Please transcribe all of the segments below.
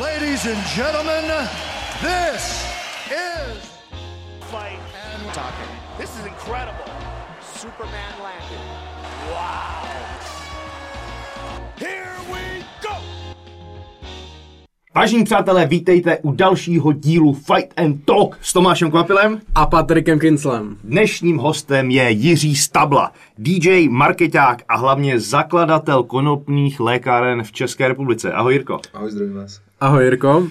Ladies and gentlemen, this is fight and talking. This is incredible. Superman landed. Wow. Vážení přátelé, vítejte u dalšího dílu Fight and Talk s Tomášem Kvapilem. a Patrikem Kinslem. Dnešním hostem je Jiří Stabla, DJ, marketák a hlavně zakladatel konopných lékáren v České republice. Ahoj Jirko. Ahoj, zdravím vás. Ahoj Jirko.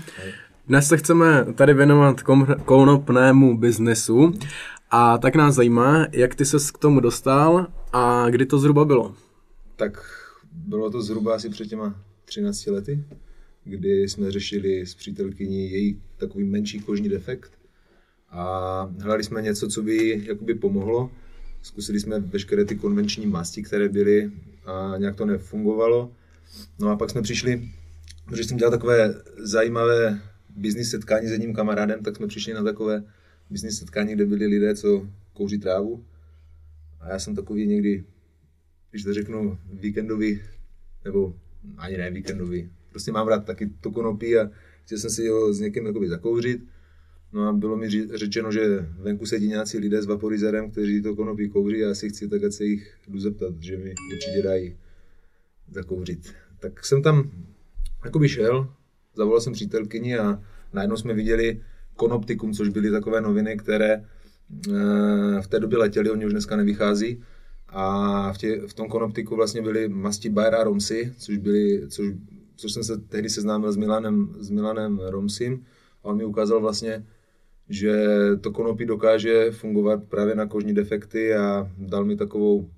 Dnes se chceme tady věnovat kom- konopnému biznesu a tak nás zajímá, jak ty ses k tomu dostal a kdy to zhruba bylo. Tak bylo to zhruba asi před těma 13 lety, kdy jsme řešili s přítelkyní její takový menší kožní defekt a hledali jsme něco, co by jakoby pomohlo. Zkusili jsme veškeré ty konvenční masti, které byly a nějak to nefungovalo. No a pak jsme přišli, protože jsem dělal takové zajímavé business setkání s jedním kamarádem, tak jsme přišli na takové business setkání, kde byli lidé, co kouří trávu. A já jsem takový někdy, když to řeknu, víkendový, nebo ani ne víkendový, prostě mám rád taky to konopí a chtěl jsem si ho s někým jakoby zakouřit. No a bylo mi řečeno, že venku sedí nějací lidé s vaporizerem, kteří to konopí kouří a já si chci tak ať se jich jdu zeptat, že mi určitě dají zakouřit. Tak jsem tam jakoby šel, zavolal jsem přítelkyni a najednou jsme viděli Konoptikum, což byly takové noviny, které eh, v té době letěly, oni už dneska nevychází. A v, tě, v tom Konoptiku vlastně byly masti Bayer a Romsy, což, byly, což, což jsem se tehdy seznámil s Milanem, s Milanem Romsim. A on mi ukázal vlastně, že to konopí dokáže fungovat právě na kožní defekty a dal mi takovou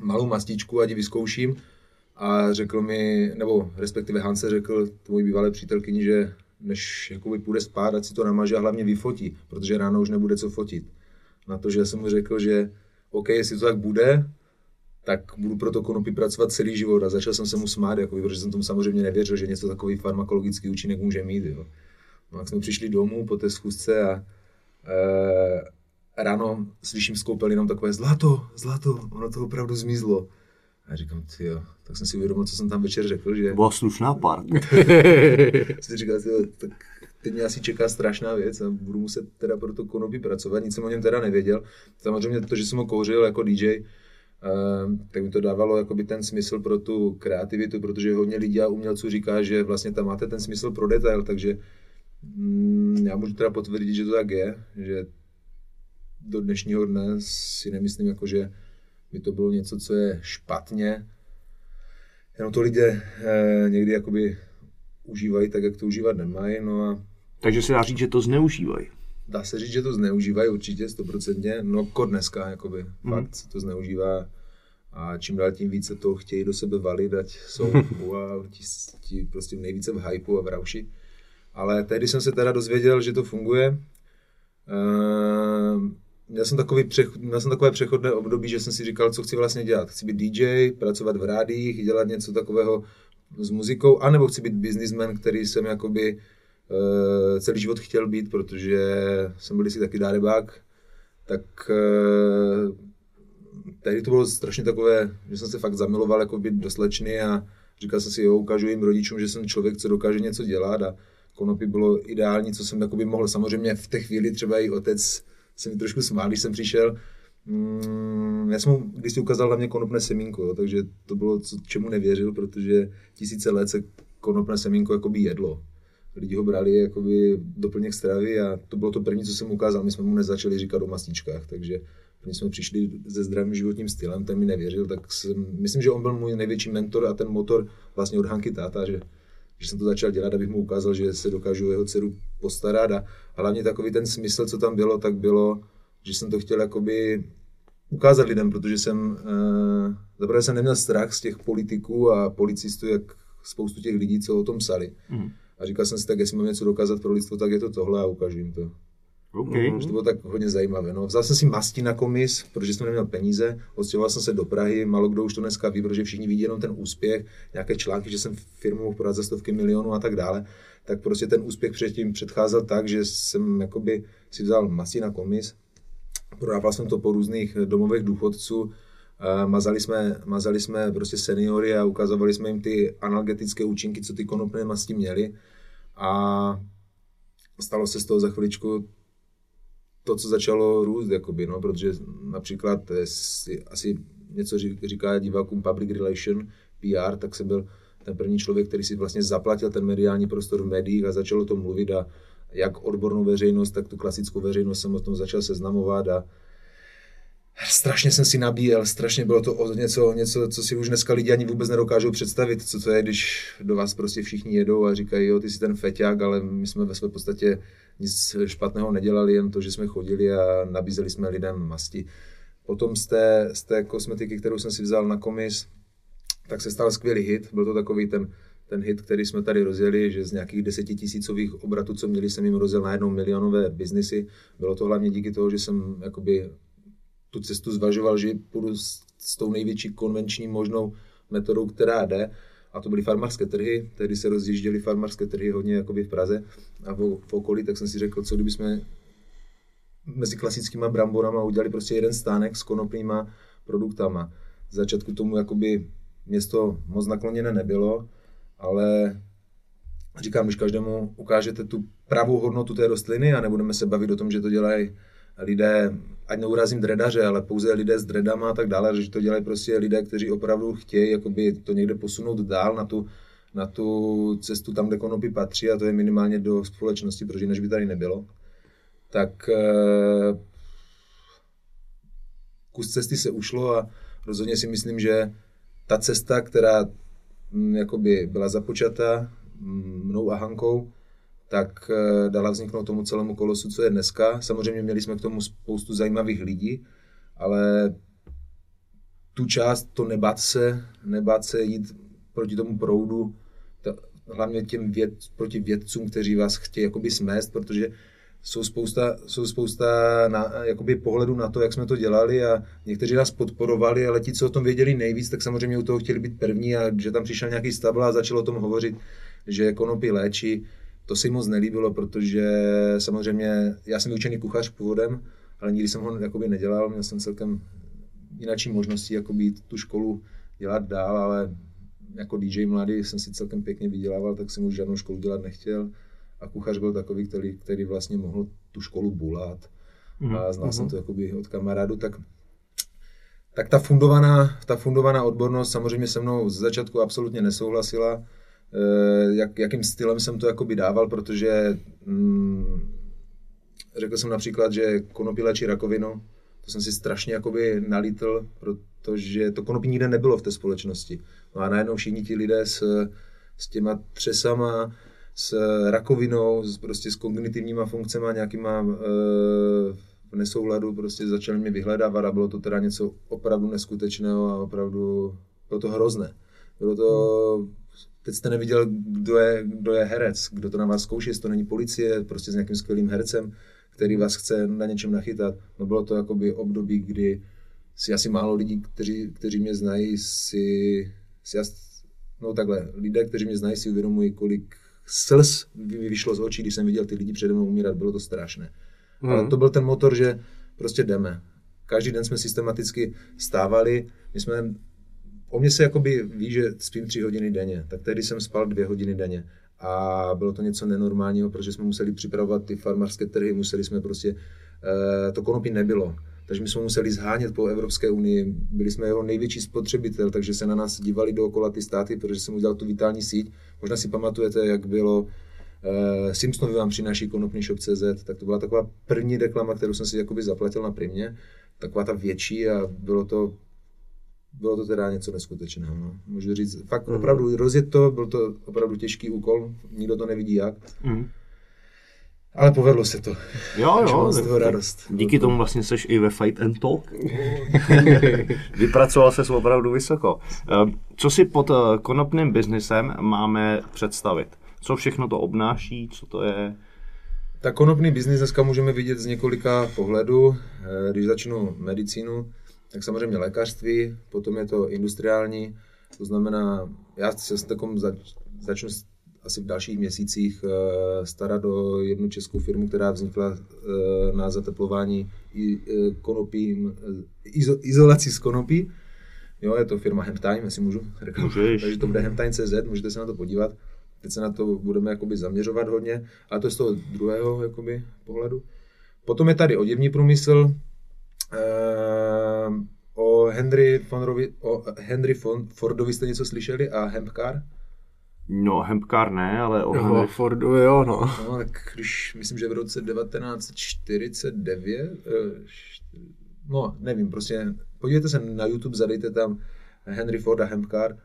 malou mastičku, ať ji vyzkouším. A řekl mi, nebo respektive Hanse řekl tvojí bývalé přítelkyni, že než jakoby půjde spát, ať si to namaže a hlavně vyfotí, protože ráno už nebude co fotit. Na to, že jsem mu řekl, že OK, jestli to tak bude, tak budu pro to konopí pracovat celý život. A začal jsem se mu smát, jakoby, protože jsem tomu samozřejmě nevěřil, že něco takový farmakologický účinek může mít. Jo. No, tak jsme přišli domů po té schůzce a e, ráno slyším z koupelny jenom takové zlato, zlato, ono to opravdu zmizlo. A říkám, ty jo, tak jsem si uvědomil, co jsem tam večer řekl, že Byla slušná pár. si říkal, tyjo, tak teď mě asi čeká strašná věc a budu muset teda pro to konopí pracovat, nic jsem o něm teda nevěděl. Samozřejmě to, že jsem ho kouřil jako DJ, tak mi to dávalo jakoby ten smysl pro tu kreativitu, protože hodně lidí a umělců říká, že vlastně tam máte ten smysl pro detail, takže mm, já můžu teda potvrdit, že to tak je, že do dnešního dne si nemyslím, jako, že by to bylo něco, co je špatně. Jenom to lidé eh, někdy jakoby užívají tak, jak to užívat nemají. No a Takže se dá říct, že to zneužívají. Dá se říct, že to zneužívají určitě, stoprocentně. No ko dneska, jakoby, Mhm. fakt se to zneužívá. A čím dál tím více to chtějí do sebe valit, ať jsou wow, ti, ti prostě nejvíce v hypeu a v rauši. Ale tehdy jsem se teda dozvěděl, že to funguje. Ehm, Měl jsem, takový přech, měl jsem takové přechodné období, že jsem si říkal, co chci vlastně dělat. Chci být DJ, pracovat v rádiích, dělat něco takového s muzikou, anebo chci být businessman, který jsem jakoby uh, celý život chtěl být, protože jsem byl si taky dárebák, tak uh, tehdy to bylo strašně takové, že jsem se fakt zamiloval jako být do slečny a říkal jsem si, jo, ukážu jim rodičům, že jsem člověk, co dokáže něco dělat a konopí bylo ideální, co jsem jakoby mohl. Samozřejmě v té chvíli třeba i otec se mi trošku smál, když jsem přišel. Mm, já jsem mu když si ukázal hlavně konopné semínko, jo, takže to bylo, co, čemu nevěřil, protože tisíce let se konopné semínko jakoby jedlo. Lidi ho brali jakoby doplněk stravy a to bylo to první, co jsem ukázal. My jsme mu nezačali říkat o mastičkách, takže když jsme přišli se zdravým životním stylem, ten mi nevěřil, tak jsem, myslím, že on byl můj největší mentor a ten motor vlastně od Hanky táta, že, že jsem to začal dělat, abych mu ukázal, že se dokážu jeho dceru postarat a hlavně takový ten smysl, co tam bylo, tak bylo, že jsem to chtěl jakoby ukázat lidem, protože jsem, uh, zaprvé jsem neměl strach z těch politiků a policistů, jak spoustu těch lidí, co o tom psali. Mhm. A říkal jsem si tak, jestli mám něco dokázat pro lidstvo, tak je to tohle a ukážu jim to. OK. Takže to bylo tak hodně zajímavé. No. Vzal jsem si masti na komis, protože jsem neměl peníze, odstěhoval jsem se do Prahy, málo kdo už to dneska ví, protože všichni vidí jenom ten úspěch, nějaké články, že jsem firmu mohl prodat za stovky milionů a tak dále. Tak prostě ten úspěch předtím předcházel tak, že jsem jakoby si vzal masti na komis, prodával jsem to po různých domovech důchodců, eh, mazali jsme, mazali jsme prostě seniory a ukazovali jsme jim ty analgetické účinky, co ty konopné masti měly. A stalo se z toho za chviličku to, co začalo růst, jakoby, no, protože například si asi něco říká divákům public relation, PR, tak jsem byl ten první člověk, který si vlastně zaplatil ten mediální prostor v médiích a začal o tom mluvit a jak odbornou veřejnost, tak tu klasickou veřejnost jsem o tom začal seznamovat a strašně jsem si nabíjel, strašně bylo to něco, něco, co si už dneska lidi ani vůbec nedokážou představit, co to je, když do vás prostě všichni jedou a říkají, jo, ty jsi ten feťák, ale my jsme ve své podstatě nic špatného nedělali, jen to, že jsme chodili a nabízeli jsme lidem masti. Potom z té, z té kosmetiky, kterou jsem si vzal na komis, tak se stal skvělý hit. Byl to takový ten, ten hit, který jsme tady rozjeli, že z nějakých desetitisícových obratů, co měli, jsem jim rozjel najednou milionové biznisy. Bylo to hlavně díky toho, že jsem jakoby tu cestu zvažoval, že půjdu s, s tou největší konvenční možnou metodou, která jde. A to byly farmářské trhy, tehdy se rozjížděly farmářské trhy hodně jakoby v Praze a v, v okolí, tak jsem si řekl, co kdyby jsme mezi klasickýma bramborama udělali prostě jeden stánek s konopnýma produktama. Z začátku tomu jakoby město moc nakloněné nebylo, ale říkám, když každému ukážete tu pravou hodnotu té rostliny a nebudeme se bavit o tom, že to dělají lidé, ať neurazím dredaře, ale pouze lidé s dredama a tak dále, že to dělají prostě lidé, kteří opravdu chtějí jakoby to někde posunout dál na tu, na tu cestu tam, kde konopy patří a to je minimálně do společnosti, protože než by tady nebylo. Tak eh, kus cesty se ušlo a rozhodně si myslím, že ta cesta, která mm, jakoby byla započata mm, mnou a Hankou, tak eh, dala vzniknout tomu celému kolosu, co je dneska. Samozřejmě měli jsme k tomu spoustu zajímavých lidí, ale tu část, to nebát se, nebát se jít proti tomu proudu, to, hlavně těm věd, proti vědcům, kteří vás chtějí jakoby smést, protože jsou spousta, jsou spousta na, jakoby pohledů na to, jak jsme to dělali a někteří nás podporovali, ale ti, co o tom věděli nejvíc, tak samozřejmě u toho chtěli být první a že tam přišel nějaký stabl a začal o tom hovořit, že konopy léčí, to se moc nelíbilo, protože samozřejmě já jsem učený kuchař původem, ale nikdy jsem ho jakoby nedělal, měl jsem celkem jináčí možnosti jakoby tu školu dělat dál, ale jako DJ mladý jsem si celkem pěkně vydělával, tak jsem už žádnou školu dělat nechtěl a kuchař byl takový, který, který vlastně mohl tu školu bulat mm. a znal mm. jsem mhm. to jakoby od kamarádu, tak tak ta fundovaná, ta fundovaná odbornost samozřejmě se mnou z začátku absolutně nesouhlasila, jak, jakým stylem jsem to jakoby dával, protože mm, řekl jsem například, že konopí léčí rakovinu, to jsem si strašně jakoby nalítl, protože to konopí nikde nebylo v té společnosti. No a najednou všichni ti lidé s, s těma třesama, s rakovinou, s, prostě s kognitivníma funkcemi, nějakýma e, v nesouladu, prostě začali mě vyhledávat a bylo to teda něco opravdu neskutečného a opravdu bylo to hrozné. Bylo to, teď jste neviděl, kdo je, kdo je herec, kdo to na vás zkouší, jestli to není policie, prostě s nějakým skvělým hercem, který vás chce na něčem nachytat. No bylo to jakoby období, kdy si asi málo lidí, kteří, kteří mě znají, si, si no takhle, lidé, kteří mě znají, si uvědomují, kolik slz mi vyšlo z očí, když jsem viděl ty lidi přede mnou umírat, bylo to strašné. Hmm. Ale to byl ten motor, že prostě jdeme. Každý den jsme systematicky stávali, my jsme, o mě se jakoby ví, že spím tři hodiny denně, tak tehdy jsem spal dvě hodiny denně. A bylo to něco nenormálního, protože jsme museli připravovat ty farmářské trhy, museli jsme prostě, eh, to konopí nebylo, takže my jsme museli zhánět po Evropské unii, byli jsme jeho největší spotřebitel, takže se na nás dívali dookola ty státy, protože jsem udělal tu vitální síť. Možná si pamatujete, jak bylo Uh, Simpsonovi vám přináší konopný shop.cz, tak to byla taková první reklama, kterou jsem si jakoby zaplatil na primě, taková ta větší a bylo to bylo to teda něco neskutečného. No. Můžu říct, fakt mm. opravdu rozjet to, byl to opravdu těžký úkol, nikdo to nevidí jak. Mm. Ale povedlo se to. Jo, jo. Z toho radost. Díky tomu vlastně seš i ve Fight and Talk. Vypracoval se opravdu vysoko. Eh, co si pod eh, konopným biznesem máme představit? Co všechno to obnáší? Co to je? Tak konopný biznis dneska můžeme vidět z několika pohledů. Eh, když začnu medicínu, tak samozřejmě lékařství, potom je to industriální, to znamená, já se s takom zač, začnu asi v dalších měsících eh, starat o jednu českou firmu, která vznikla eh, na zateplování eh, konopím, izolací z konopí. Jo, je to firma Hemptime, jestli můžu reklamovat. Takže to bude Hemptime.cz, můžete se na to podívat. teď se na to budeme jakoby zaměřovat hodně, ale to je z toho druhého jakoby, pohledu. Potom je tady oděvní průmysl, o Henry, Fonrovi, o Henry Fordovi jste něco slyšeli a Hempcar? No, Hempcar ne, ale o Jo, Henry Fordu, jo, no. No, tak když, myslím, že v roce 1949, eh, no, nevím, prostě podívejte se na YouTube, zadejte tam Henry Ford a Hempcar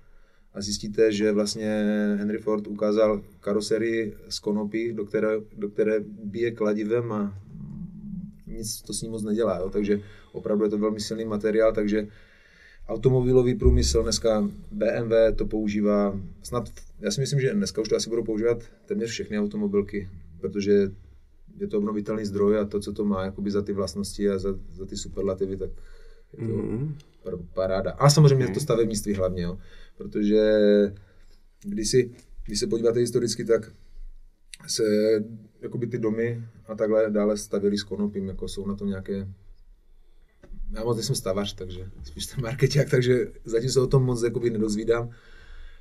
a zjistíte, že vlastně Henry Ford ukázal karoserii z konopí, do které, do které bije kladivem a nic to s ním moc nedělá, jo? takže opravdu je to velmi silný materiál, takže automobilový průmysl, dneska BMW to používá, snad, já si myslím, že dneska už to asi budou používat téměř všechny automobilky, protože je to obnovitelný zdroj a to, co to má jakoby za ty vlastnosti a za, za ty superlativy, tak je to Mhm. par- paráda. A samozřejmě to stavebnictví hlavně, jo, protože když, si, když se podíváte historicky, tak se jakoby ty domy a takhle dále stavěly s konopím, jako jsou na to nějaké já moc nejsem stavař, takže spíš ten marketák, takže zatím se o tom moc jakoby nedozvídám.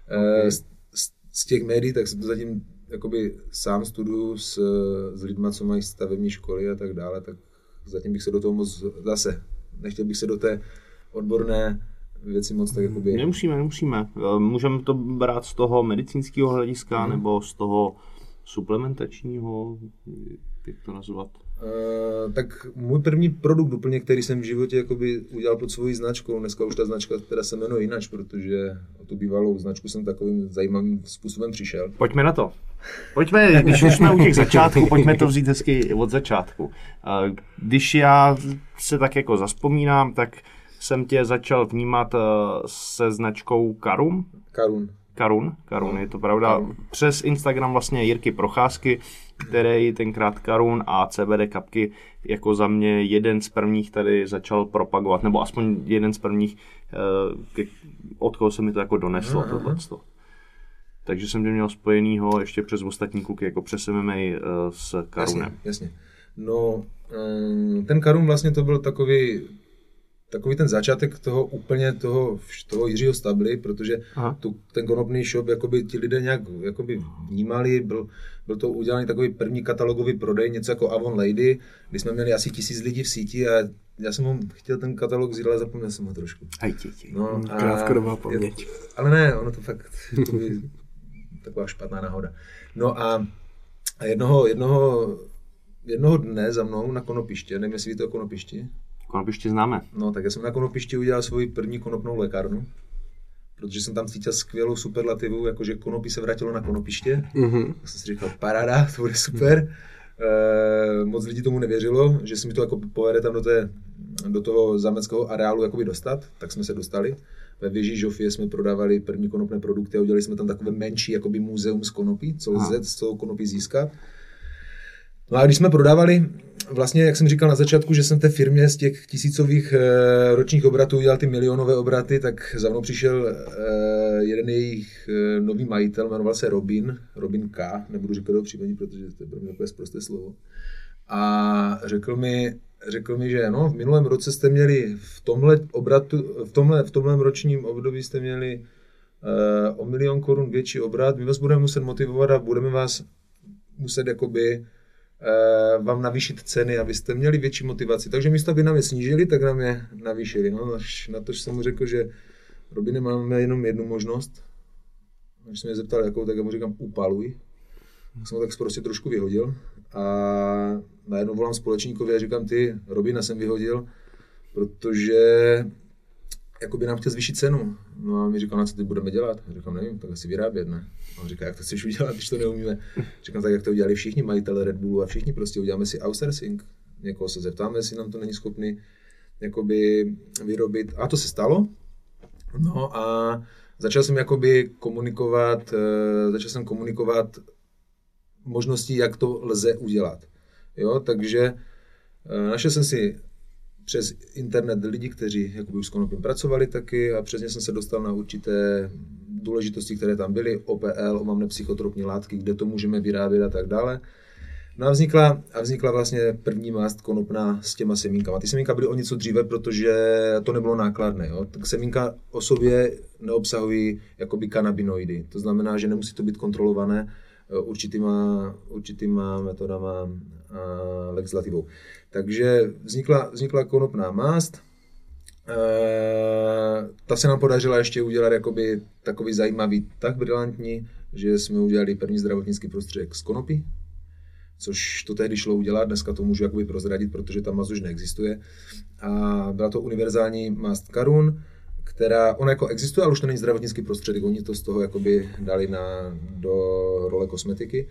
Okay. Z, z, z, těch médií, tak se to zatím jakoby sám studuju s, s lidmi, co mají stavební školy a tak dále, tak zatím bych se do toho moc, zase, nechtěl bych se do té odborné věci moc tak jakoby... Nemusíme, nemusíme. Eh, Můžeme to brát z toho medicínského hlediska Mhm. nebo z toho suplementačního, jak to nazvat. Uh, tak můj první produkt úplně, který jsem v životě jakoby udělal pod svojí značkou, dneska už ta značka teda se jmenuje jinak, protože o tu bývalou značku jsem takovým zajímavým způsobem přišel. Pojďme na to. Pojďme, když už jsme u těch začátků, pojďme to vzít hezky od začátku. Eh, Když já se tak jako zaspomínám, tak jsem tě začal vnímat eh, se značkou Karum. Karun. Karun, Karun, je to pravda. Přes Instagram vlastně Jirky Procházky, který tenkrát Karun a CBD kapky jako za mě jeden z prvních tady začal propagovat, nebo aspoň jeden z prvních, eh, od koho se mi to jako doneslo tohleto. Takže jsem tě měl spojenýho ještě přes ostatní kluky, jako přes MMA eh, s Karunem. Jasně, jasně. No, um, ten Karun vlastně to byl takový, takový ten začátek toho úplně toho, toho Jiřího Stably, protože Aha. tu, ten konopný shop jakoby ti lidé nějak jakoby vnímali, byl, byl to udělaný takový první katalogový prodej, něco jako Avon Lady, kdy jsme měli asi tisíc lidí v síti a já jsem ho chtěl ten katalog vzít, ale zapomněl jsem ho trošku. Tě, tě. No, a Krátkodobá je- paměť. ale ne, ono to fakt jakoby, taková špatná náhoda. No a, a jednoho, jednoho, jednoho dne za mnou na konopiště, nevím, jestli víte o konopišti, Konopiště známe. no tak já jsem na konopišti udělal svoji první konopnou lékárnu, protože jsem tam cítil skvělou superlativu, jakože konopí se vrátilo na konopiště. Mhm. Tak jsem si říkal, paráda, to bude super. E, moc lidí tomu nevěřilo, že se mi to jako povede tam do, té, do toho zámeckého areálu jakoby dostat, tak jsme se dostali. Ve věži Žofie jsme prodávali první konopné produkty a udělali jsme tam takové menší jakoby muzeum z konopí, co lze z toho konopí získat. No a když jsme prodávali, vlastně, jak jsem říkal na začátku, že jsem té firmě z těch tisícových e, ročních obratů udělal ty milionové obraty, tak za mnou přišel e, jeden jejich e, nový majitel, jmenoval se Robin, Robin K, nebudu říkat jeho příjmení, protože to je pro mě takové prosté slovo. A řekl mi, řekl mi, že no, v minulém roce jste měli v tomhle obratu, v tomhle, v tomhle ročním období jste měli o milion korun větší obrat, my vás budeme muset motivovat a budeme vás muset jakoby eh, vám navýšit ceny, abyste měli větší motivaci. Takže místo, aby nám je snížili, tak nám je navýšili. No, až na to jsem mu řekl, že Robine, máme jenom jednu možnost. Když jsem mě zeptal, jakou, tak já mu říkám, upaluj. Tak jsem ho tak prostě trošku vyhodil. A najednou volám společníkovi a říkám, ty, Robina jsem vyhodil, protože jakoby nám chtěl zvýšit cenu. No a mi říkal, na co ty budeme dělat? Já říkám, nevím, tak asi vyrábět, ne? On říká, jak to chceš udělat, když to neumíme? Říkám, tak jak to udělali všichni majitele Red Bullu a všichni prostě uděláme si outsourcing. Někoho se zeptáme, jestli nám to není schopný jakoby vyrobit. A to se stalo. No a začal jsem jakoby komunikovat, eh, začal jsem komunikovat možnosti, jak to lze udělat. Jo, takže eh, našel jsem si přes internet lidi, kteří jakoby už s konopím pracovali taky a přesně jsem se dostal na určité důležitosti, které tam byly, OPL, omamné psychotropní látky, kde to můžeme vyrábět a tak dále. No a vznikla, a vznikla vlastně první mást konopná s těma semínkama. Ty semínka byly o něco dříve, protože to nebylo nákladné. Jo? Tak semínka o sobě neobsahují jakoby kanabinoidy. To znamená, že nemusí to být kontrolované eh, určitýma, určitýma metodama legislativou. Takže vznikla, vznikla konopná mást, e, ta se nám podařila ještě udělat jakoby takový zajímavý, tak brilantní, že jsme udělali první zdravotnický prostředek z konopy, což to tehdy šlo udělat, dneska to můžu jakoby prozradit, protože ta mast už neexistuje. A byla to univerzální mast Karun, která, ona jako existuje, ale už to není zdravotnický prostředek, oni to z toho jakoby dali na, do role kosmetiky.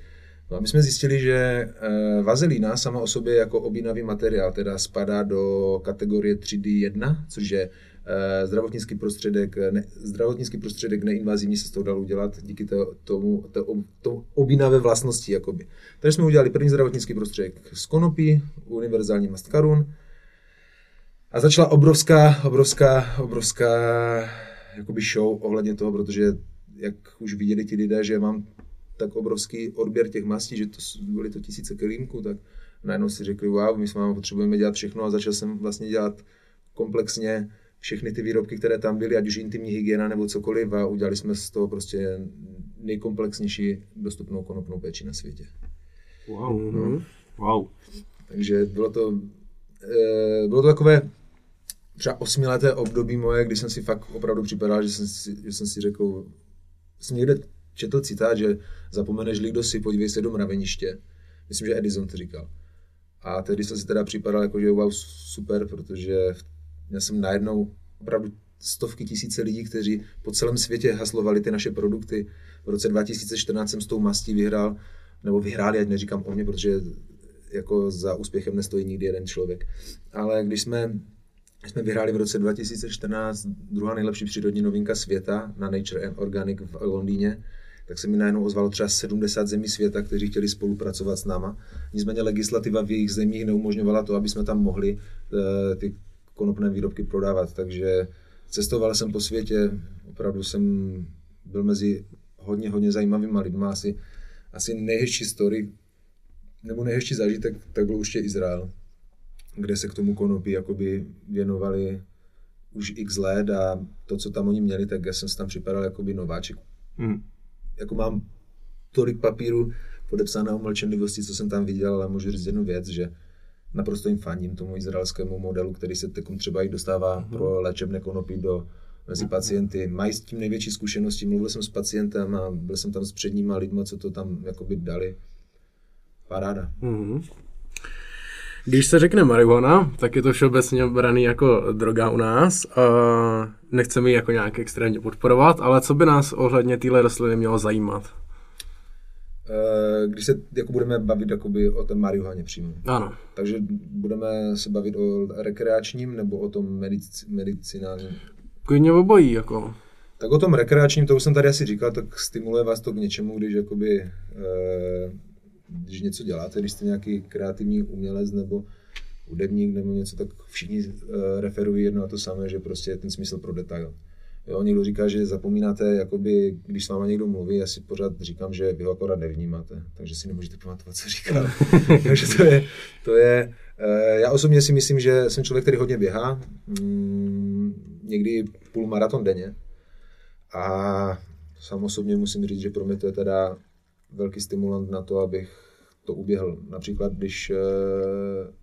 No a my jsme zjistili, že eh, vazelína sama o sobě jako obínavý materiál teda spadá do kategorie 3D1, což je eh, zdravotnický prostředek, ne, zdravotnický prostředek neinvazivní se z toho dal udělat díky to, tomu, to, to obínavé vlastnosti. Jakoby. Takže jsme udělali první zdravotnický prostředek z konopí, univerzální mast karun. A začala obrovská, obrovská, obrovská jakoby show ohledně toho, protože jak už viděli ti lidé, že mám tak obrovský odběr těch mastí, že to byly to tisíce kelímků, tak najednou si řekli, wow, my s vámi potřebujeme dělat všechno a začal jsem vlastně dělat komplexně všechny ty výrobky, které tam byly, ať už intimní hygiena nebo cokoliv a udělali jsme z toho prostě nejkomplexnější dostupnou konopnou péči na světě. Wow. No. Wow. Takže bylo to, e, bylo to takové třeba osmileté období moje, kdy jsem si fakt opravdu připadal, že jsem si, že jsem si řekl, jsem někde četl citát, že zapomeneš-li kdo si, podívej se do mraveniště. Myslím, že Edison to říkal. A tehdy jsem si teda připadal jako, že wow, super, protože já jsem najednou opravdu stovky tisíce lidí, kteří po celém světě haslovali ty naše produkty. V roce 2014 jsem s tou mastí vyhrál, nebo vyhráli, ať neříkám o mě, protože jako za úspěchem nestojí nikdy jeden člověk. Ale když jsme, jsme vyhráli v roce 2014 druhá nejlepší přírodní novinka světa na Nature and Organic v Londýně, tak se mi najednou ozvalo třeba 70 zemí světa, kteří chtěli spolupracovat s náma. Nicméně legislativa v jejich zemích neumožňovala to, aby jsme tam mohli uh, ty konopné výrobky prodávat. Takže cestoval jsem po světě, opravdu jsem byl mezi hodně, hodně zajímavými lidmi. Asi, asi nejhezčí story, nebo nejhezčí zážitek, tak byl určitě Izrael, kde se k tomu konopí jakoby věnovali už x let a to, co tam oni měli, tak já jsem si tam připadal jakoby nováček. Hmm jako mám tolik papíru podepsaného mlčenlivosti, co jsem tam viděl, ale můžu říct jednu věc, že naprosto jim fandím tomu izraelskému modelu, který se teď třeba i dostává mm-hmm. pro léčebné konopí do mezi pacienty. Mají s tím největší zkušenosti. Mluvil jsem s pacientem a byl jsem tam s předníma lidma, co to tam jakoby dali. Paráda. Mm-hmm. Když se řekne marihuana, tak je to všeobecně braný jako droga u nás. Nechceme ji jako nějak extrémně podporovat, ale co by nás ohledně téhle rostliny mělo zajímat? Eh, když se jako budeme bavit jakoby o té marihuaně přímo. Ano. Takže budeme se bavit o rekreačním nebo o tom medic, medicinálním? Klidně obojí, jako. Tak o tom rekreačním, to už jsem tady asi říkal, tak stimuluje vás to k něčemu, když jakoby e, když něco děláte, když jste nějaký kreativní umělec nebo hudebník nebo něco, tak všichni uh, referují jedno a to samé, že prostě je ten smysl pro detail. Jo, někdo říká, že zapomínáte, jakoby, když s váma někdo mluví, já si pořád říkám, že vy ho akorát nevnímáte, takže si nemůžete pamatovat, co říká. takže to je, to je uh, já osobně si myslím, že jsem člověk, který hodně běhá, mm, někdy půl maraton denně a sám osobně musím říct, že pro mě to je teda velký stimulant na to, abych to uběhl. Například, když, eh,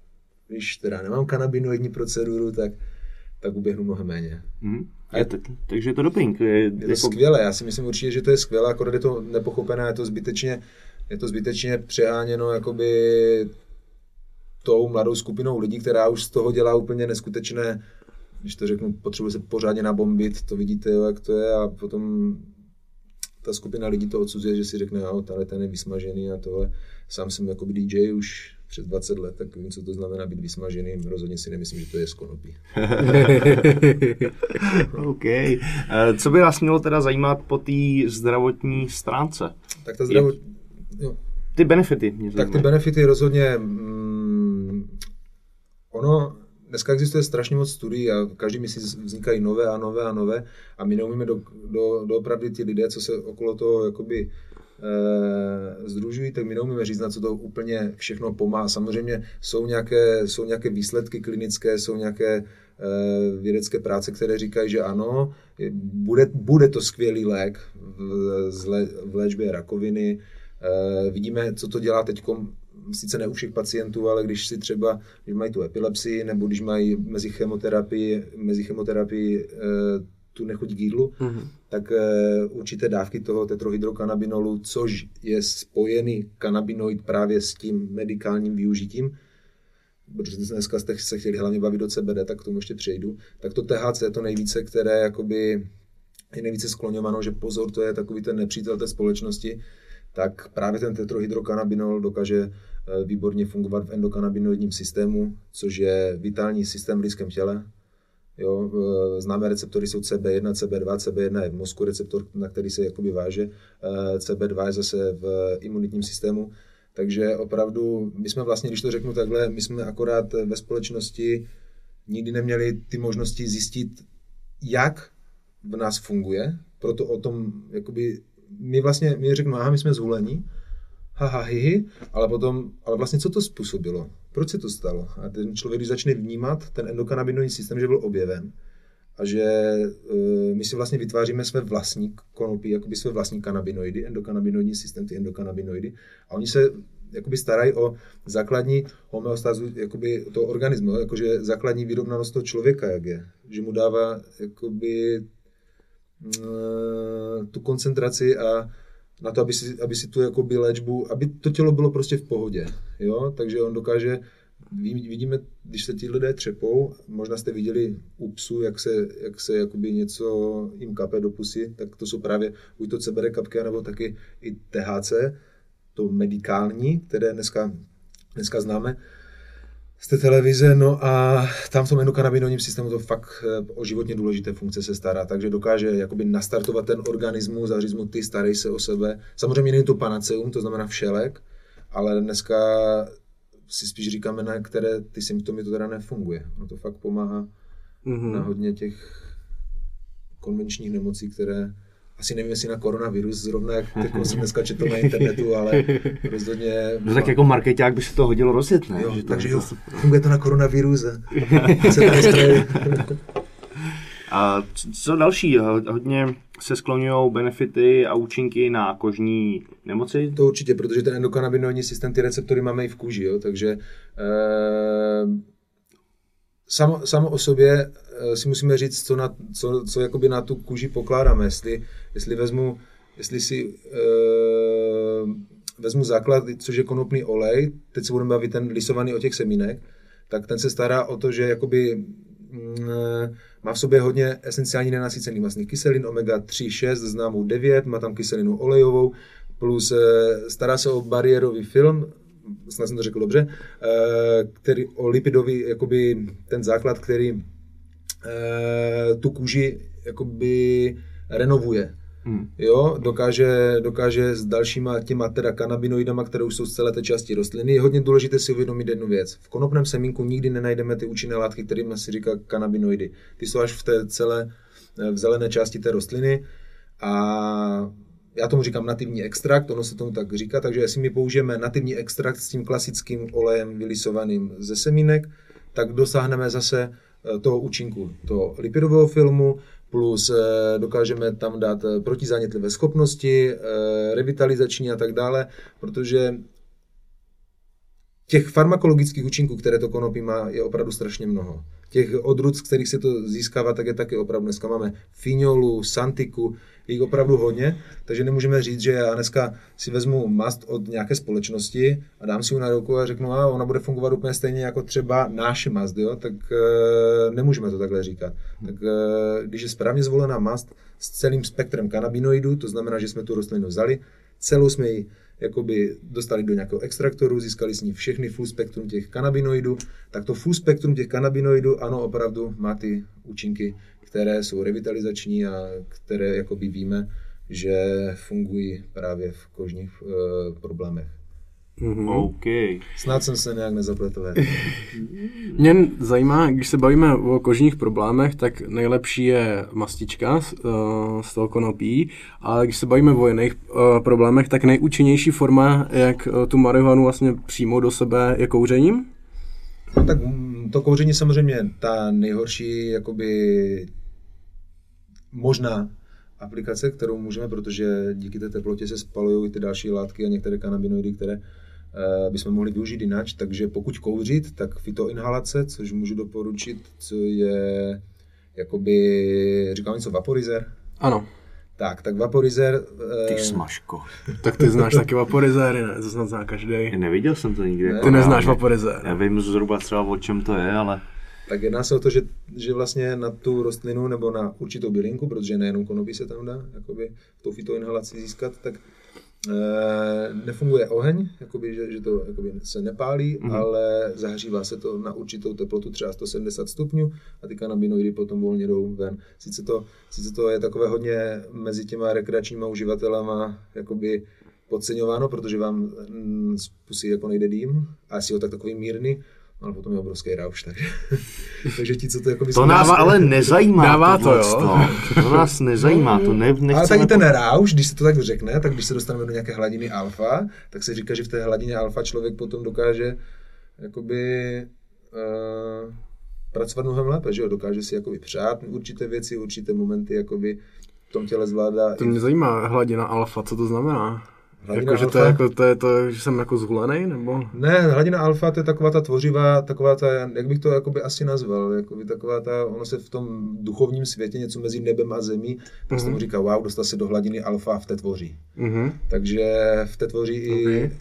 když teda nemám kanabinoidní proceduru, tak, tak uběhnu mnohem méně. Mm. Je to, takže je to doping. Je, je to jako... skvělé, já si myslím určitě, že to je skvělé, akorát je to nepochopené, je to zbytečně, je to zbytečně přeháněno jakoby tou mladou skupinou lidí, která už z toho dělá úplně neskutečné, když to řeknu, potřebuje se pořádně nabombit, to vidíte, jo, jak to je a potom ta skupina lidí to odsuzuje, že si řekne, jo, tady ten je vysmažený a tohle. Sám jsem jako DJ už přes 20 let, tak vím, co to znamená být vysmažený. Rozhodně si nemyslím, že to je z konopí. OK. Eh, co by vás mělo teda zajímat po té zdravotní stránce? Tak ta zdravotní... Jo. Ty benefity mě Tak ty benefity rozhodně... Mm, ono, dneska existuje strašně moc studií a každý měsíc vznikají nové a nové a nové a my neumíme do, do, doopravdy ti lidé, co se okolo toho jakoby e, združují, tak my neumíme říct, na co to úplně všechno pomáhá. Samozřejmě jsou nějaké, jsou nějaké výsledky klinické, jsou nějaké e, vědecké práce, které říkají, že ano, bude, bude to skvělý lék v, v léčbě rakoviny. E, vidíme, co to dělá teď sice ne u všech pacientů, ale když si třeba, když mají tu epilepsii, nebo když mají mezi chemoterapii, mezi chemoterapii tu nechuť k jídlu, mm-hmm. tak uh, určité dávky toho tetrohydrokanabinolu, což je spojený kanabinoid právě s tím medikálním využitím, protože dneska jste se chtěli hlavně bavit o CBD, tak k tomu ještě přejdu, tak to THC je to nejvíce, které jakoby je nejvíce skloňováno, že pozor, to je takový ten nepřítel té společnosti, tak právě ten tetrohydrokanabinol dokáže eh, výborně fungovat v endokanabinoidním systému, což je vitální systém v lidském těle, Jo, známé receptory jsou CB1, CB2, CB1 je v mozku receptor, na který se jakoby váže, eh, CB2 je zase v imunitním systému, takže opravdu, my jsme vlastně, když to řeknu takhle, my jsme akorát ve společnosti nikdy neměli ty možnosti zjistit, jak v nás funguje, proto o tom, jakoby, my vlastně, my řeknu, aha, my jsme zhulení, haha, hihi, ale potom, ale vlastně co to způsobilo? Proč se to stalo? A ten člověk, když začne vnímat ten endokanabinoidní systém, že byl objeven, a že uh, my si vlastně vytváříme své vlastní konopí, jakoby své vlastní kanabinoidy, endokanabinoidní systém, ty endokanabinoidy, a oni se jakoby starají o základní homeostázu jakoby toho organismu, jakože základní vyrovnanost toho člověka, jak je. Že mu dává jakoby tu koncentraci a na to, aby si, aby si tu jakoby léčbu, aby to tělo bylo prostě v pohodě, jo, takže on dokáže, vidíme, když se ti lidé třepou, možná jste viděli u psů, jak se, jak se jakoby něco jim kape do pusy, tak to jsou právě buď to CBD kapky, nebo taky i THC, to medikální, které dneska, dneska známe, z té televize, no a tam v tom endokanabinoidním systému to fakt eh, o životně důležité funkce se stará, takže dokáže jakoby nastartovat ten organismus a říct mu ty starej se o sebe. Samozřejmě není to panaceum, to znamená všelek, ale dneska si spíš říkáme, na které ty symptomy to teda nefunguje. No to fakt pomáhá mm-hmm. na hodně těch konvenčních nemocí, které asi nevím, jestli na koronavirus, zrovna jak jako jsem dneska četl na internetu, ale rozhodně... No tak jako marketák by se to hodilo rozjet, ne? Jo, že takže jo, funguje to na koronavirus. A co další? Hodně se skloňují benefity a účinky na kožní nemoci? To určitě, protože ten endokanabinoidní systém, ty receptory máme i v kůži, jo? takže eh, samo, samo o sobě Eh, si musíme říct, co, na, co, co jakoby na tu kůži pokládáme. Jestli, jestli vezmu, jestli si uh, vezmu základ, což je konopný olej, teď se budeme bavit ten lisovaný o těch semínek, tak ten se stará o to, že jakoby uh, má v sobě hodně esenciální nenasycených masných kyselin, omega 3, 6, známou 9, má tam kyselinu olejovou, plus uh, stará se o bariérový film, snad jsem to řekl dobře, který o lipidový, jakoby ten základ, který Eh, tu kůži jakoby renovuje. Hmm. Jo, dokáže, dokáže s dalšíma těma teda kanabinoidama, které už jsou z celé té části rostliny. Je hodně důležité si uvědomit jednu věc. V konopném semínku nikdy nenajdeme ty účinné látky, kterými si říká kanabinoidy. Ty jsou až v té celé, v zelené části té rostliny a já tomu říkám nativní extrakt, ono se tomu tak říká, takže jestli my použijeme nativní extrakt s tím klasickým olejem vylisovaným ze semínek, tak dosáhneme zase Eh, toho účinku toho lipidového filmu, plus eh, dokážeme tam dát eh, protizánětlivé schopnosti, revitalizační a tak dále, protože těch farmakologických účinků, které to konopí má, je opravdu strašně mnoho. Těch odrůd, z kterých se to získává, tak je taky opravdu. Dneska máme finiolu, santiku, jich opravdu hodně, takže nemůžeme říct, že já dneska si vezmu mast od nějaké společnosti a dám si ji na ruku a řeknu, a ona bude fungovat úplně stejně jako třeba náš mast, jo? tak e, nemůžeme to takhle říkat. Tak e, když je správně zvolená mast s celým spektrem kanabinoidů, to znamená, že jsme tu rostlinu vzali, celou jsme ji jakoby dostali do nějakého extraktoru, získali s ní všechny full spektrum těch kanabinoidů, tak to full spektrum těch kanabinoidů, ano, opravdu má ty účinky, které jsou revitalizační a které jakoby víme, že fungují právě v kožních e, problémech. OK. Snad jsem se nějak nezapletl. Mě zajímá, když se bavíme o kožních problémech, tak nejlepší je mastička z, uh, z toho konopí, a když se bavíme o jiných uh, problémech, tak nejúčinnější forma, jak uh, tu marihuanu vlastně přijmout do sebe, je kouřením? No tak mm, to kouření samozřejmě ta nejhorší jakoby možná aplikace, kterou můžeme, protože díky té teplotě se spalují i ty další látky a některé kanabinoidy, které uh, bychom mohli využít jinak. Takže pokud kouřit, tak fitoinhalace, což můžu doporučit, co je jakoby, říkám něco, vaporizer. Ano. Tak, tak vaporizer... Ty eh, smažko. Tak ty znáš taky vaporizéry, ne? To snad zná každý. Neviděl jsem to nikdy. jako Ty neznáš reálně. vaporizér. Já vím zhruba třeba o čem to je, ale Tak jedná se o to, že, že vlastně na tu rostlinu nebo na určitou bylinku, protože nejenom konopí se tam dá jakoby, tou fitoinhalaci získat, tak e, nefunguje oheň, jakoby, že, že to jakoby, se nepálí, mm-hmm. ale zahřívá se to na určitou teplotu, třeba 170 stupňů a ty kanabinoidy potom volně jdou ven. Sice to, sice to je takové hodně mezi těma rekreačníma uživatelama jakoby podceňováno, protože vám mm, z pusy jako nejde dým a asi ho tak takový mírný, ale potom je obrovský rauš, takže, takže ti, co to jako to nás ale nezajímá. Dává to, jo. To nás nezajímá, to ne, nechceme... Ale taky ten rauš, když se to tak řekne, tak když se dostaneme do nějaké hladiny alfa, tak se říká, že v té hladině alfa člověk potom dokáže jakoby uh, pracovat mnohem lépe, že jo, dokáže si jakoby přát určité věci, určité momenty, jakoby v tom těle zvládá. To i- mě zajímá hladina alfa, co to znamená? Hladina Jako, že to, je jako, to je to, že jsem jako zhulený, nebo? Ne, hladina alfa to je taková ta tvořivá, taková ta, jak bych to jakoby asi nazval, jakoby taková ta, ono se v tom duchovním světě něco mezi nebem a zemí, tak se tomu říká, wow, dostal se do hladiny alfa v té tvoří. Mhm. Takže v té tvoří i Ok.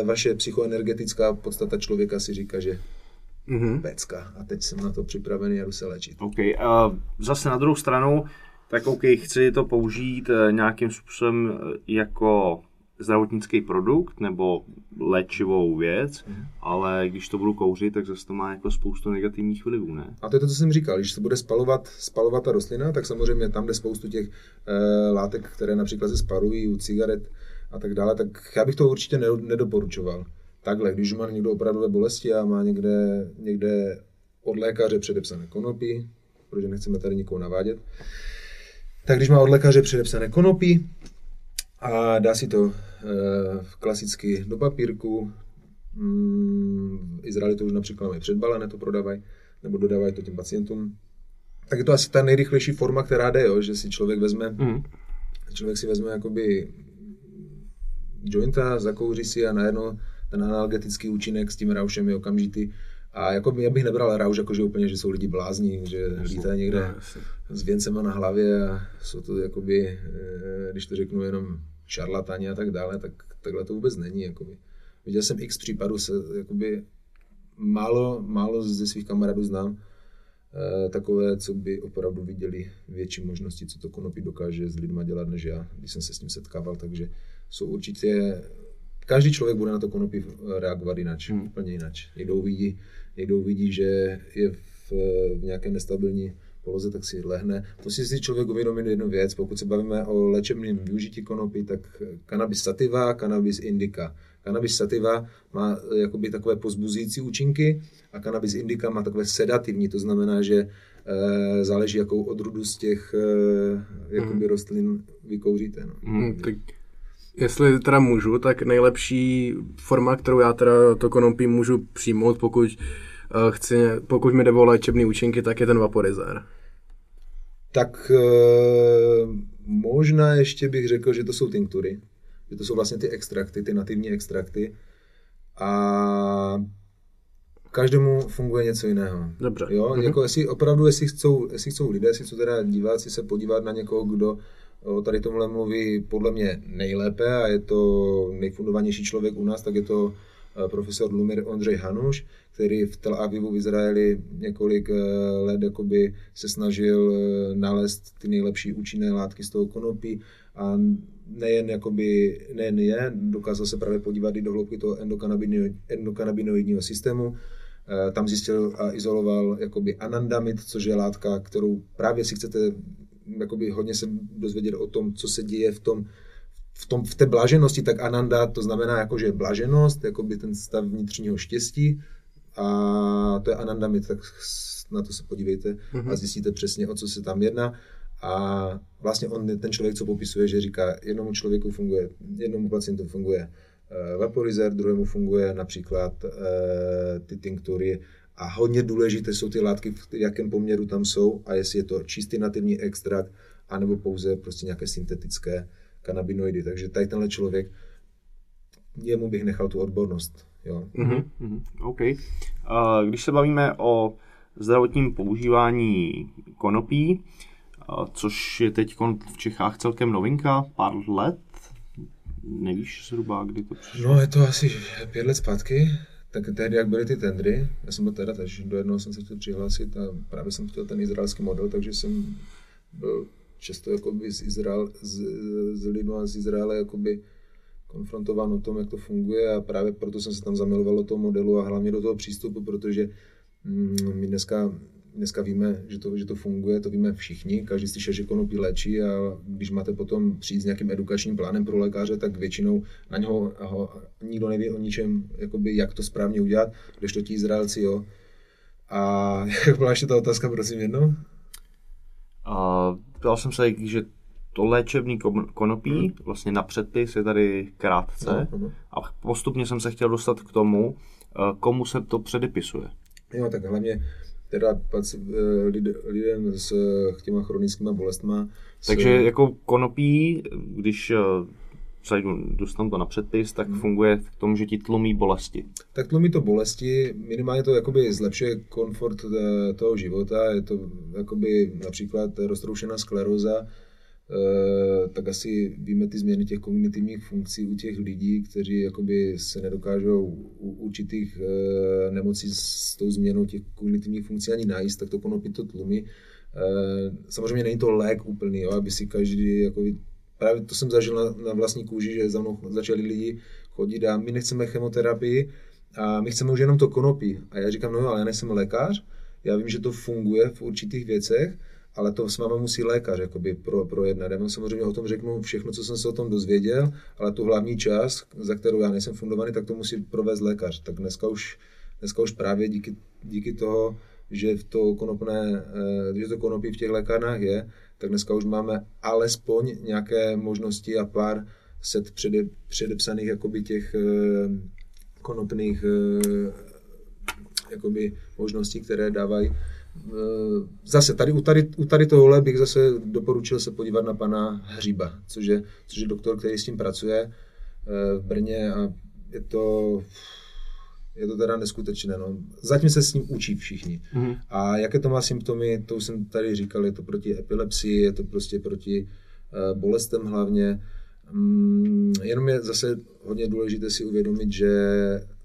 e, vaše psychoenergetická podstata člověka si říká, že Mhm. pecka. A teď jsem na to připravený a jdu se léčit. OK, a zase na druhou stranu, tak OK, chci to použít eh, nějakým způsobem eh, jako zdravotnický produkt nebo léčivou věc, ale když to budu kouřit, tak zase to má jako spoustu negativních vlivů, ne? A to je to, co jsem říkal, když se bude spalovat, spalovat ta rostlina, tak samozřejmě tam, kde spoustu těch e, látek, které například se spalují u cigaret a tak dále, tak já bych to určitě ne, nedoporučoval. Takhle, když má někdo opravdové bolesti a má někde, někde od lékaře předepsané konopí, protože nechceme tady nikoho navádět, tak když má od lékaře předepsané konopí a dá si to e, klasicky do papírku, mm, v Izraeli to už například mají předbalené, to prodávají, nebo dodávají to těm pacientům, tak je to asi ta nejrychlejší forma, která jde, jo, že si člověk vezme, Mhm. člověk si vezme jakoby jointa, zakouří si a najednou ten analgetický účinek s tím raušem je okamžitý. A jako já bych nebral rauš, jako že úplně, že jsou lidi blázni, že lítají někde jasně. s věncema na hlavě a jsou to jakoby, eh, když to řeknu jenom šarlatáni a tak dále, tak takhle to vůbec není. Jakoby. Viděl jsem x případů, se, jakoby málo, málo ze svých kamarádů znám, eh, takové, co by opravdu viděli větší možnosti, co to konopí dokáže s lidma dělat, než já, když jsem se s tím setkával, takže jsou určitě, každý člověk bude na to konopí reagovat jinak, hmm. úplně jinak. Někdo uvidí, někdo uvidí, že je v, v nějaké nestabilní poloze, tak si lehne. Musí si člověk uvědomit jednu věc, pokud se bavíme o léčebném využití konopí, tak cannabis sativa, cannabis indica. Cannabis sativa má eh, jakoby takové pozbuzující účinky a cannabis indica má takové sedativní, to znamená, že e, záleží, jakou odrůdu z těch e, jakoby rostlin vykouříte. No. Hmm. Tak jestli teda můžu, tak nejlepší forma, kterou já teda to konopí můžu přijmout, pokud chci, pokud mi jde o léčebný účinky, tak je ten vaporizér. Tak e, možná ještě bych řekl, že to jsou tinktury, že to jsou vlastně ty extrakty, ty nativní extrakty a každému funguje něco jiného. Dobře. Jo, Mhm. jako jestli opravdu, jestli chcou, jestli chcou lidé, jestli chcou teda diváci se podívat na někoho, kdo o tady tomhle mluví podle mě nejlépe a je to nejfundovanější člověk u nás, tak je to eh, profesor Lumir Ondřej Hanuš, který v Tel Avivu v Izraeli několik eh, let jakoby se snažil eh, nalézt ty nejlepší účinné látky z toho konopí a nejen, jakoby, nejen je, dokázal se právě podívat i do hloubky toho endokanabinoidního systému, Eh, tam zjistil a izoloval jakoby anandamid, což je látka, kterou právě si chcete jakoby hodně se dozvědět o tom, co se děje v tom, v, tom, v té blaženosti, tak ananda to znamená jakože blaženost, by ten stav vnitřního štěstí a to je ananda mit, tak na to se podívejte mm-hmm. a zjistíte přesně, o co se tam jedná. A vlastně on, ten člověk, co popisuje, že říká, jednomu člověku funguje, jednomu pacientu funguje uh, vaporizer, druhému funguje například uh, ty tinktury a hodně důležité jsou ty látky, v jakém poměru tam jsou a jestli je to čistý nativní extrakt, anebo pouze prostě nějaké syntetické kanabinoidy. Takže tady tenhle člověk, jemu bych nechal tu odbornost. Jo. Mm-hmm, OK. Uh, když se bavíme o zdravotním používání konopí, uh, což je teď v Čechách celkem novinka, pár let, nevíš zhruba, kdy to přišlo? No, je to asi pět let zpátky, tak tehdy, jak byly ty tendry, já jsem byl teda takže do jednoho jsem se chtěl přihlásit a právě jsem chtěl ten izraelský model, takže jsem byl často jakoby z, Izrael, z, z lidmi a z Izraele jakoby konfrontován o tom, jak to funguje a právě proto jsem se tam zamiloval do toho modelu a hlavně do toho přístupu, protože mm, my dneska, dneska víme, že to, že to funguje, to víme všichni, každý slyšel, že konopí léčí a když máte potom přijít s nějakým edukačním plánem pro lékaře, tak většinou na něho ho, nikdo neví o ničem, jakoby, jak to správně udělat, když to ti Izraelci, jo. A jak byla ještě ta otázka, prosím, jedno? A ptal jsem se, že to léčebný konopí hmm. vlastně na předpis je tady krátce no. a postupně jsem se chtěl dostat k tomu, eh, komu se to předepisuje. Jo, tak hlavně teda lidem s těma chronickými bolestma. Takže jako konopí, když eh, dostanu to na předpis, tak hmm. funguje v tom, že ti tlumí bolesti. Tak tlumí to bolesti, minimálně to jakoby zlepšuje komfort eh, toho života, je to jakoby například roztroušená skleróza, Eh, tak asi víme ty změny těch kognitivních funkcí u těch lidí, kteří jakoby se nedokážou u určitých eh, nemocí s tou změnou těch kognitivních funkcí ani najíst, tak to konopí to tlumí. Samozřejmě není to lék úplný, jo, aby si každý, jako, právě to jsem zažil na, na vlastní kůži, že za mnou začali lidi chodit a my nechceme chemoterapii a my chceme už jenom to konopí. A já říkám, no ale já nejsem lékař, já vím, že to funguje v určitých věcech, ale to s vámi musí lékař jakoby pro, projednat. Já vám samozřejmě o tom řeknu všechno, co jsem se o tom dozvěděl, ale tu hlavní část, za kterou já nejsem fundovaný, tak to musí provést lékař. Tak dneska už, dneska už právě díky, díky toho, že to konopné, eh, že to konopí v těch lékárnách je, tak dneska už máme alespoň nějaké možnosti a pár set přede, předepsaných jakoby těch eh, konopných eh, jakoby možností, které dávají Eh, zase tady u, tady u tady tohohle bych zase doporučil se podívat na pana Hříba, což je, což je doktor, který s tím pracuje v Brně a je to, je to teda neskutečné. No. Zatím se s ním učí všichni. Mm-hmm. A jaké to má symptomy, to už jsem tady říkal, je to proti epilepsii, je to prostě proti uh, bolestem hlavně. Um, jenom je zase hodně důležité si uvědomit, že,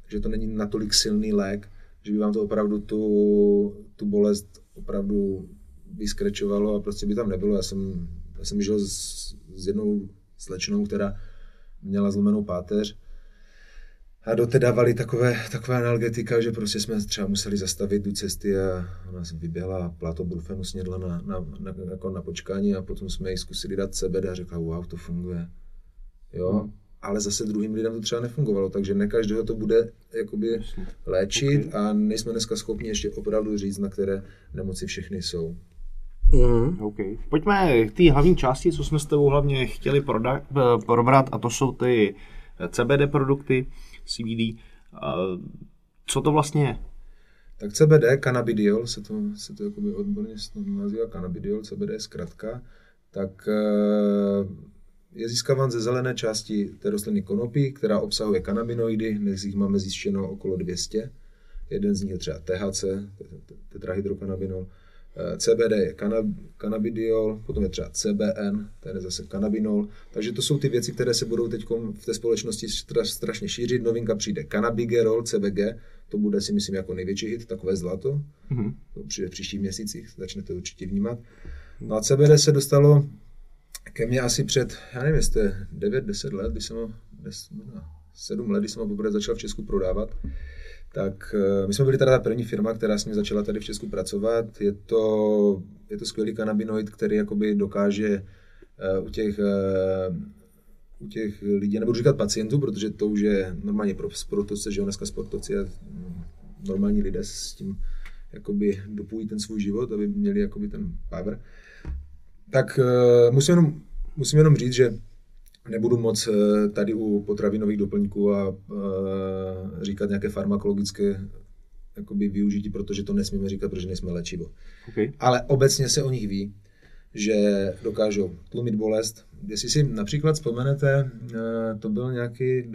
že to není natolik silný lék, že by vám to opravdu tu, tu bolest opravdu vyskrečovalo a prostě by tam nebylo. Já jsem, já jsem žil s, s jednou slečnou, která měla zlomenou páteř a do té dávali takové, takové analgetika, že prostě jsme třeba museli zastavit tu cesty a ona se vyběhla a pláto brufenu snědla na, na, na, jako na počkání a potom jsme jí zkusili dát CBD a řekla, wow, to funguje. Jo, hmm ale zase druhým lidem to třeba nefungovalo, takže ne každého to bude jakoby léčit okay. a nejsme dneska schopni ještě opravdu říct, na které nemoci všechny jsou. Mm. Okay. Pojďme k té hlavní části, co jsme s tebou hlavně chtěli prodat, eh, probrat, a to jsou ty CBD produkty, CBD. Co to vlastně je? Tak CBD, cannabidiol, se to, se to jakoby odborně nazývá cannabidiol, CBD je zkratka, tak eh, je získáván ze zelené části té rostliny konopí, která obsahuje kanabinoidy, dnes jich máme zjištěno okolo 200. Jeden z nich je třeba THC, tetrahydrokanabinol, CBD je cannabidiol, potom je třeba CBN, ten je zase kanabinol. Takže to jsou ty věci, které se budou teď v té společnosti strašně šířit. Novinka přijde cannabigerol, CBG, to bude si myslím jako největší hit, takové zlato. Mm-hmm. To přijde v příštích měsících, začnete určitě vnímat. No a CBD se dostalo ke mně asi před, já nevím, jestli 9-10 let, když jsem ho, 7 let, když jsem ho poprvé začal v Česku prodávat, tak eh, my jsme byli teda ta první firma, která s ním začala tady v Česku pracovat. Je to, je to skvělý kanabinoid, který jakoby dokáže uh, u těch uh, u těch lidí, nebudu říkat pacientů, protože to už je normálně pro sportovce, že jo, dneska sportovci a mm, normální lidé s tím jakoby dopují ten svůj život, aby měli jakoby ten power. Tak musím, jenom, musím jenom říct, že nebudu moc uh, tady u potravinových doplňků a uh, říkat nějaké farmakologické jakoby využití, protože to nesmíme říkat, protože nejsme léčivo. Okay. Ale obecně se o nich ví, že dokážou tlumit bolest. Jestli si například vzpomenete, to byl nějaký,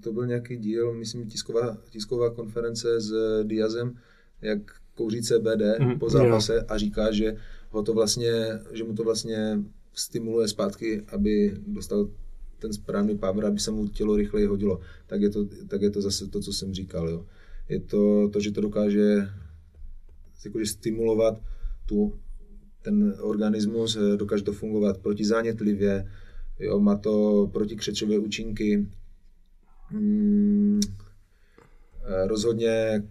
to byl nějaký díl, myslím, tisková, tisková konference s Diazem, jak kouří CBD mm, po zápase a říká, že ho to vlastně, že mu to vlastně stimuluje zpátky, aby dostal ten správný power, aby se mu tělo rychleji hodilo. Tak je to, tak je to zase to, co jsem říkal. Jo. Je to to, že to dokáže jakože stimulovat tu, ten organismus, dokáže to fungovat protizánětlivě, jo, má to protikřečové účinky, hmm, rozhodně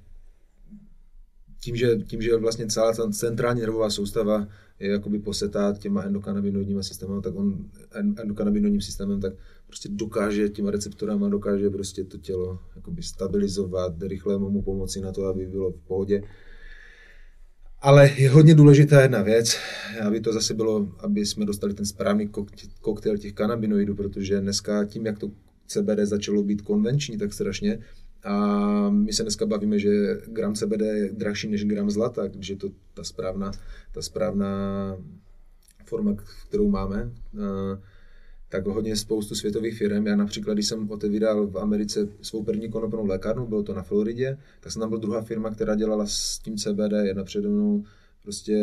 tím, že, tím, že vlastně celá ta centrální nervová soustava je jakoby posetá těma endokanabinoidníma systémem, tak on endokanabinoidním systémem, tak prostě dokáže těma receptorama, dokáže prostě to tělo jakoby stabilizovat, rychle mu pomoci na to, aby bylo v pohodě. Ale je hodně důležitá jedna věc, aby to zase bylo, aby jsme dostali ten správný koktejl těch kanabinoidů, protože dneska tím, jak to CBD začalo být konvenční tak strašně, a my se dneska bavíme, že gram CBD je drahší než gram zlata, je to ta správná, ta správná forma, kterou máme. Tak hodně spoustu světových firm. Já například, když jsem otevíral v Americe svou první konopnou lékárnu, bylo to na Floridě, tak jsem tam byl druhá firma, která dělala s tím CBD, jedna přede mnou. Prostě,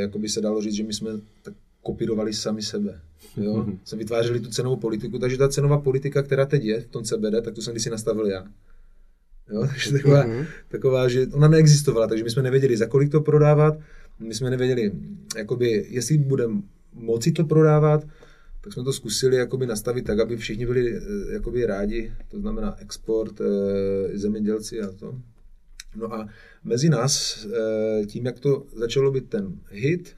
jako by se dalo říct, že my jsme tak kopírovali sami sebe. Jo? Jsme vytvářeli tu cenovou politiku, takže ta cenová politika, která teď je v tom CBD, tak tu jsem si nastavil já. Jo? Takže taková, mm-hmm. taková, že ona neexistovala, takže my jsme nevěděli, za kolik to prodávat, my jsme nevěděli, jakoby, jestli budeme moci to prodávat, tak jsme to zkusili jakoby nastavit tak, aby všichni byli eh, jakoby rádi, to znamená export, eh, zemědělci a to. No a mezi nás, eh, tím, jak to začalo být ten hit,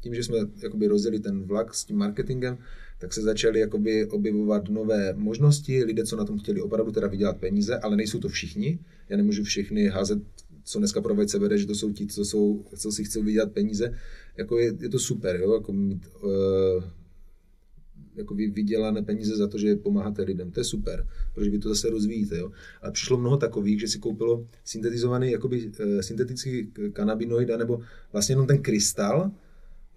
tím, že jsme jakoby rozjeli ten vlak s tím marketingem, tak se začaly jakoby objevovat nové možnosti, lidé, co na tom chtěli opravdu teda vydělat peníze, ale nejsou to všichni. Já nemůžu všechny házet, co dneska provají CBD, že to jsou ti, co, jsou, co si chcou vydělat peníze. Jako je, je to super, jo? Jako mít, uh, jako vy vydělané peníze za to, že pomáháte lidem. To je super, protože vy to zase rozvíjíte. Jo? Ale přišlo mnoho takových, že si koupilo syntetizovaný jakoby, uh, syntetický kanabinoid, nebo vlastně jenom ten krystal,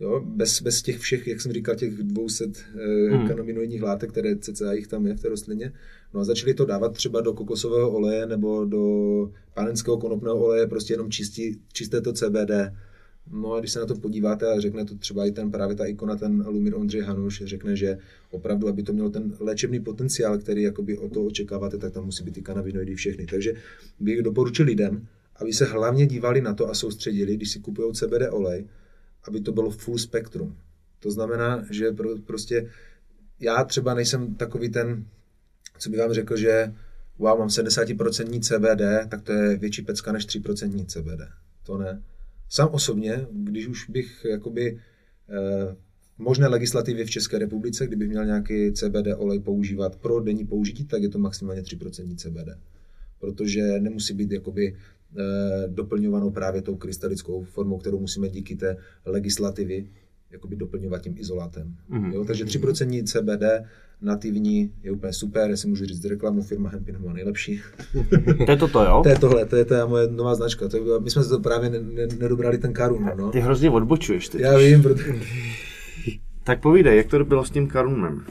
Jo, bez, bez těch všech, jak jsem říkal, těch 200 eh, hmm. kanabinoidních látek, které cca jich tam je v té rostlině. No a začali to dávat třeba do kokosového oleje nebo do panenského konopného oleje, prostě jenom čistí, čisté to CBD. No a když se na to podíváte a řekne to třeba i ten právě ta ikona, ten Lumir Ondřej Hanuš, řekne, že opravdu, aby to mělo ten léčebný potenciál, který jakoby o to očekáváte, tak tam musí být ty kanabinoidy všechny. Takže bych doporučil lidem, aby se hlavně dívali na to a soustředili, když si kupují CBD olej, aby to bylo full spektrum. To znamená, že pro, prostě já třeba nejsem takový ten, co by vám řekl, že wow, mám 70% CBD, tak to je větší pecka než 3% CBD. To ne. Sám osobně, když už bych jakoby eh, možné legislativě v České republice, kdybych měl nějaký CBD olej používat pro denní použití, tak je to maximálně 3% CBD. Protože nemusí být jakoby doplňovanou právě tou krystalickou formou, kterou musíme díky té legislativy jakoby doplňovat tím izolátem. Mm-hmm. Jo, takže 3% CBD nativní je úplně super, jestli můžu říct reklamu, firma Hempin má nejlepší. to je toto, jo? To je tohle, to je ta moje nová značka. To je, my jsme se to právě ne, ne, nedobrali ten karun. No. Ty hrozně odbočuješ teď. Já vím, protože... tak povídej, jak to bylo s tím karunem?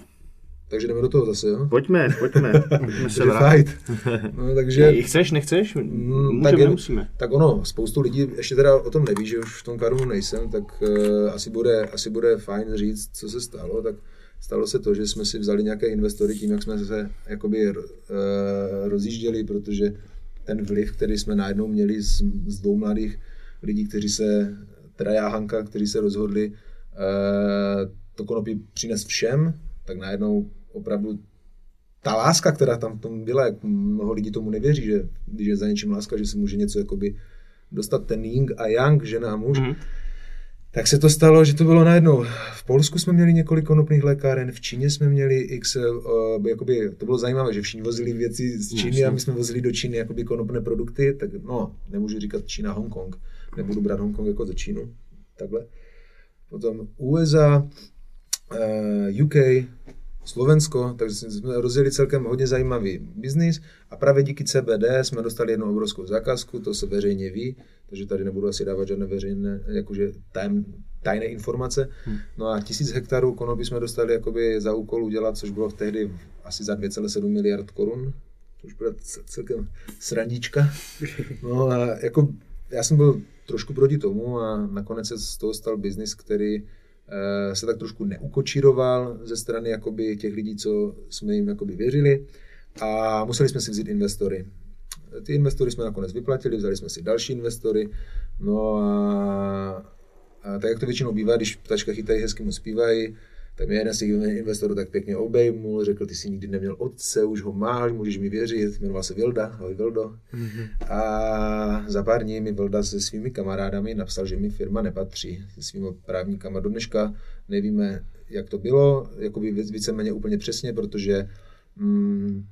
Takže jdeme do toho zase, jo? Pojďme, pojďme. pojďme se fight. No, takže... Ne, chceš, nechceš? Mm, Můžeme, tak, jen, nemusíme. Tak ono, spoustu lidí ještě teda o tom neví, že už v tom karu nejsem, tak uh, asi, bude, asi bude fajn říct, co se stalo. Tak stalo se to, že jsme si vzali nějaké investory tím, jak jsme se jakoby uh, rozjížděli, protože ten vliv, který jsme najednou měli z, z dvou mladých lidí, kteří se, teda já Hanka, kteří se rozhodli uh, to konopí přinést všem, tak najednou opravdu ta láska, která tam v tom byla, jak mnoho lidí tomu nevěří, že když je za něčím láska, že se může něco jakoby dostat ten yin a yang, žena a muž, mm. tak se to stalo, že to bylo najednou. V Polsku jsme měli několik konopných lékáren, v Číně jsme měli x, uh, jakoby, to bylo zajímavé, že všichni vozili věci z Číny a my jsme vozili do Číny jakoby konopné produkty, tak no, nemůžu říkat Čína, Hongkong, nebudu brát Hongkong jako za Čínu, takhle. Potom USA, uh, UK, Slovensko, takže jsme rozjeli celkem hodně zajímavý biznis a právě díky CBD jsme dostali jednu obrovskou zakázku, to se veřejně ví, takže tady nebudu asi dávat žádné veřejné, jakože tajem, tajné informace. Hmm. No a tisíc hektarů konopí jsme dostali jakoby za úkol udělat, což bylo v tehdy asi za 2,7 miliard korun. To už byla celkem srandička. No a jako já jsem byl trošku proti tomu a nakonec se z toho stal biznis, který se tak trošku neukočíroval ze strany jakoby těch lidí, co jsme jim jakoby věřili a museli jsme si vzít investory. Ty investory jsme nakonec vyplatili, vzali jsme si další investory, no a, a tak jak to většinou bývá, když ptačka chytají, hezky mu zpívají, tak mě jeden z těch investorů tak pěkně obejmul, řekl, ty jsi nikdy neměl otce, už ho máš, můžeš mi věřit, jmenoval se Vilda, ahoj Vildo. Mm-hmm. A za pár dní mi Vilda se svými kamarádami napsal, že mi firma nepatří, se svými právníkama. Do dneška nevíme, jak to bylo, jakoby víceméně úplně přesně, protože mm,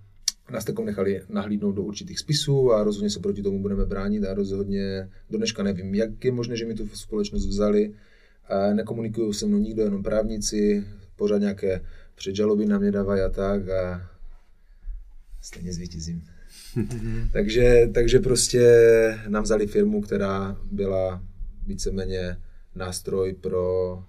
nás takom nechali nahlídnout do určitých spisů a rozhodně se proti tomu budeme bránit a rozhodně do dneška nevím, jak je možné, že mi tu společnost vzali. A nekomunikují se mnou nikdo, jenom právníci, pořád nějaké předžaloby na mě dávají a tak a stejně zvítězím. takže, takže prostě nám vzali firmu, která byla víceméně nástroj pro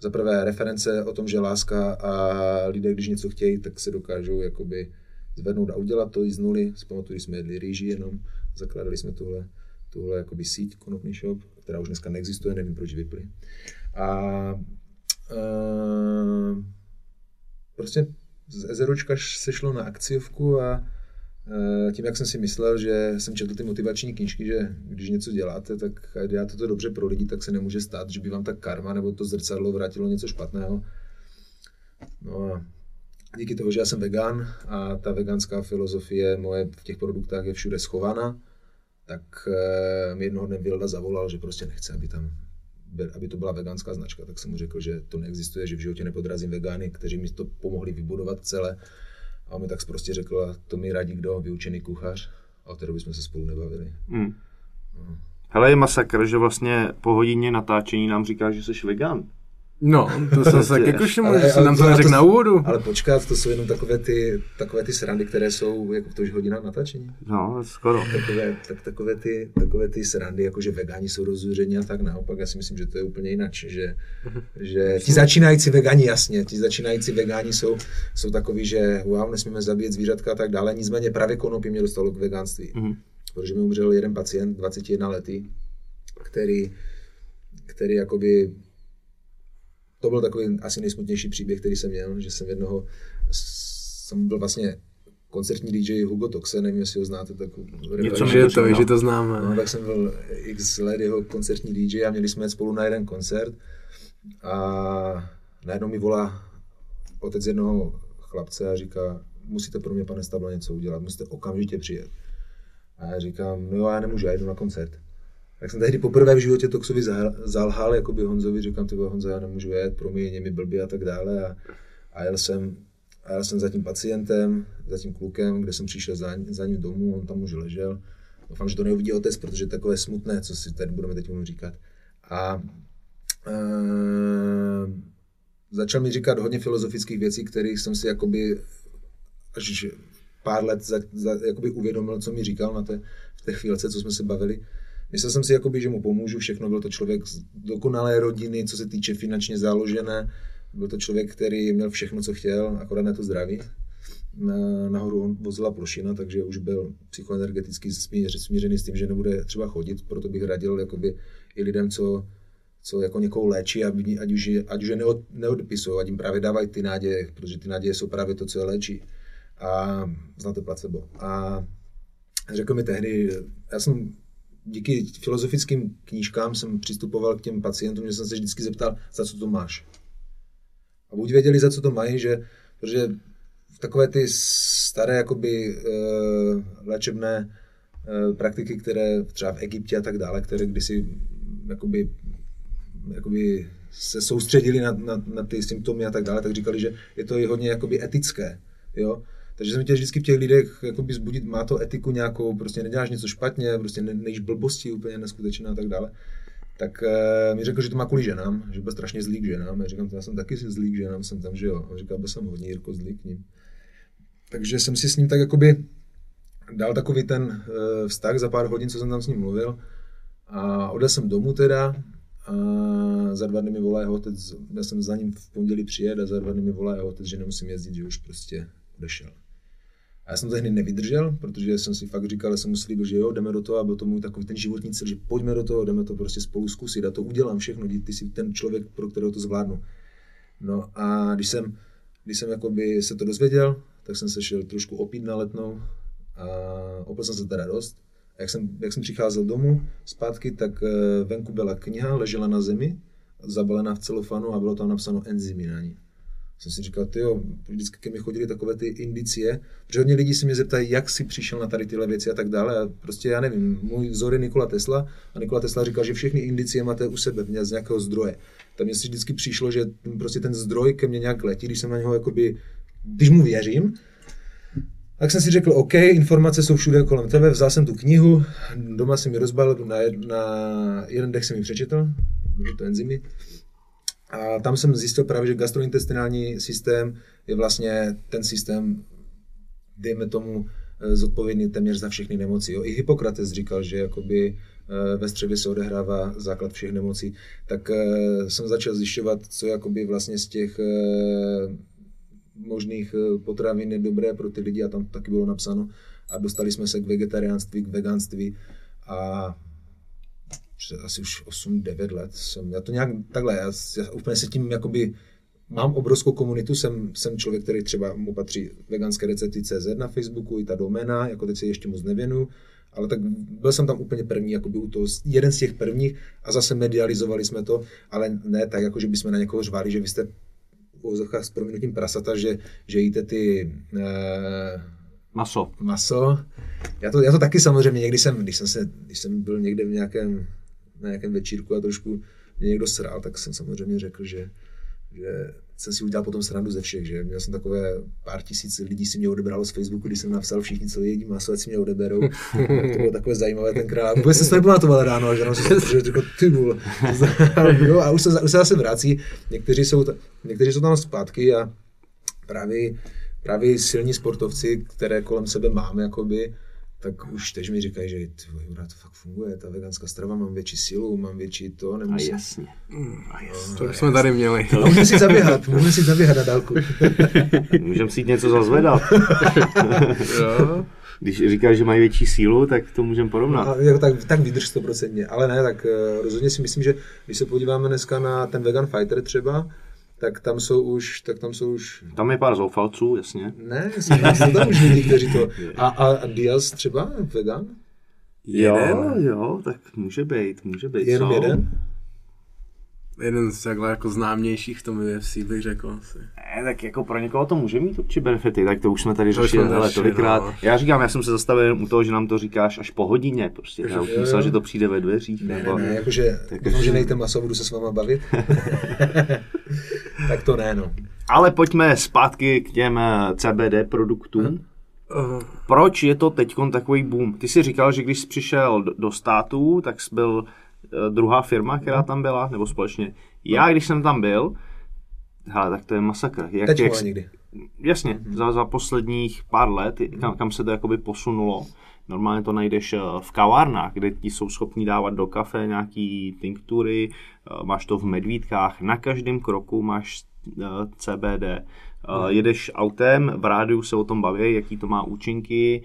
za prvé reference o tom, že láska a lidé, když něco chtějí, tak se dokážou jakoby zvednout a udělat to i z nuly. Zpamatuju, jsme jedli rýži jenom, zakládali jsme tuhle, tuhle jakoby síť konopný shop, která už dneska neexistuje, nevím, proč vyply. A uh, prostě z Ezeročka se šlo na akciovku a uh, tím, jak jsem si myslel, že jsem četl ty motivační knížky, že když něco děláte, tak děláte to dobře pro lidi, tak se nemůže stát, že by vám ta karma nebo to zrcadlo vrátilo něco špatného. No a díky toho, že já jsem vegan a ta veganská filozofie moje v těch produktách je všude schovaná, tak uh, mi jednoho dne Vilda zavolal, že prostě nechce, aby tam aby to byla veganská značka, tak jsem mu řekl, že to neexistuje, že v životě nepodrazím vegány, kteří mi to pomohli vybudovat celé. A on mi tak prostě řekl, to mi radí kdo, vyučený kuchař. A od té doby jsme se spolu nebavili. Hmm. No. Hele, je masakr, že vlastně po hodině natáčení nám říká, že jsi vegan. No, to jsem se taky jako všiml, že jsem nám to neřekl na úvodu. Ale počkat, to jsou jenom takové ty, takové ty srandy, které jsou jako v to hodina natáčení. No, skoro. Takové, tak, takové, ty, takové ty srandy, jako že vegáni jsou rozzuření a tak naopak, já si myslím, že to je úplně jinak, že, že ti začínající vegáni, jasně, ti začínající vegáni jsou, jsou takový, že wow, nesmíme zabíjet zvířatka a tak dále, nicméně právě konopí mě dostalo k vegánství, mm-hmm. protože mi umřel jeden pacient, 21 letý, který, který jakoby to byl takový asi nejsmutnější příběh, který jsem měl, že jsem jednoho, jsem byl vlastně koncertní DJ Hugo Toxe, nevím, jestli ho znáte, tak Něco že to, že to známe. No, tak jsem byl x let jeho koncertní DJ a měli jsme spolu na jeden koncert a najednou mi volá otec jednoho chlapce a říká, musíte pro mě, pane Stabla, něco udělat, musíte okamžitě přijet. A já říkám, no jo, já nemůžu, já jdu na koncert. Tak jsem tehdy poprvé v životě Toxovi zalhal, jako by Honzovi, říkám, ty Honzo, já nemůžu jet, pro mě je mi blbě a tak dále. A, a jel jsem, a jel jsem za tím pacientem, za tím klukem, kde jsem přišel za, za ním domů, on tam už ležel. Doufám, že to neuvidí otec, protože je takové smutné, co si tady budeme teď říkat. A e, začal mi říkat hodně filozofických věcí, kterých jsem si jakoby až pár let za, za, jakoby uvědomil, co mi říkal na té, v té chvílce, co jsme se bavili. Myslel jsem si, jakoby, že mu pomůžu, všechno byl to člověk z dokonalé rodiny, co se týče finančně založené. Byl to člověk, který měl všechno, co chtěl, akorát na to zdraví. Na, nahoru on vozila plošina, takže už byl psychoenergeticky smířený s tím, že nebude třeba chodit, proto bych radil jakoby, i lidem, co, co jako někoho léčí, aby, ať už, ať už je neod, neodpisují, ať jim právě dávají ty náděje, protože ty náděje jsou právě to, co je léčí. A znáte placebo. A řekl mi tehdy, já jsem díky filozofickým knížkám jsem přistupoval k těm pacientům, že jsem se vždycky zeptal, za co to máš. A buď věděli, za co to mají, že, protože v takové ty staré jakoby, uh, léčebné uh, praktiky, které třeba v Egyptě a tak dále, které kdysi jakoby jakoby se soustředili na, na, na ty symptomy a tak dále, tak říkali, že je to i hodně jakoby etické, jo. Takže jsem chtěl vždycky v těch lidech jakoby zbudit, má to etiku nějakou, prostě neděláš něco špatně, prostě ne, nejíš blbosti úplně neskutečné a tak dále. Tak e, mi řekl, že to má kvůli ženám, že byl strašně zlý k ženám. Já říkám, já jsem taky zlý k ženám, jsem tam, že jo. On říkal, byl jsem hodně Jirko zlý k ním. Takže jsem si s ním tak jakoby dal takový ten e, vztah za pár hodin, co jsem tam s ním mluvil. A odjel jsem domů teda, a za dva dny mi volá jeho otec, já jsem za ním v pondělí přijet a za dva dny mi volá jeho otec, že nemusím jezdit, že už prostě odešel. A já jsem to tehdy nevydržel, protože jsem si fakt říkal, že jsem mu slíbil, že jo, jdeme do toho a byl to můj takový ten životní cíl, že pojďme do toho, jdeme to prostě spolu zkusit a to udělám všechno, ty jsi ten člověk, pro kterého to zvládnu. No a když jsem, když jsem jakoby se to dozvěděl, tak jsem se šel trošku opít na letnou a opil jsem se teda dost. A jak jsem, jak jsem přicházel domů zpátky, tak eh, venku byla kniha, ležela na zemi, zabalená v celofanu a bylo tam napsáno enzymy na ní jsem si říkal, ty jo, vždycky ke mně chodili takové ty indicie, protože hodně lidí se mě zeptají, jak si přišel na tady tyhle věci a tak dále. A prostě já nevím, můj vzor je Nikola Tesla a Nikola Tesla říkal, že všechny indicie máte u sebe, mě z nějakého zdroje. Tam mě si vždycky přišlo, že prostě ten zdroj ke mně nějak letí, když jsem na něho jakoby, když mu věřím, tak jsem si řekl, OK, informace jsou všude kolem tebe, vzal jsem tu knihu, doma jsem ji rozbalil, na, na jeden dech jsem ji přečetl, to enzymy, a tam jsem zjistil právě, že gastrointestinální systém je vlastně ten systém, dejme tomu, eh, zodpovědný téměř za všechny nemoci. Jo. I Hippokrates říkal, že jakoby eh, ve střevě se odehrává základ všech nemocí, tak eh, jsem začal zjišťovat, co jakoby vlastně z těch možných potravin je dobré pro ty lidi a tam taky bylo napsáno a dostali jsme se k vegetariánství, k veganství a před asi už 8-9 let jsem, já to nějak takhle, já, já úplně se tím jakoby, mám obrovskou komunitu, jsem, jsem člověk, který třeba mu patří veganské recepty CZ na Facebooku, i ta doména, jako teď se ještě moc nevěnu, ale tak byl jsem tam úplně první, jakoby u toho, jeden z těch prvních a zase medializovali jsme to, ale ne tak, jako že bychom na někoho řvali, že vy jste v s proměnutím prasata, že, že jíte ty eh, Maso. Maso. Já to, já to taky samozřejmě, někdy jsem, když jsem, se, když jsem byl někde v nějakém na nějakém večírku a trošku mě někdo srál, tak jsem samozřejmě řekl, že, že jsem si udělal potom srandu ze všech, že měl jsem takové pár tisíc lidí si mě odebralo z Facebooku, když jsem napsal všichni, co jedí maso, ať si mě odeberou. to bylo takové zajímavé tenkrát. Vůbec jsem se nepamatoval ráno, že jsem si řekl, ty vůle. jo, a už se, už se zase vrací. Někteří jsou, někteří jsou tam zpátky a právě, právě silní sportovci, které kolem sebe máme, jakoby, tak už teď mi říkají, že Jura, to fakt funguje, ta veganská strava, mám větší sílu, mám větší to, nemusím. A jasně. Mm, a jasně. No, to jsme tady měli. A můžeme si zaběhat, můžeme si zaběhat na dálku. můžeme si něco zazvedat. jo. Když říkáš, že mají větší sílu, tak to můžeme porovnat. No, jako tak, tak vydrž 100%. Ale ne, tak uh, rozhodně si myslím, že když se podíváme dneska na ten Vegan Fighter třeba, tak tam jsou už, tak tam jsou už... Tam je pár zoufalců, jasně. Ne, jsou tam už lidi, kteří to... A, a, a Diaz třeba, vegan? Jo, jeden. jo, tak může být, může být. Jenom jeden? Jeden z takhle jako známějších v tom UFC bych řekl asi. Ne, tak jako pro někoho to může mít určitě benefity, tak to už jsme tady řešili hele, tolikrát. No. Já říkám, já jsem se zastavil u toho, že nám to říkáš až po hodině, prostě. Já už myslel, že to přijde ve dveřích. Ne, nebo... ne, ne, jakože, tak, doufám, že nejte maso, budu se s váma bavit. tak to ne, no. Ale pojďme zpátky k těm eh, CBD produktům. Uh. Proč je to teď takový boom? Ty jsi říkal, že když jsi přišel do, do států, tak jsi byl druhá firma, která tam byla, nebo společně. Já, když jsem tam byl, hele, tak to je masakr. Jak, Teď jak, někdy. Jasně, mm-hmm. za, za posledních pár let, kam, kam se to jakoby posunulo. Normálně to najdeš eh, v kavárnách, kde ti jsou schopni dávat do kafe nějaký tinktury, eh, máš to v medvídkách, na každém kroku máš CBD. Mm. Jedeš autem, v rádiu se o tom baví, jaký to má účinky,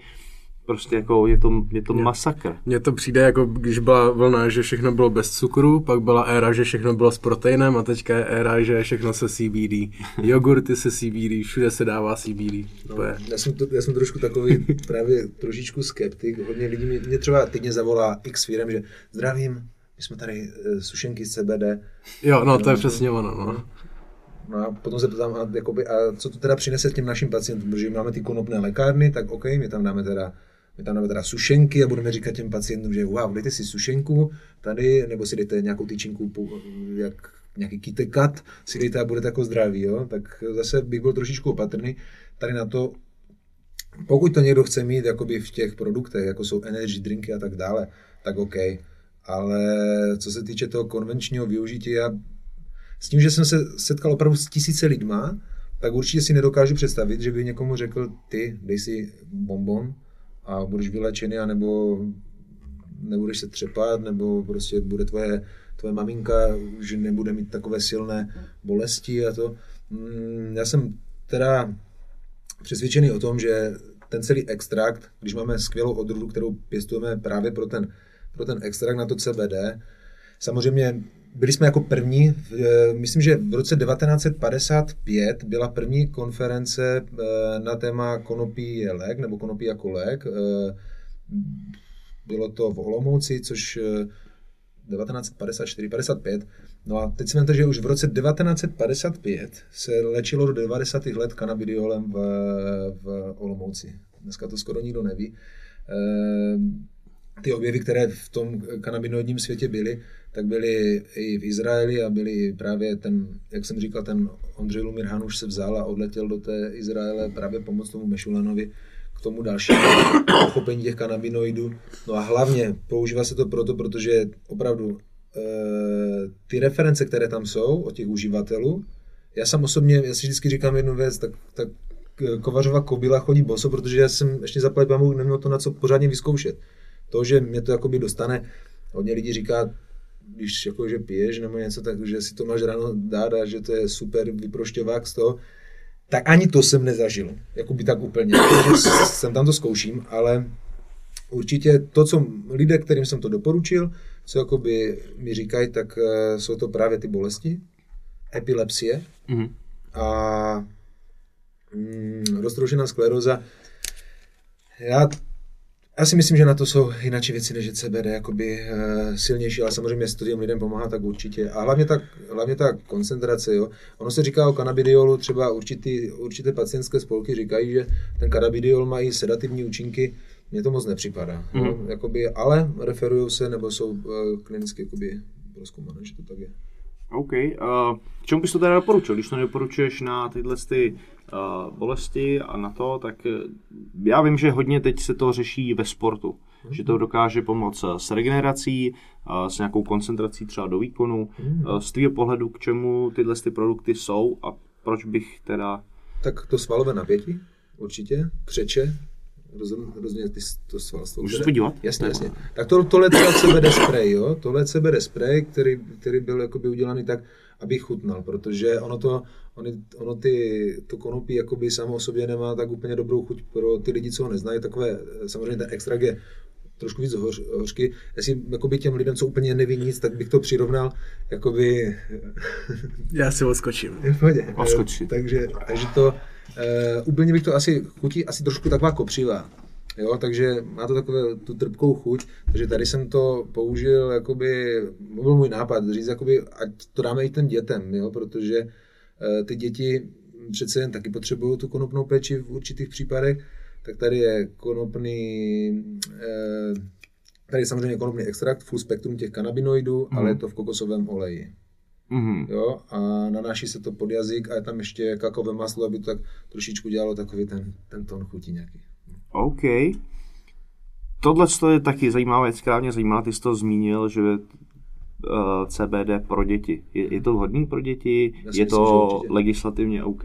Prostě jako je to, je to masakr. Mně to přijde jako, když byla vlna, že všechno bylo bez cukru, pak byla éra, že všechno bylo s proteinem a teďka je éra, že všechno se CBD. Jogurty se CBD, všude se dává CBD. No, já, jsem to, já jsem trošku takový právě trošičku skeptik. Hodně lidí mě, mě třeba týdně zavolá x firm, že zdravím, my jsme tady uh, sušenky z CBD. Jo, no to je přesně ono. No. No a potom se ptám, a, jakoby, a co to teda přinese těm našim pacientům, protože máme ty konopné lékárny, tak OK, my tam dáme teda my tam dáme teda sušenky a budeme říkat těm pacientům, že wow, dejte si sušenku tady, nebo si dejte nějakou tyčinku, jak nějaký kitekat, si dejte a budete jako zdraví, jo? tak zase bych byl trošičku opatrný tady na to, pokud to někdo chce mít jakoby v těch produktech, jako jsou energy drinky a tak dále, tak OK. Ale co se týče toho konvenčního využití, já s tím, že jsem se setkal opravdu s tisíce lidma, tak určitě si nedokážu představit, že by někomu řekl, ty, dej si bonbon a budeš vylečený, anebo nebudeš se třepat, nebo prostě bude tvoje, tvoje maminka, že nebude mít takové silné bolesti a to. Mm, já jsem teda přesvědčený o tom, že ten celý extrakt, když máme skvělou odrůdu, kterou pěstujeme právě pro ten, pro ten extrakt na to CBD, samozřejmě byli jsme jako první, myslím, že v roce 1955 byla první konference eh, na téma konopí je lék, nebo konopí jako lék. Eh, bylo to v Olomouci, což 1954-55. Eh, no a teď si vemte, že už v roce 1955 se léčilo do 90. let kanabidiolem v, v Olomouci. Dneska to skoro nikdo neví. Ty objevy, které v tom kanabinoidním světě byly, tak byli i v Izraeli a byli právě ten, jak jsem říkal, ten Ondřej Lumir Hanuš se vzal a odletěl do té Izraele právě pomoct tomu Mešulanovi k tomu dalšímu pochopení těch kanabinoidů. No a hlavně používá se to proto, protože opravdu e, ty reference, které tam jsou od těch uživatelů, já jsem osobně, já si vždycky říkám jednu věc, tak, tak Kovařova kobila chodí boso, protože já jsem ještě zaplať neměl to na co pořádně vyzkoušet. To, že mě to jakoby dostane, hodně lidí říká, když jakože piješ nebo něco, tak že si to máš ráno dát a že to je super vyprošťovák z toho, tak ani to jsem nezažil, jako by tak úplně. jsem tam to zkouším, ale určitě to, co lidé, kterým jsem to doporučil, co jakoby mi říkají, tak uh, jsou to právě ty bolesti, epilepsie mm-hmm. a mm, roztroušená skleróza. Já já si myslím, že na to jsou jinak věci než CBD, jakoby uh, silnější, ale samozřejmě těm lidem pomáhá, tak určitě. A hlavně ta, hlavně ta koncentrace, jo. Ono se říká o kanabidiolu, třeba určitý, určité pacientské spolky říkají, že ten kanabidiol má i sedativní účinky, mně to moc nepřipadá. Mm. No, jakoby, ale referují se nebo jsou uh, klinicky jakoby, rozkoumané, že to tak je. OK. Uh, čemu bys to teda doporučil? Když to nedoporučuješ na tyhle ty bolesti a na to, tak uh, já vím, že hodně teď se to řeší ve sportu. Mm. Že to dokáže pomoct s regenerací, s nějakou koncentrací třeba do výkonu. Mm. Z tvého pohledu, k čemu tyhle ty produkty jsou a proč bych teda... Tak to svalové napětí, určitě, křeče, rozumím, ty to svalstvo. Můžu se podívat? Jasně, jasně. Tak to, tohle je CBD spray, jo? Tohle je CBD spray, který, který byl jakoby udělaný tak, aby chutnal, protože ono to, ono, ono ty, to konopí jakoby samo o sobě nemá tak úplně dobrou chuť pro ty lidi, co ho neznají, takové, samozřejmě ten extrakt je trošku víc hoř, hořky. Jestli jakoby těm lidem, co úplně neví nic, tak bych to přirovnal jakoby... Já si odskočím. Odskočí. Takže, takže to, Uh, úplně bych to asi chutí asi trošku taková kopřivá. Jo, takže má to takové tu trpkou chuť, takže tady jsem to použil, jakoby, byl můj nápad, říct, jakoby, ať to dáme i těm dětem, jo, protože uh, ty děti přece jen taky potřebují tu konopnou péči v určitých případech, tak tady je konopný, uh, tady je samozřejmě konopný extrakt, full spektrum těch kanabinoidů, mm. ale je to v kokosovém oleji. Mm-hmm. Jo, a nanáší se to pod jazyk a je tam ještě kakové maslo, aby to tak trošičku dělalo takový ten, ten tón chutí nějaký. OK. Tohle je taky zajímavé, věc, která mě zajímá, ty jsi to zmínil, že uh, eh, CBD pro děti. Je, je to vhodný pro děti? Já je to myslím, legislativně OK?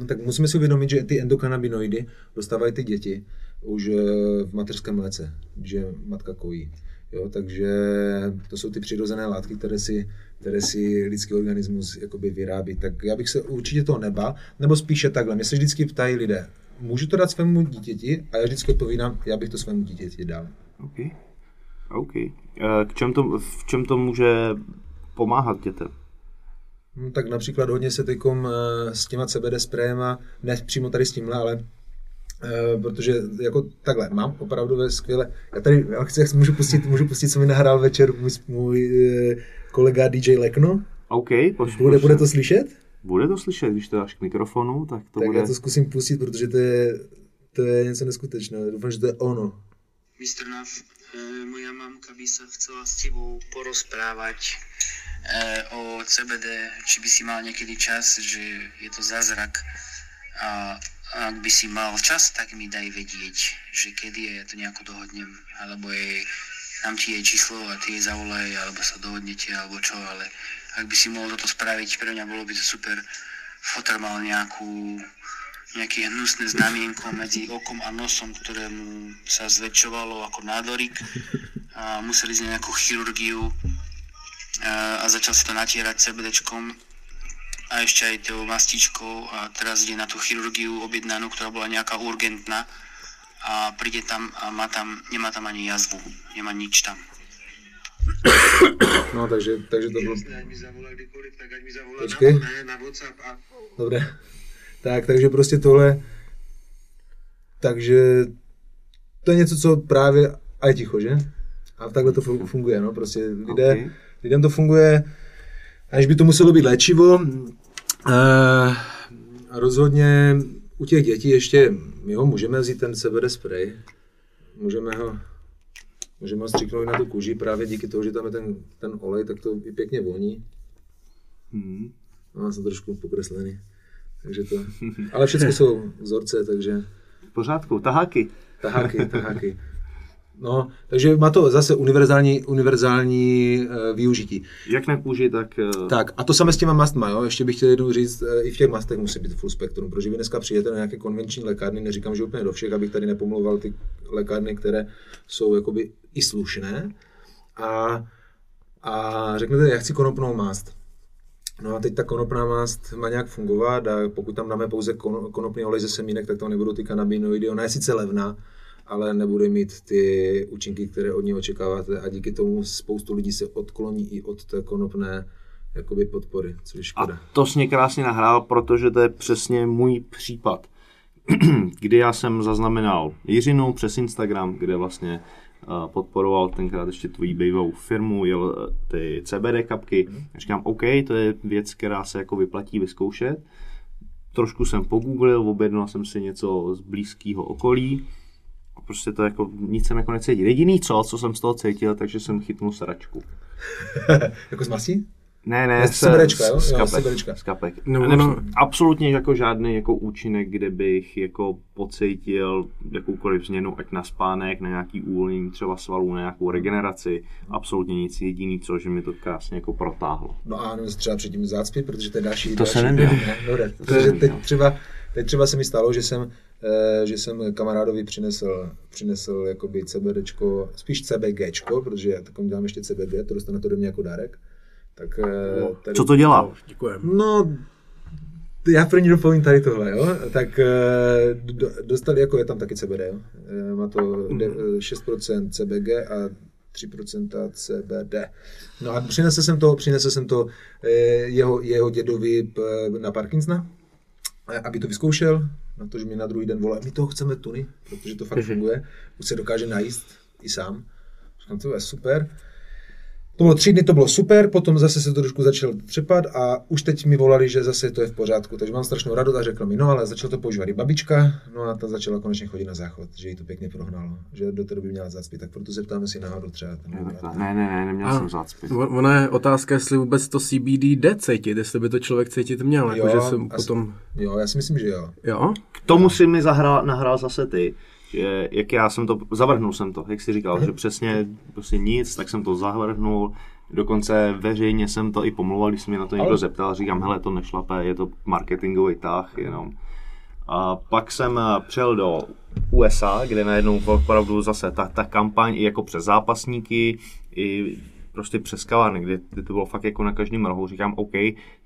No, tak musíme si uvědomit, že ty endokanabinoidy dostávají ty děti už uh, v mateřském mléce, že matka kojí. Jo, takže to jsou ty přirozené látky, které si, které si lidský organismus jakoby vyrábí. Tak já bych se určitě toho nebal, nebo spíše takhle. Mě se vždycky ptají lidé, můžu to dát svému dítěti? A já vždycky odpovídám, já bych to svému dítěti dal. OK. OK. Eh, k čem to, v čem to může pomáhat dětem? No, tak například hodně se teďkom eh, s těma CBD sprayema, ne přímo tady s tímhle, ale Uh, protože jako takhle, mám opravdu skvěle, já tady já chci, můžu, pustit, můžu pustit, co mi nahrál večer můj, můj kolega DJ Lekno. OK, poš, bude, bude to slyšet? Bude to slyšet, když to dáš k mikrofonu, tak to tak bude... já to zkusím pustit, protože to je, to je něco neskutečného. Doufám, že to je ono. Mr. Nav, moja mamka by sa chcela s tebou porozprávať e, o CBD, či by si mal niekedy čas, že je to zázrak. A ak by si mal čas, tak mi daj vedieť, že kedy je, ja to nejako dohodnem, alebo je, dám ti jej číslo a ty jej zavolaj, alebo sa dohodnete, alebo čo, ale ak by si mohol toto spraviť, pre mňa bolo by to super. Foter mal nejakú, nejaké hnusné znamienko medzi okom a nosom, ktorému sa zväčšovalo ako nádorik a museli ísť na nejakú chirurgiu a, a začal si to natierať CBDčkom a ešte aj tou mastičkou a teraz ide na tú chirurgiu objednanú, ktorá bola nejaká urgentná a príde tam a má tam, nemá tam ani jazvu, nemá nič tam. No, takže, takže to bylo... Ať mi zavolá kdykoliv, tak ať mi zavolá Počkej. na, ne, na WhatsApp a Dobré. Tak, takže prostě tohle... Takže to je něco, co právě... A je ticho, že? A takhle to fu- funguje, no, prostě lidé, Ok. lidem to funguje, aniž by to muselo být léčivo. Eh, rozhodně u těch dětí ještě, my ho můžeme vzít ten CBD spray, můžeme ho, můžeme ho stříknout na tu kůži, právě díky tomu, že tam je ten, ten olej, tak to i pěkně voní. Hmm. No, jsem trošku pokreslený. Takže to, ale všechno jsou vzorce, takže V pořádku, taháky. taháky, taháky. No, takže má to zase univerzální, univerzální uh, využití. Jak na kůži, tak... eh, Tak a to samé s těma mastma, jo? ještě bych chtěl jednou říct, eh, i v těch mastech musí být full spektrum, protože vy dneska přijete na nějaké konvenční lékárny, neříkám, že úplně do všech, abych tady nepomlouval ty lékárny, které jsou jakoby i slušné a, a řeknete, já chci konopnou mast. No a teď ta konopná mast má nějak fungovat a pokud tam dáme pouze kon, konopný olej ze semínek, tak tam nebudou ty kanabinoidy. Ona je sice levná, ale nebude mít ty účinky, které od ní očekáváte a díky tomu spoustu lidí se odkloní i od té konopné jakoby podpory, což je škoda. A to jsi mě krásně nahrál, protože to je přesně můj případ. kdy já jsem zaznamenal Jiřinu přes Instagram, kde vlastně podporoval tenkrát ještě tvojí bývalou firmu, jel eh, ty CBD kapky. A říkám, OK, to je věc, která se jako vyplatí vyzkoušet. Trošku jsem pogooglil, objednal jsem si něco z blízkého okolí. A prostě to jako, nic jsem jako necítil. Jediný co, co jsem z toho cítil, takže jsem chytnul sračku. jako z masí? Ne, ne, z seberečka, jo? z Jo, kapek, seberečka. z kapek. Nebo Ne, ono- absolutně jako žádný jako účinek, kde bych jako pocítil jakoukoliv změnu, ať na spánek, na nějaký uvolnění třeba svalů, na nějakou regeneraci, absolutně nic jediný, co, že mi to krásně jako protáhlo. No a nebo třeba předtím zácpy, protože to je další. To další, se neměl. Ne, dobré, protože teď třeba, teď třeba se mi stalo, že jsem, eh, že jsem kamarádovi přinesl, přinesl jakoby CBDčko, spíš CBGčko, protože já takovým dělám ještě CBG, to dostane to do mě jako dárek. Tak, eh, tady, Co to dělá? Děkujem. No, já první dopovím tady tohle, jo. Tak eh, do, dostali, jako je tam taky CBD, jo. Eh, Má to de, eh, 6% CBG a 3% CBD. No a přinesl jsem to, přinesl jsem to eh, jeho, jeho dědovi na Parkinsona, aby to vyzkoušel, na to, že mě na druhý den volá, my toho chceme tuny, protože to fakt funguje, už se dokáže najíst i sám. Říkám, to je super. To bylo tři dny, to bylo super, potom zase se to trošku začal třepat a už teď mi volali, že zase to je v pořádku, takže mám strašnou radost a řekla mi, no ale začal to používat i babička, no a ta začala konečně chodit na záchod, že jí to pěkně prohnalo, že do té doby měla zácpy, tak proto se ptáme si náhodou třeba. Ten Ne, ne, ne, ne, neměl A- jsem zácpy. Ona je otázka, jestli vůbec to CBD jde cítit, jestli by to člověk cítit měl, Jo, jakože se asi- potom... Jo, já si myslím, že jo. Jo? K tomu si mi zahrál, nahrál zase ty, že jak já jsem to, zavrhnul jsem to, jak jsi říkal, že přesně prostě nic, tak jsem to zavrhnul, dokonce veřejně jsem to i pomluval, když se mě na to někdo Ale- zeptal, říkám, hele, to nešlape, je to marketingový tah jenom. A pak jsem eh, přijel do USA, kde najednou opravdu zase ta, ta kampaň i jako přes zápasníky, i prostě přes kavárny, kde, kde to bylo fakt jako na každém rohu. Říkám, OK,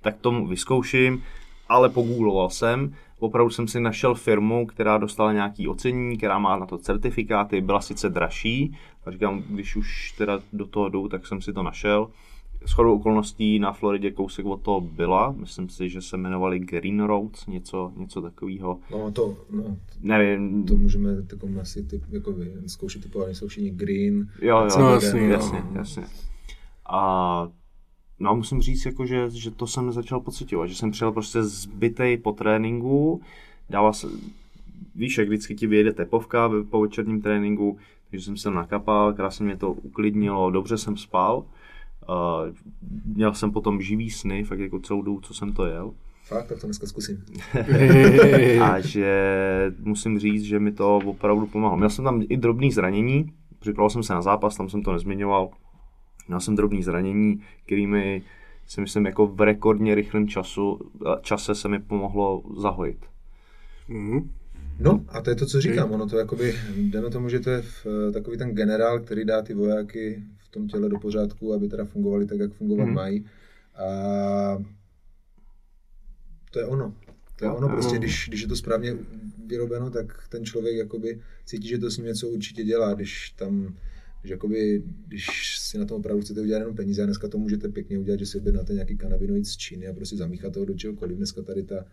tak tomu vyzkouším, ale pogoogloval jsem, opravdu jsem si našel firmu, která dostala nějaký ocenění, která má na to certifikáty, byla sice dražší, a říkám, když už teda do toho jdu, tak jsem si to našel. Shodou okolností na Floridě kousek od toho byla, myslím si, že se jmenovali Green Roads, něco, něco takového. No to, no, Nevím, to můžeme takovým asi typ, jako vy, zkoušet typovaný jsou všichni green. Jo, jo, No, jasně, jo. jasně, jasně. A no musím říct, jako, že, že to jsem začal pocitovat, že jsem přijel prostě zbytej po tréninku, dával se, víš, jak vždycky ti vyjede tepovka po večerním tréninku, že jsem se nakapal, krásně mě to uklidnilo, dobře jsem spal. Uh, měl jsem potom živý sny, fakt jako celou dobu, co jsem to jel. Fakt, tak to dneska zkusím. a že musím říct, že mi to opravdu pomáhalo. Měl jsem tam i drobný zranění, připravil jsem se na zápas, tam jsem to nezmiňoval. Měl jsem drobný zranění, kterými si myslím jako v rekordně rychlém času, čase se mi pomohlo zahojit. Mhm. No a to je to, co říkám. Ono to jakoby, jdeme tomu, že to je v, takový ten generál, který dá ty vojáky v tom těle do pořádku, aby teda fungovali tak, jak fungovat Mhm. mají. A to je ono. To je ono prostě, když, když je to správně vyrobeno, tak ten člověk jakoby cítí, že to s ním něco určitě dělá, když tam když, jakoby, když si na tom opravdu chcete udělat jenom peníze a dneska to můžete pěkně udělat, že si objednáte nějaký kanabinoid z Číny a prostě zamícháte ho do čehokoliv. Dneska tady ta,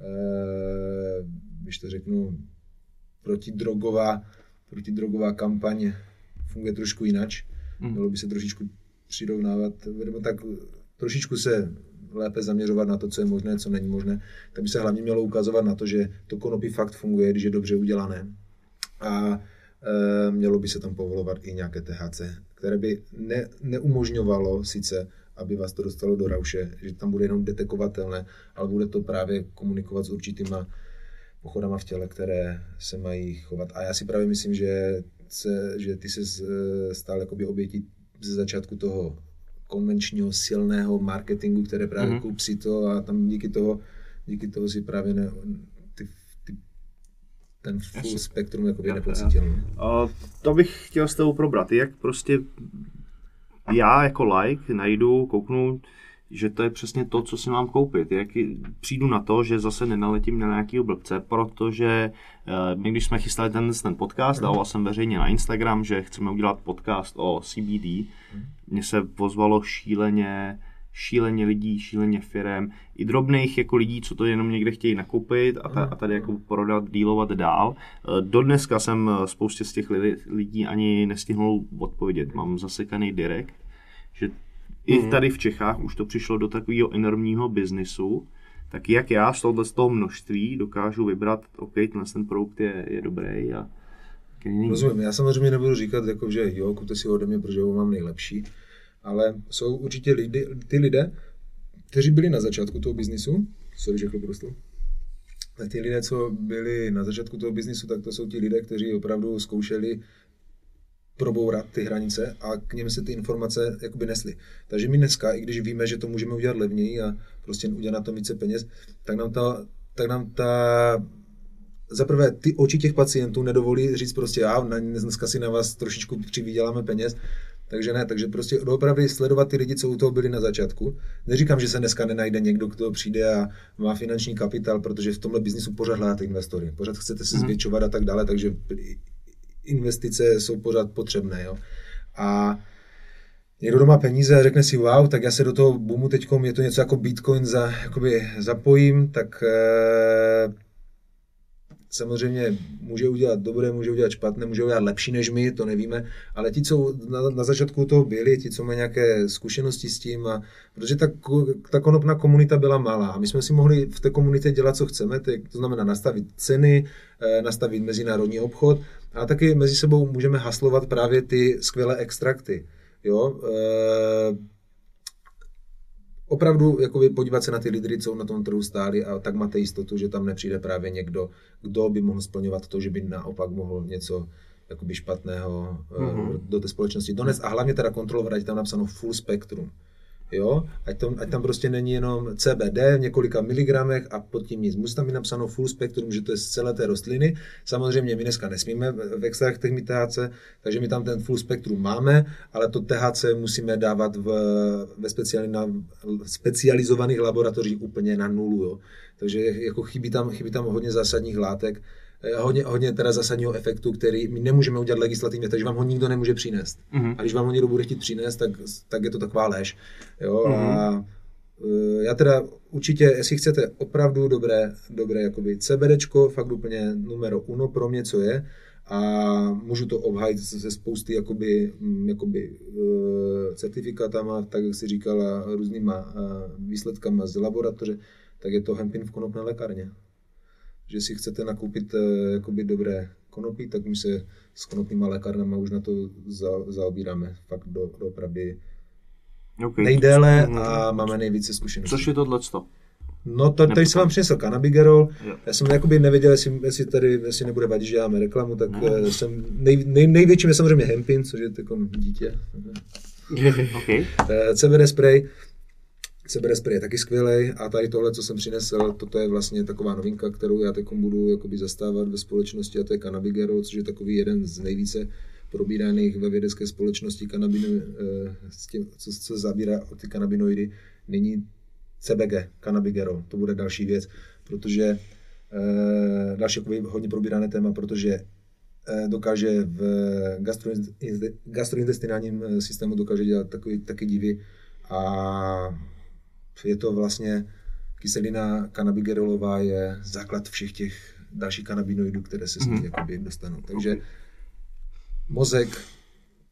eh, když to řeknu, protidrogová, protidrogová kampaň funguje trošku jináč. Mm. Mělo by se trošičku přirovnávat, nebo tak trošičku se lépe zaměřovat na to, co je možné, co není možné. Tak by se hlavně mělo ukazovat na to, že to konopí fakt funguje, když je dobře udělané. A e, mělo by se tam povolovat i nějaké THC, které by ne, neumožňovalo sice, aby vás to dostalo do rauše, že tam bude jenom detekovatelné, ale bude to právě komunikovat s určitýma pochodama v těle, které se mají chovat. A já si právě myslím, že, se, že ty se stal jakoby obětí ze začátku toho konvenčního silného marketingu, které právě Mhm. mm-hmm. kup si to a tam díky toho, díky toho si právě ne, ten full spektrum jakoby no. A to bych chtěl s tebou probrat. Jak prostě já jako like najdu, kouknu, že to je přesně to, co si mám koupit. Jak přijdu na to, že zase nenaletím na nějakého blbce, protože uh, my, když jsme chystali ten, ten podcast, dával jsem veřejně na Instagram, že chceme udělat podcast o CBD. Mně se pozvalo šíleně šíleně lidí, šíleně firem, i drobných jako lidí, co to jenom někde chtějí nakoupit a, ta, a tady jako prodat, dílovat dál. Eh, Do dneska jsem eh, spoustě z těch lidí ani nestihnul odpovědět. Mám zasekaný direkt, že i tady v Čechách už to přišlo do takového enormního biznisu, tak jak já z tohohle z toho množství dokážu vybrat, OK, tenhle ten produkt je, je dobrý a. Rozumím, já samozřejmě nebudu říkat, jako, že jo, kupte si ho ode mě, protože ho mám nejlepší, ale jsou určitě lidi, ty lidé, kteří byli na začátku toho biznisu, sorry, že chvilku dostal, tak ty lidé, co byli na začátku toho biznisu, tak to jsou ti lidé, kteří opravdu zkoušeli probourat ty hranice a k něm se ty informace jakoby nesly. Takže my dneska, i když víme, že to můžeme udělat levněji a prostě udělat na tom více peněz, tak nám ta, tak nám ta za prvé, ty oči těch pacientů nedovolí říct prostě, já dneska si na vás trošičku přivyděláme peněz, takže ne, takže prostě doopravdy sledovat ty lidi, co u toho byli na začátku. Neříkám, že se dneska nenajde někdo, kdo přijde a má finanční kapitál, protože v tomhle biznisu pořád hledáte investory, pořád chcete se zvětšovat a tak dále, takže investice jsou pořád potřebné. Jo. A někdo doma peníze a řekne si, wow, tak já se do toho boomu teď, je to něco jako Bitcoin, za, jakoby zapojím, tak eh, samozřejmě může udělat dobré, může udělat špatné, může udělat lepší než my, to nevíme, ale ti, co na, na začátku toho byli, ti, co mají nějaké zkušenosti s tím, a, protože ta, ta konopná komunita byla malá a my jsme si mohli v té komunitě dělat, co chceme, to, to znamená nastavit ceny, eh, nastavit mezinárodní obchod a taky mezi sebou můžeme haslovat právě ty skvělé extrakty. Jo? Eh, opravdu jakoby podívat se na ty lídry, co na tom trhu stáli a tak máte jistotu, že tam nepřijde právě někdo, kdo by mohl splňovat to, že by naopak mohl něco jakoby špatného mm-hmm. do té společnosti donést a hlavně teda kontrolovat, ať tam napsáno full spektrum. Jo? Ať, tam, ať tam prostě není jenom CBD v několika miligramech a pod tím nic. Musí tam být napsáno full spektrum, že to je z celé té rostliny. Samozřejmě my dneska nesmíme v extraktech mít THC, takže my tam ten full spektrum máme, ale to THC musíme dávat v, ve speciali, na, specializovaných laboratořích úplně na nulu. Jo? Takže jako chybí tam, chybí tam hodně zásadních látek, hodně, hodně teda zásadního efektu, který my nemůžeme udělat legislativně, takže vám ho nikdo nemůže přinést. Mm-hmm. A když vám ho někdo bude chtít přinést, tak, tak je to taková lež. Jo? Mm-hmm. A eh, já teda určitě, jestli chcete opravdu dobré, dobré jakoby CBDčko, fakt úplně numero uno pro mě, co je, a můžu to obhajit ze spousty jakoby, mm, jakoby uh, certifikátama, tak jak si říkala, různýma výsledkama z laboratoře, tak je to hempin v konopné lékárně. Že si chcete nakoupit eh, jakoby dobré konopí, tak my se s konopnýma lékárnama už na to za, zaobíráme fakt do, doopravdy Okay. nejdéle a máme nejvíce zkušeností. Což je tohleto? No, to, tady jsem vám přinesl canabigerol. Jo. Já jsem jakoby nevěděl, jestli, jestli tady jestli nebude vadit, že děláme reklamu, tak no. jsem nej, nej, největším je samozřejmě Hempin, což je takový dítě. Okay. Eh, CBD spray. CBD spray je taky skvělý a tady tohle, co jsem přinesl, toto je vlastně taková novinka, kterou já teď budu jakoby zastávat ve společnosti a to je cannabigerol, což je takový jeden z nejvíce probíraných ve vědecké společnosti kanabino, eh, s tím, co, co se zabírá o ty kanabinoidy, nyní CBG, cannabigerol, to bude další věc, protože eh, další jakoby hodně probírané téma, protože eh, dokáže v gastroin- gastrointestinálním systému dokáže dělat takový, taky divy a je to vlastně kyselina kanabigerolová je základ všech těch dalších kanabinoidů, které se s ní jakoby dostanou. Takže mozek,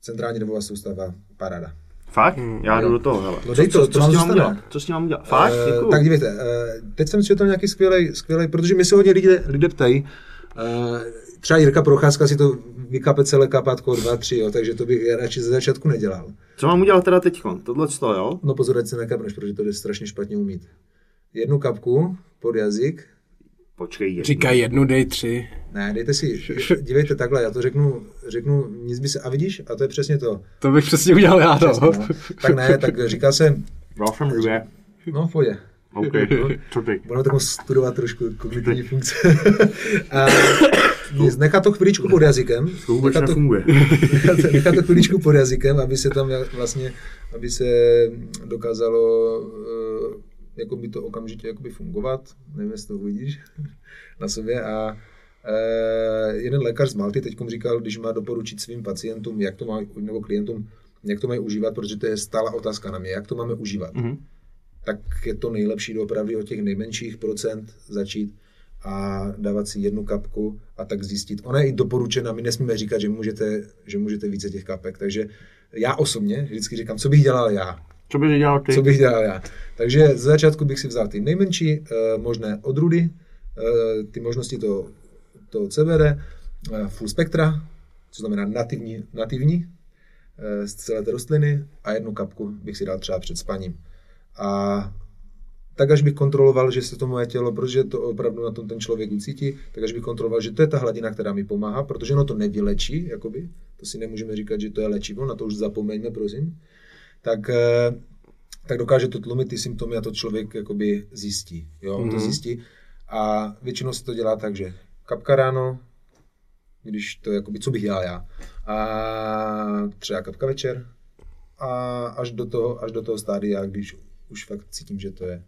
centrální nervová soustava, paráda. Fakt? Já jdu do toho, hele. No dej to, co, to co, nám s tím mám udělat? Co s tím mám udělat? Fakt? Děkuju. tak dívejte, eh, teď jsem četl nějaký skvělý, skvělý, protože mi se hodně lidé, lidé ptají, eh, třeba Jirka Procházka si to vykape celé kapátko 2, 3, jo, takže to bych radši ze začátku nedělal. Co mám udělat teda teď? Tohle to, jo? No pozor, ať se nekapneš, protože to jde strašně špatně umít. Jednu kapku pod jazyk, Počkej, jednu. Říkaj jednu, dej tři. ne, dejte si, dívejte takhle, já to řeknu, řeknu, nic by se, a vidíš, a to je přesně to. To bych přesně udělal já, no. Přesně, no. Tak ne, tak říká se, Dal jsem dvě. no v pohodě. OK. Co ty? Budeme takovou studovat trošku kognitivní funkce. a nechat to chviličku pod jazykem. To vůbec nechat to, nefunguje. nechat, nechat to chviličku pod jazykem, aby se tam vlastně, aby se dokázalo uh, jako by to okamžitě jakoby fungovat. Nevím, jestli to uvidíš na sobě. A uh, jeden lékař z Malty teď říkal, když má doporučit svým pacientům, jak to má, nebo klientům, jak to mají užívat, protože to je stála otázka na mě, jak to máme užívat. Mhm. Tak je to nejlepší doopravdy od těch nejmenších procent začít a dávat si jednu kapku a tak zjistit. Ona je i doporučena, my nesmíme říkat, že můžete, že můžete více těch kapek, takže já osobně vždycky říkám, co bych dělal já. Co bys dělal ty? Co bych dělal já. Takže z začátku bych si vzal ty nejmenší uh, možné odrůdy, uh, ty možnosti toho, toho CBD, uh, full spektra, co znamená nativní, nativní uh, z celé té rostliny a jednu kapku bych si dal třeba před spaním. A tak až bych kontroloval, že se to moje tělo, protože to opravdu na tom ten člověk ucítí, tak až bych kontroloval, že to je ta hladina, která mi pomáhá, protože ono to nevylečí, jakoby, to si nemůžeme říkat, že to je léčivo, na to už zapomeňme, prosím, tak, eh, tak dokáže to tlumit ty symptomy a to člověk jakoby zjistí. Jo, mm-hmm. to zjistí. A většinou se to dělá tak, že kapka ráno, když to jakoby, co bych dělal já, a třeba kapka večer a až do toho, až do toho stádia, když už fakt cítím, že to je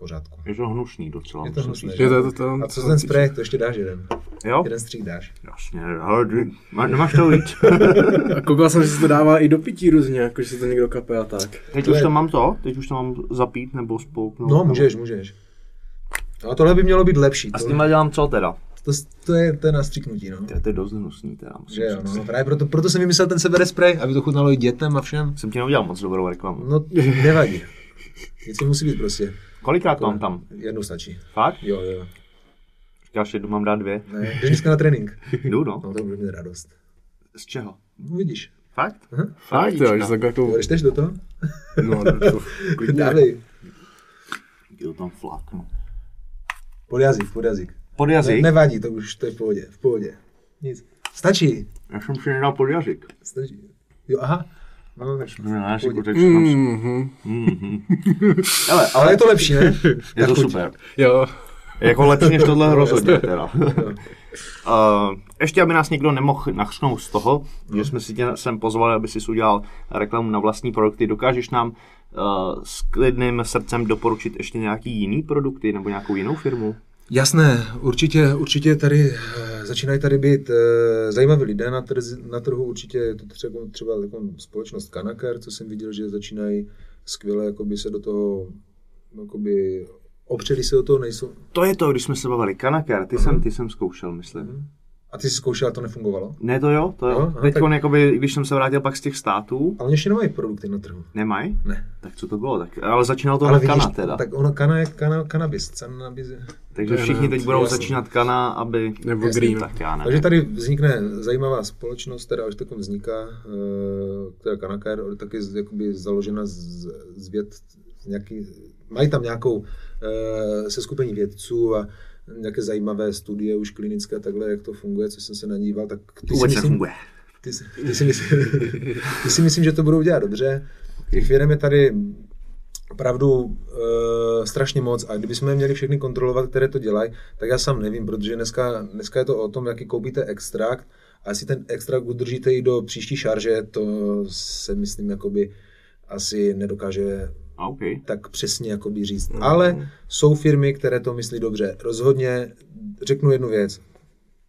pořádku. Je to hnusný docela. Je to že? Je to, to, to, A co ten spray, to ještě dáš jeden. Jo? Jeden střík dáš. Jasně, ale má- nemáš to víc. A koukal jsem, že se to dává i do pití různě, jako že se to někdo kape a tak. Teď To už je- to mám to? Teď už to mám zapít nebo spouknout? No, nebo- můžeš, můžeš. A tohle by mělo být lepší. A s tím dělám co teda? to, to, je, to je na stříknutí, no. To je, to je dost hnusný teda. musím Že jo, no, právě proto, proto jsem vymyslel ten sebere spray, aby to chutnalo i dětem a všem. Jsem ti neudělal moc dobrou reklamu. No, nevadí. Vždycky musí být prostě. Kolikrát to mám tam? Jednou stačí. Fakt? Jo, jo. Říkáš, jednu mám dát dvě? Ne, jdeš dneska na trénink. Jdu no. No, to bude mít radost. Z čeho? Uvidíš. Fakt? Aha. Fakt, jo, že se tak jako... Jo, jdeš do toho? No, to, klidně. Dávej. Je to tam flaknu. Pod jazyk, pod jazyk. Pod Ne, jazyk? nevadí, to už to je v pohodě, v pohodě. Nic. Stačí. Já jsem si nedal pod jazyk. Stačí. Jo, aha. No, tak. Ne, na jazyku teď Mhm. mm Ale, Ale je to lepší, ne? je to super. Jo. Jako lepší než tohle rozhodně teda. Uh, ještě, aby nás někdo nemohl nachřnout z toho, že jsme si tě sem pozvali, aby si udělal reklamu na vlastní produkty. Dokážeš nám uh, s klidným srdcem doporučit ještě nějaký jiný produkty nebo nějakou jinou firmu? Jasné, určitě, určitě tady eh, začínají tady být eh, zajímaví lidé na, trz, na trhu, určitě je to třeba, třeba jako společnost Kanaker, co jsem viděl, že začínají skvěle jakoby se do toho jakoby, opřeli se o to, nejsou, To je to, když jsme se bavili. Kanaker, ty, jsem, ty jsem zkoušel, myslím. A ty jsi zkoušel a to nefungovalo? Ne, to jo, to jo. No, No, no, Teď, tak- jakoby, když jsem se vrátil pak z těch států, Ale oni ještě nemají produkty na trhu. nemají? Ne. Tak co to bylo? Tak, ale začínalo to Ale na vidíš, kana teda. tak ono kana je kana, kanabis. Cannabis je. Takže to je všichni ne, teď budou jasný. začínat kana, aby... Nebo Jasný, green. Tak já Takže nevím. tady vznikne zajímavá společnost, která už takom vzniká, eh, která Kanaka je taky z- jakoby založena z, z věd, z nějaký, mají tam nějakou eh, seskupení vědců a nějaké zajímavé studie už klinické a takhle, jak to funguje, co jsem se nadíval, tak ty si myslím, nefunguje. ty, si- ty, si myslím, ty si myslím, že to budou dělat dobře. Těch firm je tady opravdu uh, strašně moc a kdybychom je měli všechny kontrolovat, které to dělají, tak já sám nevím, protože dneska, dneska je to o tom, jaký koupíte extrakt a jestli ten extrakt udržíte i do příští šarže, to se myslím jakoby asi nedokáže A OK. tak přesně jakoby říct. Ale jsou firmy, které to myslí dobře. Rozhodně řeknu jednu věc.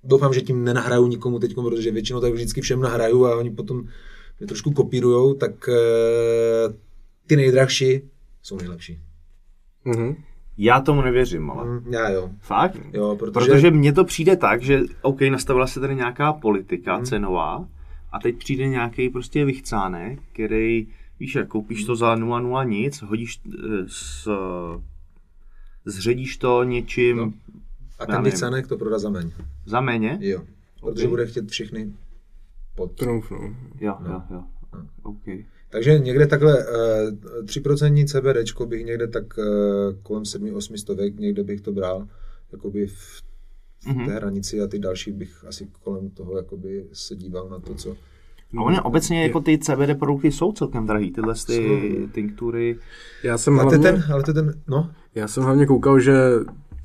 Doufám, že tím nenahraju nikomu teď, protože většinou tak vždycky všem nahraju a oni potom mě trošku kopírujou, tak eh, ty nejdražší jsou nejlepší. Mhm. Já tomu nevěřím, ale. Hm, Já jo. Fakt? Jo, protože, Protože mně to přijde tak, že OK, nastavila se tady nějaká politika Hmm. cenová a teď přijde nějaký prostě vychcánek, který, víš, jak koupíš to za 0,0 nic, hodíš eh, s, zředíš to něčím No. no. a ten nevím. vycánek to prodá za méně. za méně. Jo. Protože Ok. bude chtět všechny pod. Trumf, no. Jo, No. jo, jo. OK. Takže někde takhle eh, 3% CBD bych někde tak eh, kolem 7-8 stovek, někde bych to bral, jakoby v, v Mhm. té hranici a ty další bych asi kolem toho jakoby se díval na to, co... A oni obecně jako ty CBD produkty jsou celkem drahý, tyhle ty tinktury. Já jsem Ale hlavně, ten, ale ten, no, já jsem hlavně koukal, že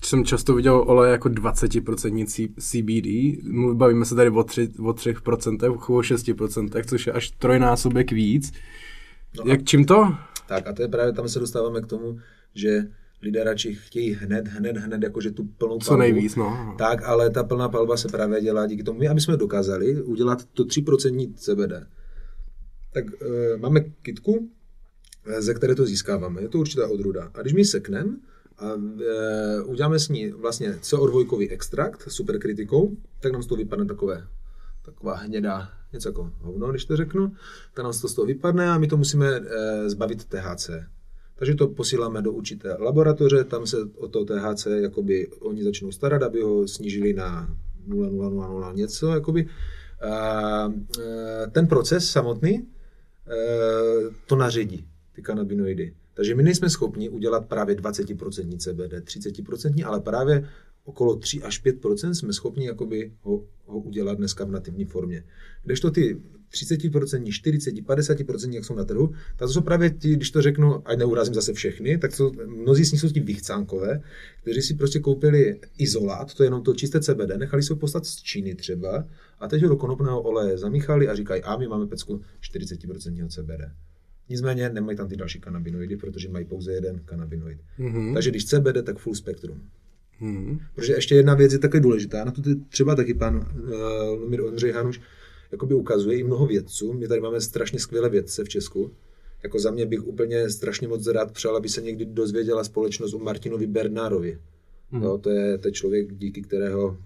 jsem často viděl olej jako 20% C- CBD, bavíme se tady o, 3, o 3%, o 6%, což je až trojnásobek víc. No Jak čím to? tak a to je právě, tam se dostáváme k tomu, že lidé radši chtějí hned, hned, hned, jakože tu plnou Co palbu. nejvíc, no. Tak, ale ta plná palba se právě dělá díky tomu, my, aby jsme dokázali udělat to 3% CBD. Tak e, máme kitku, eh, ze které to získáváme. Je to určitá odrůda. A když my sekneme a e, uděláme s ní vlastně CO2 extrakt superkritikou, tak nám z toho vypadne takové, taková hnědá, něco jako hovno, když to řeknu, tak nám to z toho vypadne a my to musíme e, zbavit THC. Takže to posíláme do určité laboratoře, tam se o to THC jakoby oni začnou starat, aby ho snížili na 0,000 něco. Jakoby. A, e, ten proces samotný e, to naředí, ty kanabinoidy. Takže my nejsme schopni udělat právě 20% CBD, 30%, ale právě okolo 3 až 5% jsme schopni jakoby ho, ho udělat dneska v nativní formě. Kdežto ty 30%, 40, 50%, jak jsou na trhu, tak to jsou právě ti, když to řeknu, ať neurazím zase všechny, tak jsou, mnozí z nich jsou ti vychcánkové, kteří si prostě koupili izolát, to je jenom to čisté CBD, nechali se ho poslat z Číny třeba a teď ho do konopného oleje zamíchali a říkají, a my máme pecku 40% CBD. Nicméně nemají tam ty další kanabinoidy, protože mají pouze jeden kanabinoid. Mm-hmm. Takže když CBD, tak full spektrum. Mhm. Protože ještě jedna věc je také důležitá, na to třeba taky pan uh, Lumír Ondřej Hanuš jakoby ukazuje i mnoho vědců. My tady máme strašně skvělé vědce v Česku. Jako za mě bych úplně strašně moc rád přál, aby se někdy dozvěděla společnost o Martinovi Bernárovi. Mm. Jo, to, je, to je člověk, díky kterého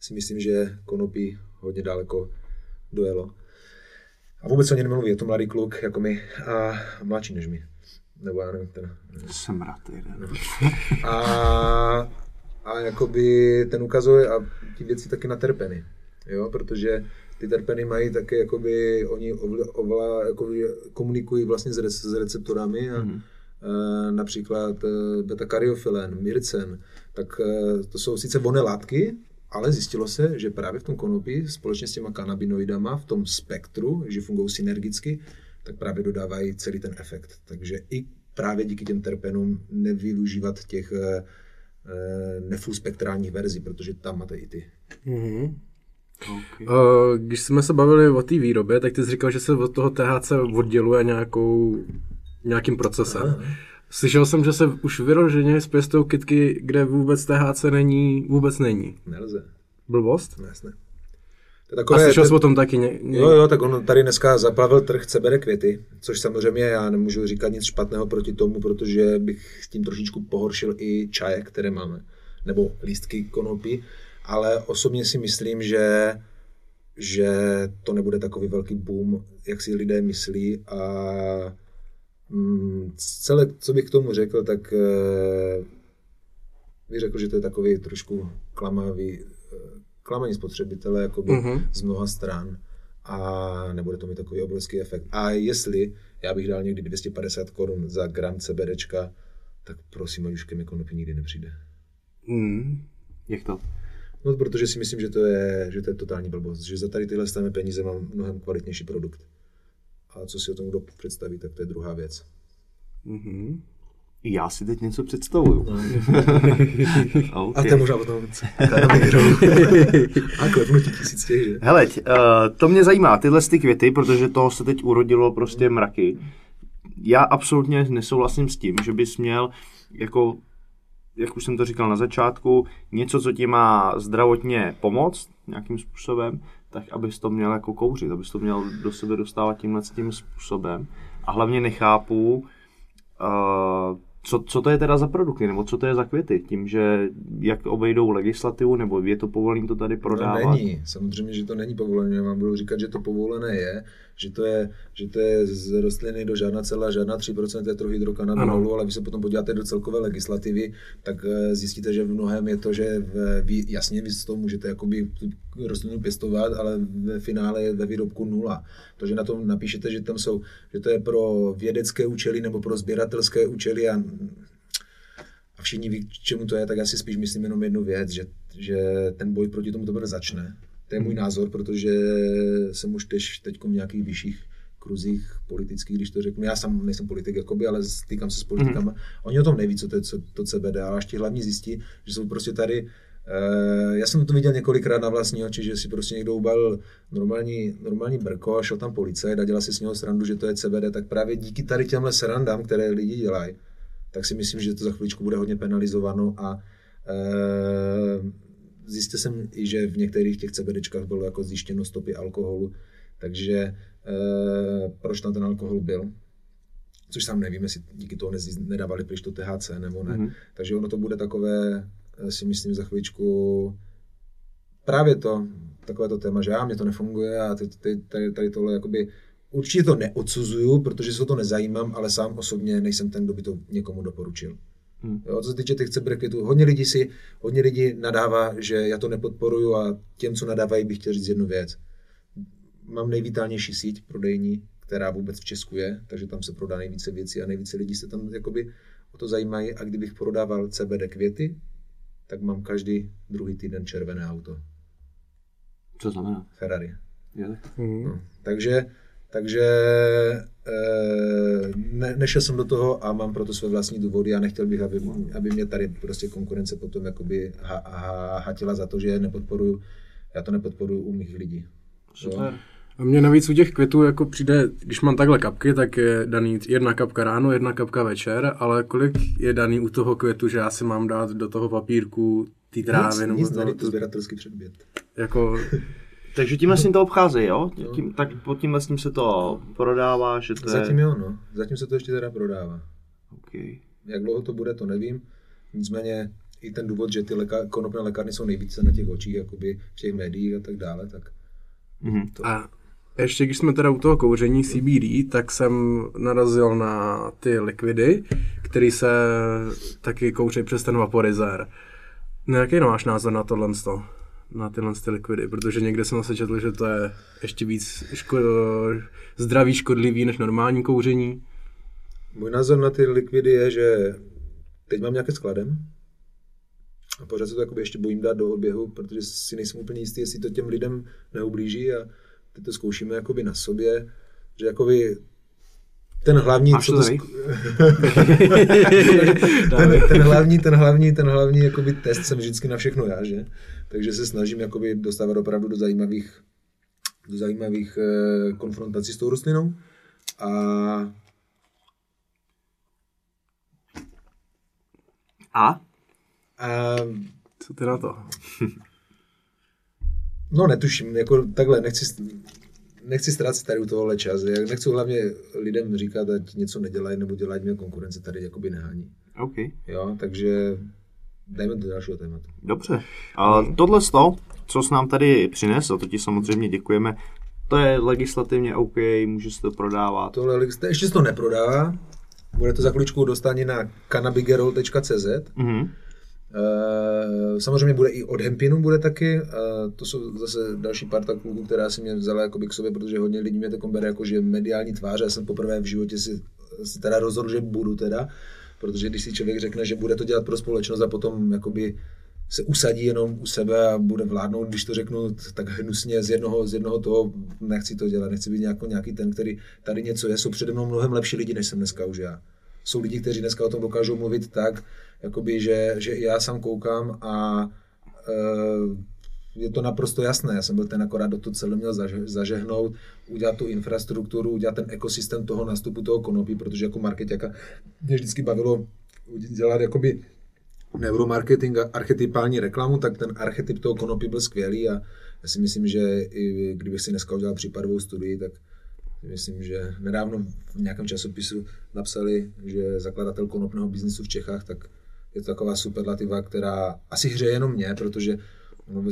si myslím, že konopí hodně daleko dojelo. A vůbec o něm nemluví, je to mladý kluk jako my a mladší než my. Nebo já nevím, ten, Jsem rád jeden. a, a jakoby ten ukazuje a ty věci taky na terpeny, jo, protože ty terpeny mají taky, jakoby, oni ovla, ovla, jakoby, komunikují vlastně s, s receptorami a mm. e, například e, beta-karyofilen, myrcen, tak e, to jsou sice vonné látky, ale zjistilo se, že právě v tom konopí společně s těma kanabinoidama v tom spektru, že fungují synergicky, tak právě dodávají celý ten efekt. Takže i právě díky těm terpenům nevyužívat těch eh, eh, nefullspektrálních verzí, protože tam máte i ty. Mhm. Okay. Uh, když jsme se bavili o té výrobě, tak ty jsi říkal, že se od toho THC odděluje nějakou, nějakým procesem. Slyšel jsem, že se už vyroženě zpěstou kytky, kde vůbec THC není, vůbec není. Nelze. Blbost? No, jasné. To je A takové, slyšel jsi o tom taky ně, ně... Jo, jo, tak on tady dneska zaplavil trh CBD květy, což samozřejmě já nemůžu říkat nic špatného proti tomu, protože bych s tím trošičku pohoršil i čaje, které máme, nebo lístky konopí. Ale osobně si myslím, že že to nebude takový velký boom, jak si lidé myslí a mm, celé, co bych k tomu řekl, tak eh, bych řekl, že to je takový trošku klamavý, eh, klamaní spotřebitele jakoby mm-hmm. z mnoha stran a nebude to mít takový obrovský efekt. A jestli já bych dal někdy 250 korun za gram CBDčka, tak prosím, ať už ke konopí nikdy nepřijde. Mm. Jak to? No, protože si myslím, že to je, že to je totální blbost. Že za tady tyhle stavné peníze mám mnohem kvalitnější produkt. A co si o tom kdo představí, tak to je druhá věc. Mm-hmm. Já si teď něco představuju. No. okay. A to je možná potom A klepnutí tisíc těch, že? Hele, uh, to mě zajímá, tyhle ty květy, protože toho se teď urodilo prostě mraky. Já absolutně nesouhlasím s tím, že bys měl jako jak už jsem to říkal na začátku, něco, co ti má zdravotně pomoct nějakým způsobem, tak abys to měl jako kouřit, abys to měl do sebe dostávat tímhle tím způsobem. A hlavně nechápu, uh, co, co to je teda za produkty, nebo co to je za květy? Tím, že jak obejdou legislativu, nebo je to povolené to tady prodávat? No není, samozřejmě, že to není povolené. Já vám budu říkat, že to povolené je, že to je, že to je z rostliny do žádná celá, žádná 3% tetrohydrokanabinolu, ale když se potom podíváte do celkové legislativy, tak eh, zjistíte, že v mnohem je to, že v, vy, jasně vy z toho můžete jakoby rostlinu pěstovat, ale ve finále je ve výrobku nula. To, že na tom napíšete, že tam jsou, že to je pro vědecké účely nebo pro sběratelské účely a a všichni ví, k čemu to je, tak já si spíš myslím jenom jednu věc, že, že ten boj proti tomu to začne to je můj názor, protože jsem už teď, teď v nějakých vyšších kruzích politických, když to řeknu. Já sám nejsem politik, jakoby, ale stýkám se s politikama. Mm. Oni o tom neví, co to je co, to CBD, ale až ti hlavní zjistí, že jsou prostě tady já jsem to viděl několikrát na vlastní oči, že si prostě někdo ubalil normální, normální brko a šel tam policajt a dělal si s něho srandu, že to je CBD, tak právě díky tady těmhle srandám, které lidi dělají, tak si myslím, že to za chvíličku bude hodně penalizováno a uh, zjistil jsem i, že v některých těch CBDčkách bylo jako zjištěno stopy alkoholu, takže e, proč tam ten alkohol byl, což sám nevím, jestli díky toho nedávali pryč to THC nebo ne. Mm-hmm. Takže ono to bude takové, eh, si myslím za chvíličku, právě to, takové to téma, že já, mě to nefunguje a teď, teď, tady, tady tohle jakoby, určitě to neodsuzuju, protože se o to nezajímám, ale sám osobně nejsem ten, kdo by to někomu doporučil. Hmm. Jo, co se týče těch cebrekvitů, hodně lidí si, hodně lidí nadává, že já to nepodporuju a těm, co nadávají, bych chtěl říct jednu věc. Mám nejvítálnější síť prodejní, která vůbec v Česku je, takže tam se prodá nejvíce věcí a nejvíce lidí se tam jakoby o to zajímají. A kdybych prodával CBD květy, tak mám každý druhý týden červené auto. Co znamená? Ferrari. Je. Mm. No, takže takže e, ne, nešel jsem do toho a mám proto své vlastní důvody a nechtěl bych, aby, aby mě tady prostě konkurence potom jakoby ha, ha, hatila za to, že nepodporuju, já to nepodporuju u mých lidí. Super. A mně navíc u těch květů jako přijde, když mám takhle kapky, tak je daný jedna kapka ráno, jedna kapka večer, ale kolik je daný u toho květu, že já si mám dát do toho papírku ty trávy? Nic, nic není to sběratelský předmět. Jako, Takže tímhle s tím to obchází, jo? Tím, tak pod tímhle s tím se to prodává, že to Zatím je... jo, no. Zatím se to ještě teda prodává. Okay. Jak dlouho to bude, to nevím. Nicméně i ten důvod, že ty léka, konopné lékárny jsou nejvíce na těch očích, jakoby v těch médiích a tak dále, tak... Mm-hmm. To... A ještě když jsme teda u toho kouření CBD, tak jsem narazil na ty likvidy, které se taky kouří přes ten vaporizér. No, jaký máš názor na tohle? na tyhle ty likvidy, protože někde jsem se četl, že to je ještě víc ško- zdraví škodlivý než normální kouření. Můj názor na ty likvidy je, že teď mám nějaké skladem a pořád se to ještě bojím dát do oběhu, protože si nejsem úplně jistý, jestli to těm lidem neublíží a teď to zkoušíme jakoby na sobě, že jakoby ten hlavní, co to sk... ten, ten, hlavní, ten hlavní, ten hlavní jakoby test jsem vždycky na všechno já, že? Takže se snažím jakoby dostávat opravdu do zajímavých, do zajímavých eh, konfrontací s tou rostlinou. A A? A... Co ty na to? no netuším, jako takhle, nechci, nechci ztrácet tady u tohohle čas. Já nechci hlavně lidem říkat, ať něco nedělají nebo dělají mě konkurence tady jakoby nehání. OK. Jo, takže dejme do dalšího tématu. Dobře. A tohle to, co jsi nám tady přines, za to ti samozřejmě děkujeme, to je legislativně OK, může se to prodávat. Tohle, ještě se to neprodává, bude to za chvíličku dostání na cannabiggerol.cz. Mhm. Uh, samozřejmě bude i od Hempinu bude taky, to jsou zase další parta kluků, která si mě vzala jakoby k sobě, protože hodně lidí mě to bere jako, že mediální tváře, já jsem poprvé v životě si, si teda rozhodl, že budu teda, protože když si člověk řekne, že bude to dělat pro společnost a potom jakoby se usadí jenom u sebe a bude vládnout, když to řeknu tak hnusně z jednoho, z jednoho toho, nechci to dělat, nechci být nějaký, nějaký ten, který tady něco je, jsou přede mnou mnohem lepší lidi, než jsem dneska už já. Jsou lidi, kteří dneska o tom dokážou mluvit tak, jakoby, že, že já sám koukám a uh, je to naprosto jasné. Já jsem byl ten akorát do toho celé měl zažehnout, udělat tu infrastrukturu, udělat ten ekosystém toho nástupu toho konopí, protože jako marketěka mě vždycky bavilo dělat jakoby neuromarketing a archetypální reklamu, tak ten archetyp toho konopí byl skvělý a já si myslím, že i kdybych si dneska udělal případovou studii, tak myslím, že nedávno v nějakém časopisu napsali, že zakladatel konopného biznisu v Čechách, tak je to taková superlativa, která asi hřeje jenom mě, protože no,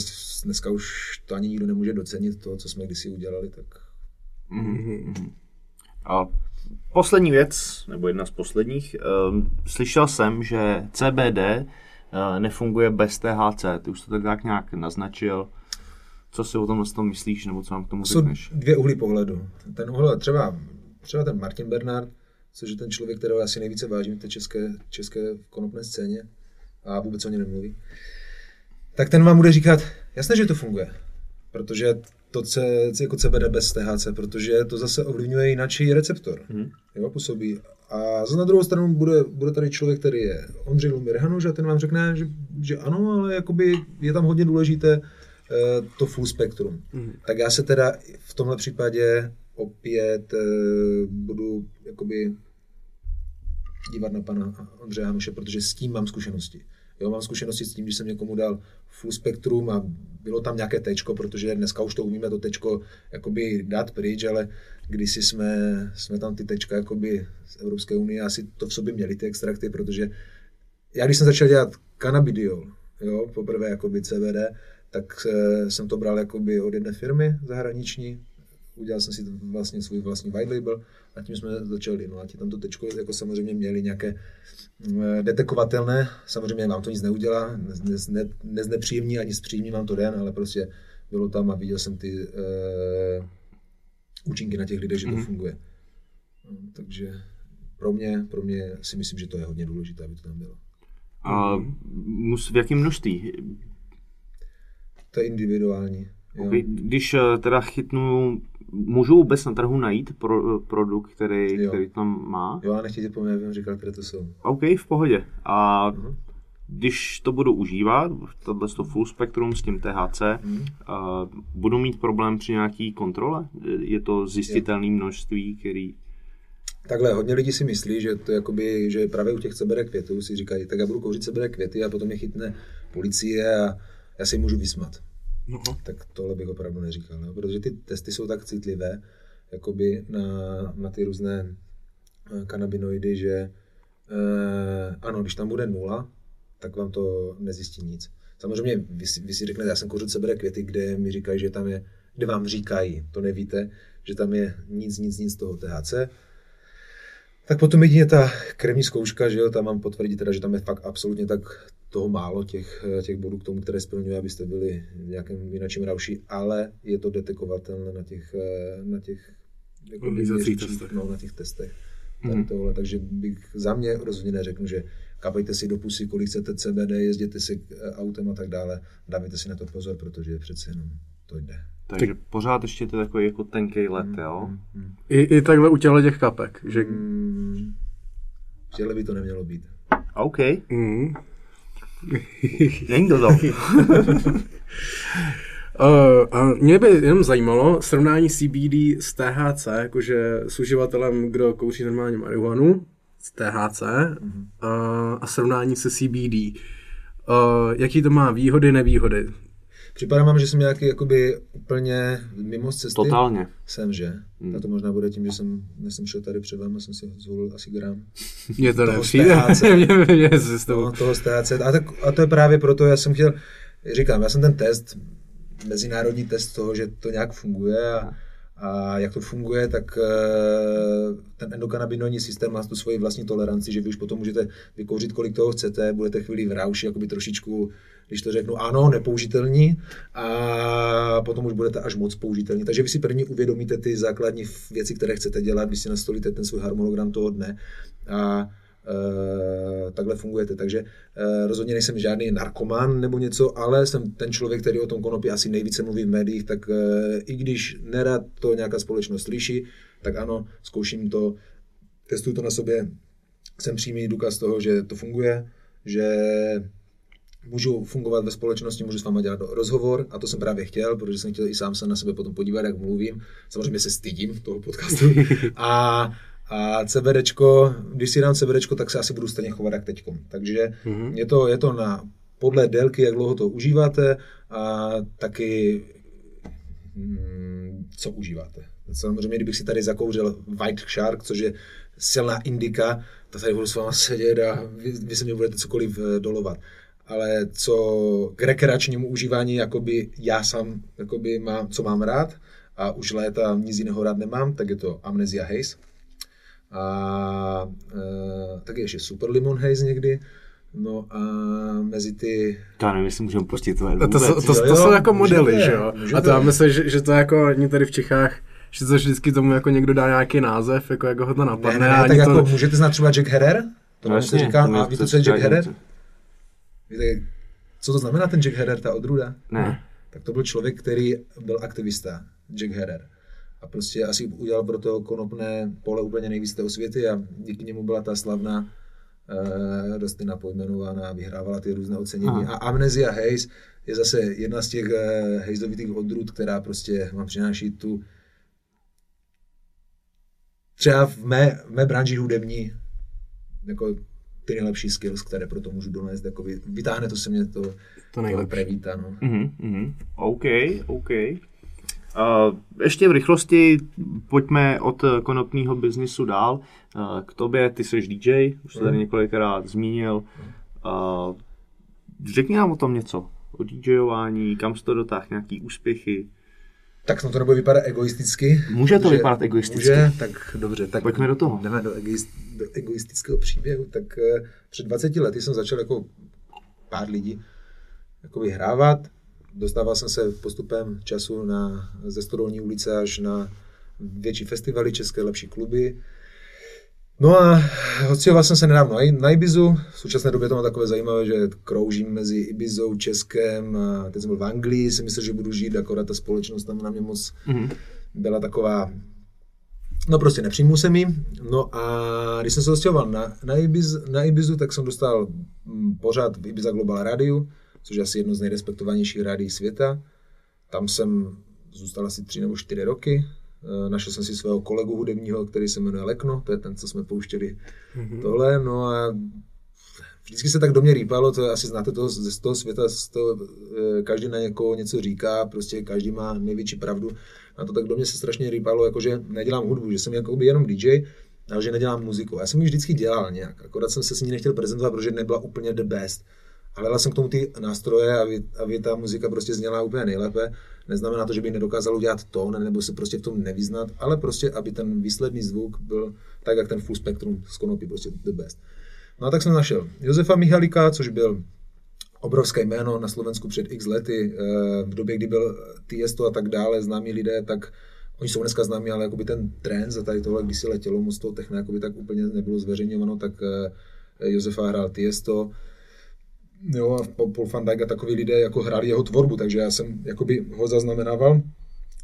dneska už to ani nikdo nemůže docenit, to, co jsme kdysi udělali, tak... Mm-hmm. A poslední věc, nebo jedna z posledních, um, slyšel jsem, že CBD uh, eh, nefunguje bez THC, ty už to tak, tak nějak naznačil. Co si o tom tom myslíš, nebo co nám k tomu řekneš? Jsou dvě uhly pohledu. Ten uhl, třeba, třeba ten Martin Bernard, což je ten člověk, kterého asi nejvíce vážím v té české, české konopné scéně a vůbec o ně nemluví, tak ten vám bude říkat, jasné, že to funguje, protože to C, jako CBD bez THC, protože to zase ovlivňuje jináčí receptor, hmm. jo, působí. A za na druhou stranu bude, bude tady člověk, který je Ondřej Lumír Hanuš a ten vám řekne, že, že ano, ale jakoby je tam hodně důležité uh, to full spektrum. Hmm. Tak já se teda v tomhle případě opět uh, budu jakoby dívat na pana Ondřeje Hanuše, protože s tím mám zkušenosti. Jo, mám zkušenosti s tím, když jsem někomu dal full spektrum a bylo tam nějaké tečko, protože dneska už to umíme to tečko jakoby dát pryč, ale kdysi jsme, jsme tam ty tečka jakoby z Evropské unie asi to v sobě měli ty extrakty, protože já když jsem začal dělat cannabidiol, jo, poprvé jakoby CBD, tak eh, jsem to bral jakoby od jedné firmy zahraniční, udělal jsem si vlastně svůj vlastní white label a tím jsme začali. No a ti tam to tečko jako samozřejmě měli nějaké eh, detekovatelné, samozřejmě vám to nic neudělá, ne, ne, neznepříjemní ani zpříjemní vám to den, ale prostě bylo tam a viděl jsem ty uh, účinky na těch lidech, že to mm-hmm. funguje. No, takže pro mě, pro mě si myslím, že to je hodně důležité, aby to tam bylo. A mus, v jakém množství? To je individuální. Okay. Když eh, teda chytnu můžu vůbec na trhu najít pro, produkt, který, který tam má? Jo, a nechtějte po mě, říkal, které to jsou. OK, v pohodě. A uh-huh. když to budu užívat, tohle to full spektrum s tím THC, uh-huh. uh, budu mít problém při nějaký kontrole? Je to zjistitelné množství, který... Takhle, hodně lidí si myslí, že to jakoby, že právě u těch CBD květů si říkají, tak já budu kouřit CBD květy a potom je chytne policie a já si můžu vysmat. No. Tak tohle bych opravdu neříkal, no, protože ty testy jsou tak citlivé jakoby na, na ty různé eh, kanabinoidy, že eh, ano, když tam bude nula, tak vám to nezjistí nic. Samozřejmě vy si, vy si řeknete, já jsem kouřil sebere květy, kde mi říkají, že tam je, kde vám říkají, to nevíte, že tam je nic, nic, nic toho THC, tak potom jedině ta krevní zkouška, že jo, tam mám potvrdit teda, že tam je fakt absolutně tak toho málo těch, těch bodů k tomu, které splňuje, abyste byli v nějakém jináčím rauši, ale je to detekovatelné na těch, na těch jako testech. No, na těch testech. mm tohle, takže bych za mě rozhodně neřeknu, že kapejte si do pusy, kolik chcete CBD, jezděte si autem a tak dále, dávejte si na to pozor, protože přece jenom to jde. Takže tak... pořád ještě to takový jako tenký let, jo? Mm, mm. I, I takhle u těchto těch kapek, že... Mm, by to nemělo být. OK. Mm. Není to to. Uh, a mě by jenom zajímalo srovnání CBD s THC, jakože s uživatelem, kdo kouří normálně marihuanu, s THC, mm-hmm. uh, a srovnání se CBD. Uh, jaký to má výhody, nevýhody? Připadá vám, že jsem nějaký jakoby úplně mimo z cesty. Totálně. Jsem, že? Hmm. A to možná bude tím, že jsem, než jsem šel tady před vámi, jsem si zvolil asi gram. Mě to Toho nepřijde. STHC. Mě, mě se s tou... No, toho STHC. A, tak, a to je právě proto, já jsem chtěl, říkám, já jsem ten test, mezinárodní test toho, že to nějak funguje a, a jak to funguje, tak eh, ten endokanabinoidní systém má tu svoji vlastní toleranci, že vy už potom můžete vykouřit, kolik toho chcete, budete chvíli v rauši, jakoby trošičku, když to řeknu, ano, nepoužitelní a potom už budete až moc použitelní. Takže vy si první uvědomíte ty základní věci, které chcete dělat, vy si nastolíte ten svůj harmonogram toho dne a Uh, takhle fungujete. Takže uh, rozhodně nejsem žádný narkoman nebo něco, ale jsem ten člověk, který o tom konopí asi nejvíce mluví v médiích, tak uh, i když nerad to nějaká společnost slyší, tak ano, zkouším to, testuju to na sobě, jsem přímý důkaz toho, že to funguje, že můžu fungovat ve společnosti, můžu s váma dělat rozhovor a to jsem právě chtěl, protože jsem chtěl i sám se na sebe potom podívat, jak mluvím. Samozřejmě se stydím toho podcastu. A a CBDčko, když si dám CBDčko, tak se asi budu stejně chovat jak teďkom. Takže mm-hmm. je, to, je to na podle délky, jak dlouho to užíváte a taky hmm, co užíváte. Samozřejmě, kdybych si tady zakouřil White Shark, což je silná indika, tak tady budu s váma sedět a vy, vy se mě budete cokoliv eh, dolovat. Ale co k rekreačnímu užívání, jakoby já sám jakoby mám, co mám rád a už léta nic jiného rád nemám, tak je to Amnesia Haze a e, taky ještě Super Lemon Haze někdy. No a mezi ty... Já nevím, jestli můžeme pustit to To, to, to, to, to jo, jsou jako můžete, modely, že jo? můžete. A to já myslím, že, že to jako oni tady v Čechách, že to vždycky tomu jako někdo dá nějaký název, jako, jako ho to Ne, napadne. ne, a ne, ani tak to, jako můžete znát třeba Jack Herrer? To No jasně, říká, a víte, to co je Jack Herrer? Víte, co to znamená ten Jack Herrer, ta odrůda? Ne. Tak to byl člověk, který byl aktivista, Jack Herrer. A prostě asi udělal pro to konopné pole úplně nejvíc té osvěty a díky němu byla ta slavná uh, rostlina pojmenovaná, vyhrávala ty různé ocenění. Aha. A Amnesia Haze je zase jedna z těch uh, hejzovitých odrůd, která prostě vám přináší tu třeba v mé, v mé branži hudební jako ty nejlepší skills, které pro to můžu donést, jako vy, vytáhne to se mě to, to nejlepší. prevíta, no. Mhm, mhm. OK, OK. Uh, ještě v rychlosti pojďme od konopního biznisu dál. Uh, k tobě, ty jsi DJ, už jsi tady několikrát zmínil. Uh, řekni nám o tom něco. O DJování, kam jsi to dotáhl, nějaký úspěchy. Tak snad to nebude vypadat egoisticky. Může to vypadat egoisticky. Může, tak dobře. Tak Pojďme do toho. Jdeme do, egoist, do egoistického příběhu. Tak eh, před 20 lety jsem začal jako pár lidí jako vyhrávat. Dostával jsem se postupem času na, ze Stodolní ulice až na větší festivaly, české lepší kluby. No a odstěhoval jsem se nedávno i na Ibizu. V současné době to mám takové zajímavé, že kroužím mezi Ibizou, Českem a teď jsem byl v Anglii, si myslel, že budu žít, akorát ta společnost tam na mě moc Mhm. byla taková, no prostě nepřijmu se mi. No a když jsem se dostěhoval na, na, Ibiz, na Ibizu, tak jsem dostal mm, pořád v Ibiza Global Radio, což je asi jedno z nejrespektovanějších rádií světa. Tam jsem zůstal asi tři nebo čtyři roky. Eh, Našel jsem si svého kolegu hudebního, který se jmenuje Lekno, to je ten, co jsme pouštěli mm-hmm. tohle. No a vždycky se tak do mě rýpalo, to je, asi znáte toho, z toho světa, z toho, eh, každý na někoho něco říká, prostě každý má největší pravdu. A to tak do mě se strašně rýpalo, jako že nedělám hudbu, že jsem jakoby jenom DJ, ale že nedělám muziku. Já jsem ji vždycky dělal nějak, akorát jsem se s ní nechtěl prezentovat, protože nebyla úplně the best. Hledal jsem k tomu ty nástroje, aby, aby ta muzika prostě zněla úplně nejlépe. Neznamená to, že by nedokázal udělat tón, nebo se prostě v tom nevyznat, ale prostě, aby ten výsledný zvuk byl tak, jak ten full spectrum z konopí, prostě the best. No a tak jsem našel Josefa Michalika, což byl obrovské jméno na Slovensku před x lety, eh, v době, kdy byl Tiesto a tak dále, známí lidé, tak oni jsou dneska známí, ale jakoby ten trend za tady tohle, když si letělo moc toho techna, jakoby tak úplně nebylo zveřejňováno, tak eh, Josefa hrál Tiesto, jo, a Paul van Dijk a takový lidé jako hráli jeho tvorbu, takže já jsem jakoby ho zaznamenával.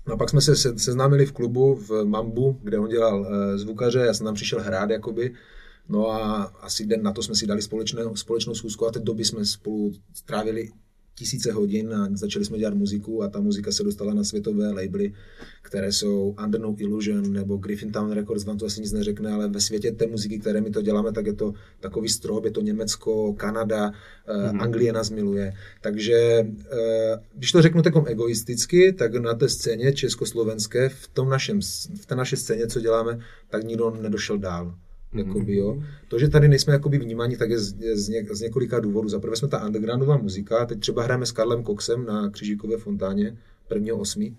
No a pak jsme se se- seznámili v klubu v Mambu, kde on dělal uh, zvukaře, já jsem tam přišel hrát jakoby, no a asi den na to jsme si dali společné, společnou schůzku a té doby jsme spolu strávili tisíce hodin a začali jsme dělat muziku a ta muzika se dostala na světové labely, které jsou Under No Illusion nebo Griffin Town Records, vám to asi nic neřekne, ale ve světě té muziky, které my to děláme, tak je to takový strop, je to Německo, Kanada, mm-hmm. Anglie nás miluje. Takže eh, když to řeknu takom egoisticky, tak na té scéně československé, v, tom našem, v té naší scéně, co děláme, tak nikdo nedošel dál. Jakoby, jo. To, že tady nejsme jakoby vnímáni, tak je z, z, ně, z několika důvodů. Za prvé jsme ta undergroundová muzika, teď třeba hrajeme s Karlem Coxem na Křižíkové fontáně 1.8.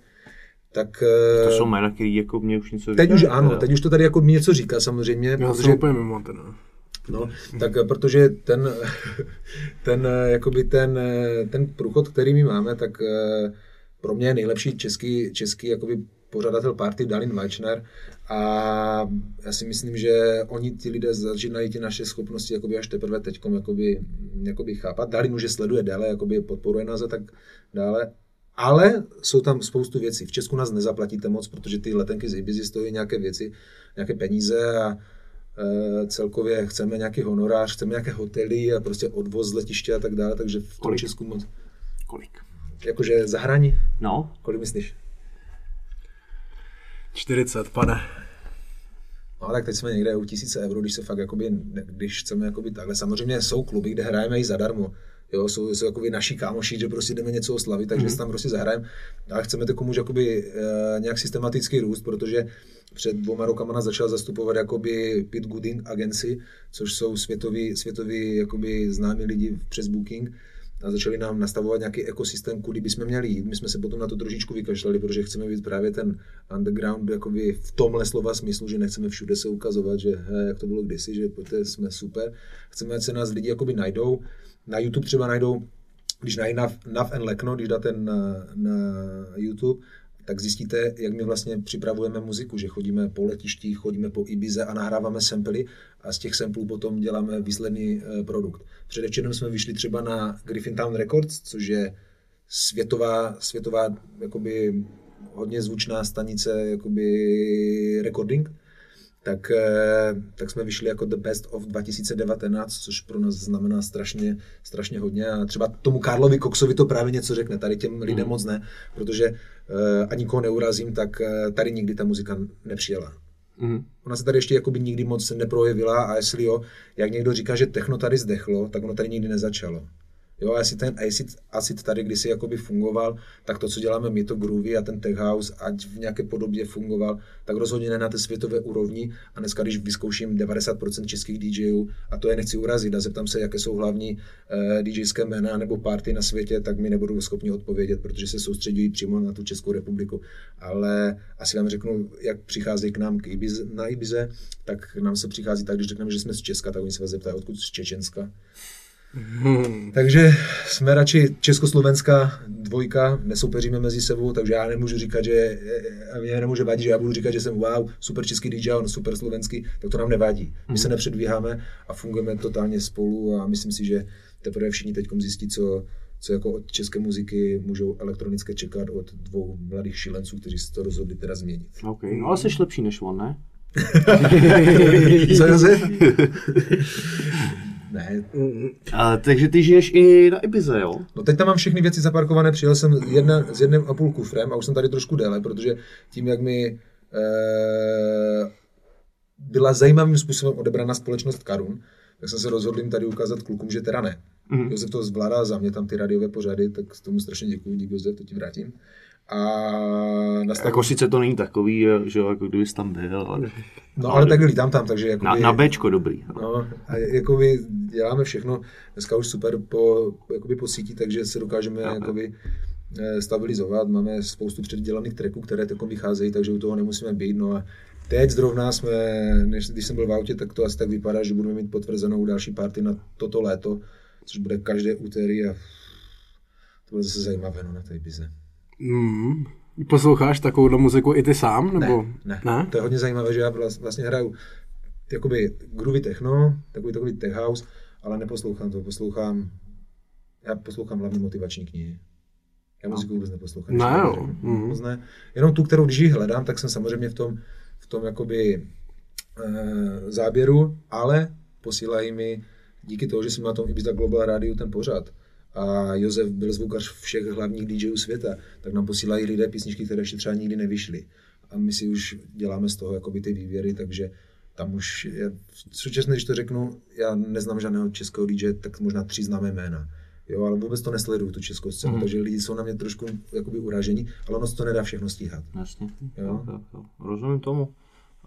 Tak, to jsou jména, který jako mě už něco Teď už ano, teď už to tady jako mi něco říká samozřejmě. Já protože, jsem úplně mimo ten. No, tak protože ten, ten, jakoby ten, ten průchod, který my máme, tak pro mě je nejlepší český, český jakoby pořadatel party Dalin Weichner a já si myslím, že oni ti lidé začínají ty naše schopnosti jakoby až teprve teď jakoby, jakoby chápat. Dalin už je sleduje déle, jakoby podporuje nás a tak dále. Ale jsou tam spoustu věcí. V Česku nás nezaplatíte moc, protože ty letenky z Ibizy stojí nějaké věci, nějaké peníze a e, celkově chceme nějaký honorář, chceme nějaké hotely a prostě odvoz z letiště a tak dále, takže v tom Kolik? Česku moc. Kolik? Jakože zahraní? No, Kolik myslíš? 40, pane. No tak teď jsme někde u tisíce euro, když se fakt jakoby, když chceme jakoby takhle. Samozřejmě jsou kluby, kde hrajeme i zadarmo. Jo, jsou, jsou jakoby naši kámoši, že prostě jdeme něco oslavit, takže mm-hmm. tam prostě zahrajeme. Ale chceme to komuž jakoby, e, nějak systematický růst, protože před dvoma rokama nás začal zastupovat jakoby Pit Gooding Agency, což jsou světoví, světoví jakoby známí lidi přes Booking a začali nám nastavovat nějaký ekosystém, kudy bychom měli jít. My jsme se potom na to trošičku vykašlali, protože chceme být právě ten underground jakoby v tomhle slova smyslu, že nechceme všude se ukazovat, že he, jak to bylo kdysi, že pojďte, jsme super. Chceme, ať se nás lidi jakoby najdou. Na YouTube třeba najdou, když najde Nav, Nav and Lekno, když dáte na, na YouTube, tak zjistíte, jak my vlastně připravujeme muziku, že chodíme po letištích, chodíme po Ibize a nahráváme samply a z těch samplů potom děláme výsledný eh, produkt. Předevčerom jsme vyšli třeba na Griffin Town Records, což je světová, světová jakoby hodně zvučná stanice jakoby recording, tak, eh, tak jsme vyšli jako The Best of 2019, což pro nás znamená strašně, strašně hodně. A třeba tomu Karlovi Coxovi to právě něco řekne, tady těm lidem moc ne, protože uh, a nikoho neurazím, tak uh, tady nikdy ta muzika nepřijela. Mhm. Ona se tady ještě jakoby nikdy moc neprojevila a jestli jo, jak někdo říká, že techno tady zdechlo, tak ono tady nikdy nezačalo. Jo, a jestli ten acid, acid tady kdysi jakoby fungoval, tak to, co děláme my, to groovy a ten tech house, ať v nějaké podobě fungoval, tak rozhodně ne na té světové úrovni. A dneska, když vyzkouším 90% českých DJů, a to je nechci urazit, a zeptám se, jaké jsou hlavní uh, DJské jména nebo party na světě, tak mi nebudou schopni odpovědět, protože se soustředují přímo na tu Českou republiku. Ale asi vám řeknu, jak přicházejí k nám k Ibize, na Ibize, tak nám se přichází tak, když řekneme, že jsme z Česka, tak oni se vás zeptají, odkud z Čečenska. Takže jsme radši československá dvojka, nesoupeříme mezi sebou, takže já nemůžu říkat, že mě nemůže vadit, že já budu říkat, že jsem wow, super český DJ, on super slovenský, tak to nám nevadí. My se nepředvíháme a fungujeme totálně spolu a myslím si, že teprve všichni teď zjistí, co, co jako od české muziky můžou elektronické čekat od dvou mladých šilenců, kteří se to rozhodli teda změnit. OK. No ale jsi lepší než on, ne? Co Josef? ne, A, takže ty žiješ i na Ibize, jo? No teď tam mám všechny věci zaparkované, přijel jsem jedna, s jedním a půl kufrem a už jsem tady trošku déle, protože tím, jak mi e, byla zajímavým způsobem odebraná společnost Karun, tak jsem se rozhodl jim tady ukázat klukům, že teda ne. Mm. Josef to zvládá za mě, tam ty radiové pořady, tak tomu strašně děkuji, díky Josef, to ti vrátím. A nastav... Jako sice to není takový, že jo, jako kdybys tam byl, ale... No ale tak lítám tam, takže jakoby, Na, na Bčko dobrý. No, a jakoby děláme všechno, dneska už super po, jakoby po síti, takže se dokážeme jakoby eh, stabilizovat. Máme spoustu předdělaných tracků, které takom vycházejí, takže u toho nemusíme být. No a teď zrovna jsme, než, když jsem byl v autě, tak to asi tak vypadá, že budeme mít potvrzenou další party na toto léto, což bude každé úterý a to bude zase zajímavé no, na té bize. Mm. Posloucháš takovou muziku i ty sám? Nebo? Ne, ne, to je hodně zajímavé, že já vlast- vlastně hraju jakoby groovy techno, takový takový tech house, ale neposlouchám to, poslouchám, já poslouchám hlavně motivační knihy. Já muziku vůbec neposlouchám. Ne, to jo. Moc ne. Jenom tu, kterou když ji hledám, tak jsem samozřejmě v tom, v tom jakoby e, záběru, ale posílají mi díky tomu, že jsem na tom Ibiza Global Radio ten pořad a Josef byl zvukař všech hlavních DJů světa, tak nám posílají lidé písničky, které ještě třeba nikdy nevyšly. A my si už děláme z toho jakoby ty výběry, takže tam už, je, v současné, když to řeknu, já neznám žádného českého DJ, tak možná tři známé jména. Jo, ale vůbec to nesleduju, tu českou scénu, mm. takže lidi jsou na mě trošku jakoby uražení, ale ono se to nedá všechno stíhat. Jasně. Jo. Jo, jo, jo. Rozumím tomu.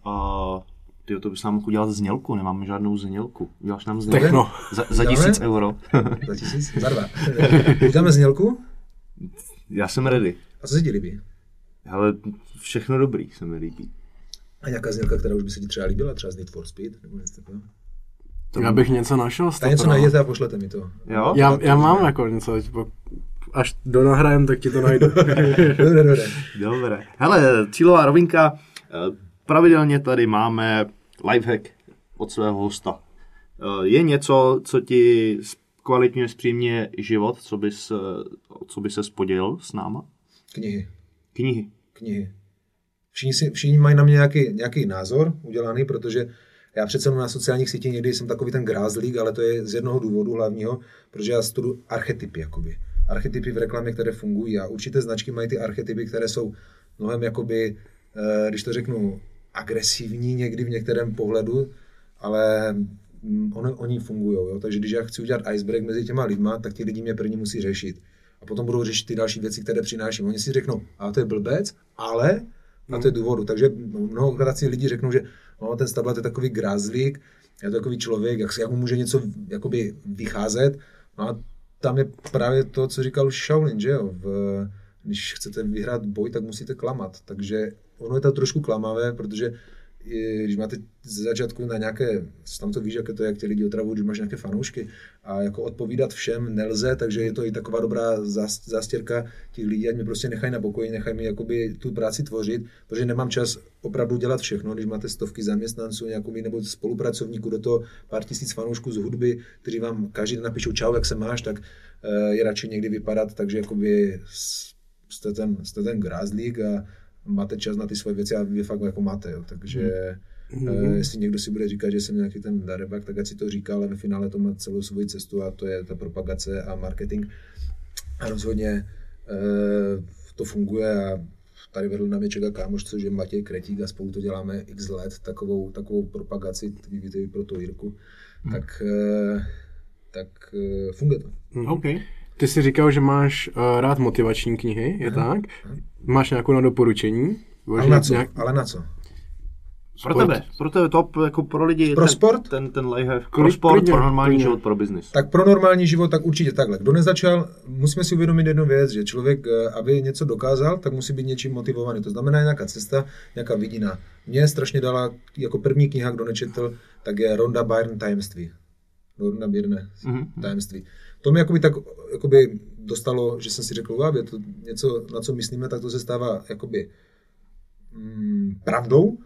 A ty to bys nám mohl udělat znělku, nemáme žádnou znělku. Uděláš nám znělku? Techno. Za, za tisíc euro. Za tisíc? Za dva. Uděláme znělku? Já jsem ready. A co se ti líbí? Ale všechno dobrý se mi líbí. A nějaká znělka, která už by se ti třeba líbila, třeba z Need for Speed? Nebo něco takového? Já bych něco našel Tak něco najděte a pošlete mi to. Jo? Já, já mám jako něco, tipo, až do nahrajem, tak ti to najdu. Dobré, dobré. Dobré. Hele, cílová rovinka. eh, Pravidelně tady máme lifehack od svého hosta. Eh, Je něco, co ti kvalitně zpříjemně život, co bys, eh, co by se podělil s náma? Knihy. Knihy. Knihy. Všichni, si, všichni mají na mě nějaký, nějaký názor udělaný, protože já přece na sociálních sítích někdy jsem takový ten grázlík, ale to je z jednoho důvodu hlavního, protože já studuji archetypy, jakoby. Archetypy v reklamě, které fungují a určité značky mají ty archetypy, které jsou mnohem, jakoby, eh, když to řeknu, agresivní někdy v některém pohledu, ale mm, ono, oni fungují. Jo? Takže když já chci udělat icebreak mezi těma lidma, tak ti lidi mě první musí řešit. A potom budou řešit ty další věci, které přináším. Oni si řeknou, a to je blbec, ale a to je důvodu. Takže mnohokrát si lidi řeknou, že no, ten Stablat je takový grázlík, je to takový člověk, jak, si- jak mu může něco jakoby vycházet. No a tam je právě to, co říkal Shaolin, že jo? V, když chcete vyhrát boj, tak musíte klamat. Takže ono je to trošku klamavé, protože i když máte ze začátku na nějaké, tam to víš, jak je to, jak ti lidi otravují, když máš nějaké fanoušky a jako odpovídat všem nelze, takže je to i taková dobrá zás- zástěrka těch lidí, ať mě prostě nechají na pokoji, nechají mi jakoby tu práci tvořit, protože nemám čas opravdu dělat všechno, když máte stovky zaměstnanců nějakou, nebo spolupracovníků, do toho pár tisíc fanoušků z hudby, kteří vám každý den napíšou čau, jak se máš, tak eh, je radši někdy vypadat, takže jakoby jste ten, jste ten grázlík a máte čas na ty svoje věci a vy fakt jako máte, jo. takže mm-hmm. jestli někdo si bude říkat, že jsem nějaký ten darebak, tak ať si to říká, ale ve finále to má celou svoji cestu a to je ta propagace a marketing a rozhodně eh, to funguje a tady vedl na mě čeká kámoš, což je Matěj Kretík a spolu to děláme x let, takovou, takovou propagaci, ty víte i pro tu Jirku, Hmm. tak, eh, tak funguje to. OK. Ty jsi říkal, že máš uh, rád motivační knihy, je tak? Máš nějakou na doporučení? Ale na co? Ale na co? Pro Sport. tebe, pro tebe top, jako pro lidi. Pro ten, sport? Ten, ten lifehack. Pro sport, klidně, pro normální klidně. život, pro biznis. Tak pro normální život, tak určitě takhle. Kdo nezačal, musíme si uvědomit jednu věc, že člověk, eh, aby něco dokázal, tak musí být něčím motivovaný. To znamená nějaká cesta, nějaká vidina. Mě strašně dala jako první kniha, kdo nečetl, tak je Ronda Byrne Tajemství. Ronda Byrne Mhm. Tajemství. To mě jakoby tak jakoby dostalo, že jsem si řekl, wow, je to něco, na co myslíme, tak to se stává jakoby mm, pravdou.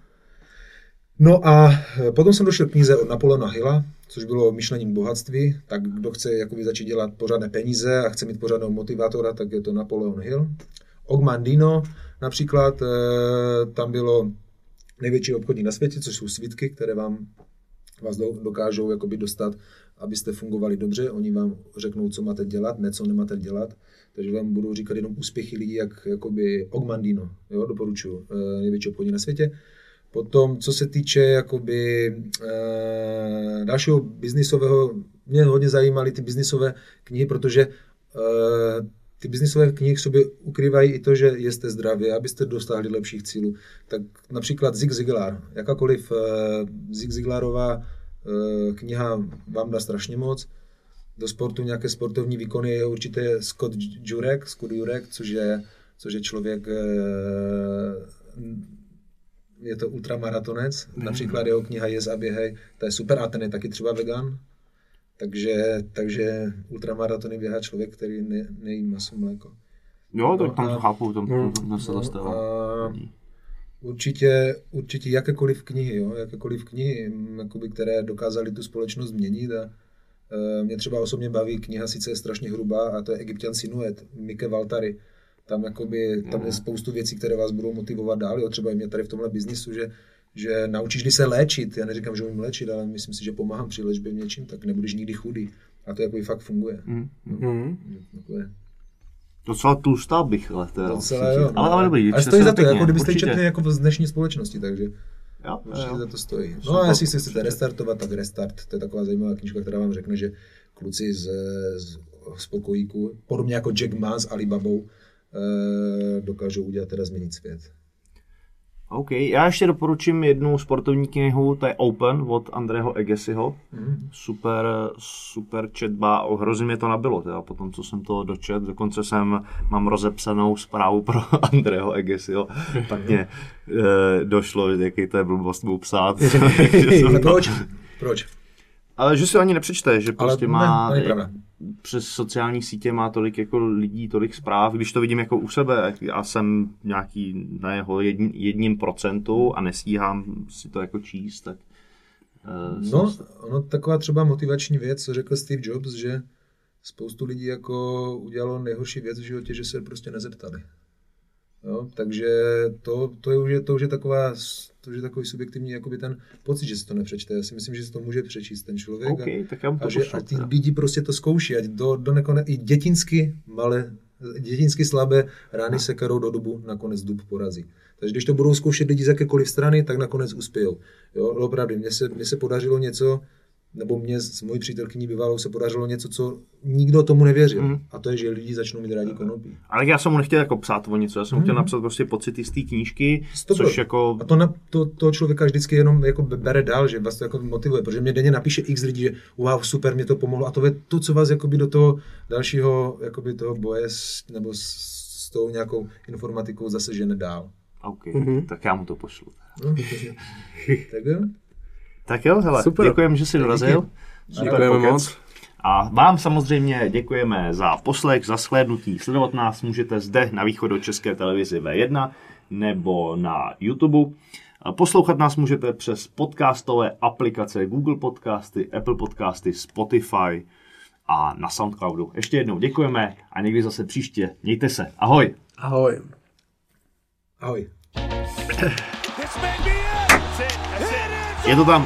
No a eh, potom jsem došel k knize od Napoleona Hilla, což bylo myšlení k bohatství, tak kdo chce jakoby začít dělat pořádné peníze a chce mít pořádného motivátora, tak je to Napoleon Hill. Ogmandino například, eh, tam bylo největší obchodník na světě, což jsou svitky, které vám vás do, dokážou jakoby dostat, abyste fungovali dobře. Oni vám řeknou, co máte dělat, ne co nemáte dělat. Takže vám budou říkat jenom úspěchy lidí, jak jakoby Ogmandino, jo, doporučuji, eh, největší obchodník na světě. Potom, co se týče jakoby, e, dalšího biznisového, mě hodně zajímaly ty biznisové knihy, protože e, ty biznisové knihy v sobě ukrývají i to, že jste zdravě, abyste dosáhli lepších cílů. Tak například Zig Ziglar, jakákoliv e, Zig Ziglarová kniha vám dá strašně moc. Do sportu nějaké sportovní výkony je určitě Scott Jurek, Scott Jurek, což je, což je člověk e, je to ultramaratonec, například jeho kniha Jez a běhej, to je super a ten je taky třeba vegan, takže, takže ultramaratony běhá člověk, který ne, nejí maso mléko. Jo, tak No tam a- to chápu, tam no, to se zastává. a určitě, určitě jakékoliv knihy, jo, jakékoliv knihy, m, jakoby, které dokázaly tu společnost změnit a e, mě třeba osobně baví kniha, sice je strašně hrubá, a to je Egyptian Sinuet, Mike Valtary. Tam, jakoby, tam je spoustu věcí, které vás budou motivovat dál, jo, třeba i mě tady v tomhle biznisu, že, že naučíš se léčit, já neříkám, že umím léčit, ale myslím si, že pomáhám při léčbě v něčím, tak nebudeš nikdy chudý. A to jako fakt funguje. Mm. Mhm. Takové. Docela tlustá bych, ale teda. Docela jo. Ale, ale dobrý, ale čte stojí za to, jako kdybyste četli jako z dnešní společnosti, takže Jo, určitě jo. za to stojí. No a jestli si chcete restartovat, tak restart. To je taková zajímavá knižka, která vám řekne, že kluci z, z, z pokojíku, podobně jako Jack Ma s Alibabou, eh, dokážou udělat teda změnit svět. OK, já ještě doporučím jednu sportovní knihu, to je Open od Andreho Egesiho. Mhm. Super, super četba, hrozně mě to nabilo, teda po tom, co jsem to dočet, dokonce jsem, mám rozepsanou zprávu pro Andreho Egesiho, tak mě e, došlo, že jaký to je blbost mu psát. Ale proč? Proč? Ale že si ani nepřečte, že Ale prostě ne, má pravda. Přes sociální sítě má tolik jako lidí, tolik zpráv, když to vidím jako u sebe, já jsem nějaký na jeho jedn, jedním procentu a nestíhám si to jako číst, tak uh, No, ono taková třeba motivační věc, co řekl Steve Jobs, že spoustu lidí jako udělalo nejhorší věc v životě, že se prostě nezeptali. Jo, takže to, to, je už je, to už je taková, to je takový subjektivní jakoby ten pocit, že si to nepřečte. Já si myslím, že si to může přečíst ten člověk. OK, a, tak já mu to a že a ty teda. lidi prostě to zkouší, ať do, do nekone, i dětinsky malé, dětinsky slabé rány se karou do dubu, nakonec dub porazí. Takže když to budou zkoušet lidi z jakékoliv strany, tak nakonec uspějou. Jo, opravdu, mně se, mně se podařilo něco, nebo mě s mojí přítelkyní bývalou se podařilo něco, co nikdo tomu nevěřil. Mhm. A to je, že lidi začnou mít rádi konopí. Ale já jsem mu nechtěl jako psát o něco, já jsem mu chtěl napsat prostě pocity z té knížky, Sto což jako... A to, na, to, to člověka vždycky jenom jako bere dál, že vás to jako motivuje, protože mě denně napíše x lidí, že wow, super, mě to pomohlo a to je to, co vás jakoby do toho dalšího jakoby toho boje s, nebo s, s tou nějakou informatikou zase žene dál. OK, mm-hmm. tak já mu to pošlu. No, tak jo. Tak jo, hele, Super. děkujeme, že jsi dorazil. Super Děkujeme moc. A vám samozřejmě děkujeme za poslech, za shlédnutí. Sledovat nás můžete zde na východu České televizi V1 nebo na YouTube. A Poslouchat nás můžete přes podcastové aplikace Google Podcasty, Apple Podcasty, Spotify a na Soundcloudu. Ještě jednou děkujeme a někdy zase příště. Mějte se. Ahoj. Ahoj. Ahoj. Я додам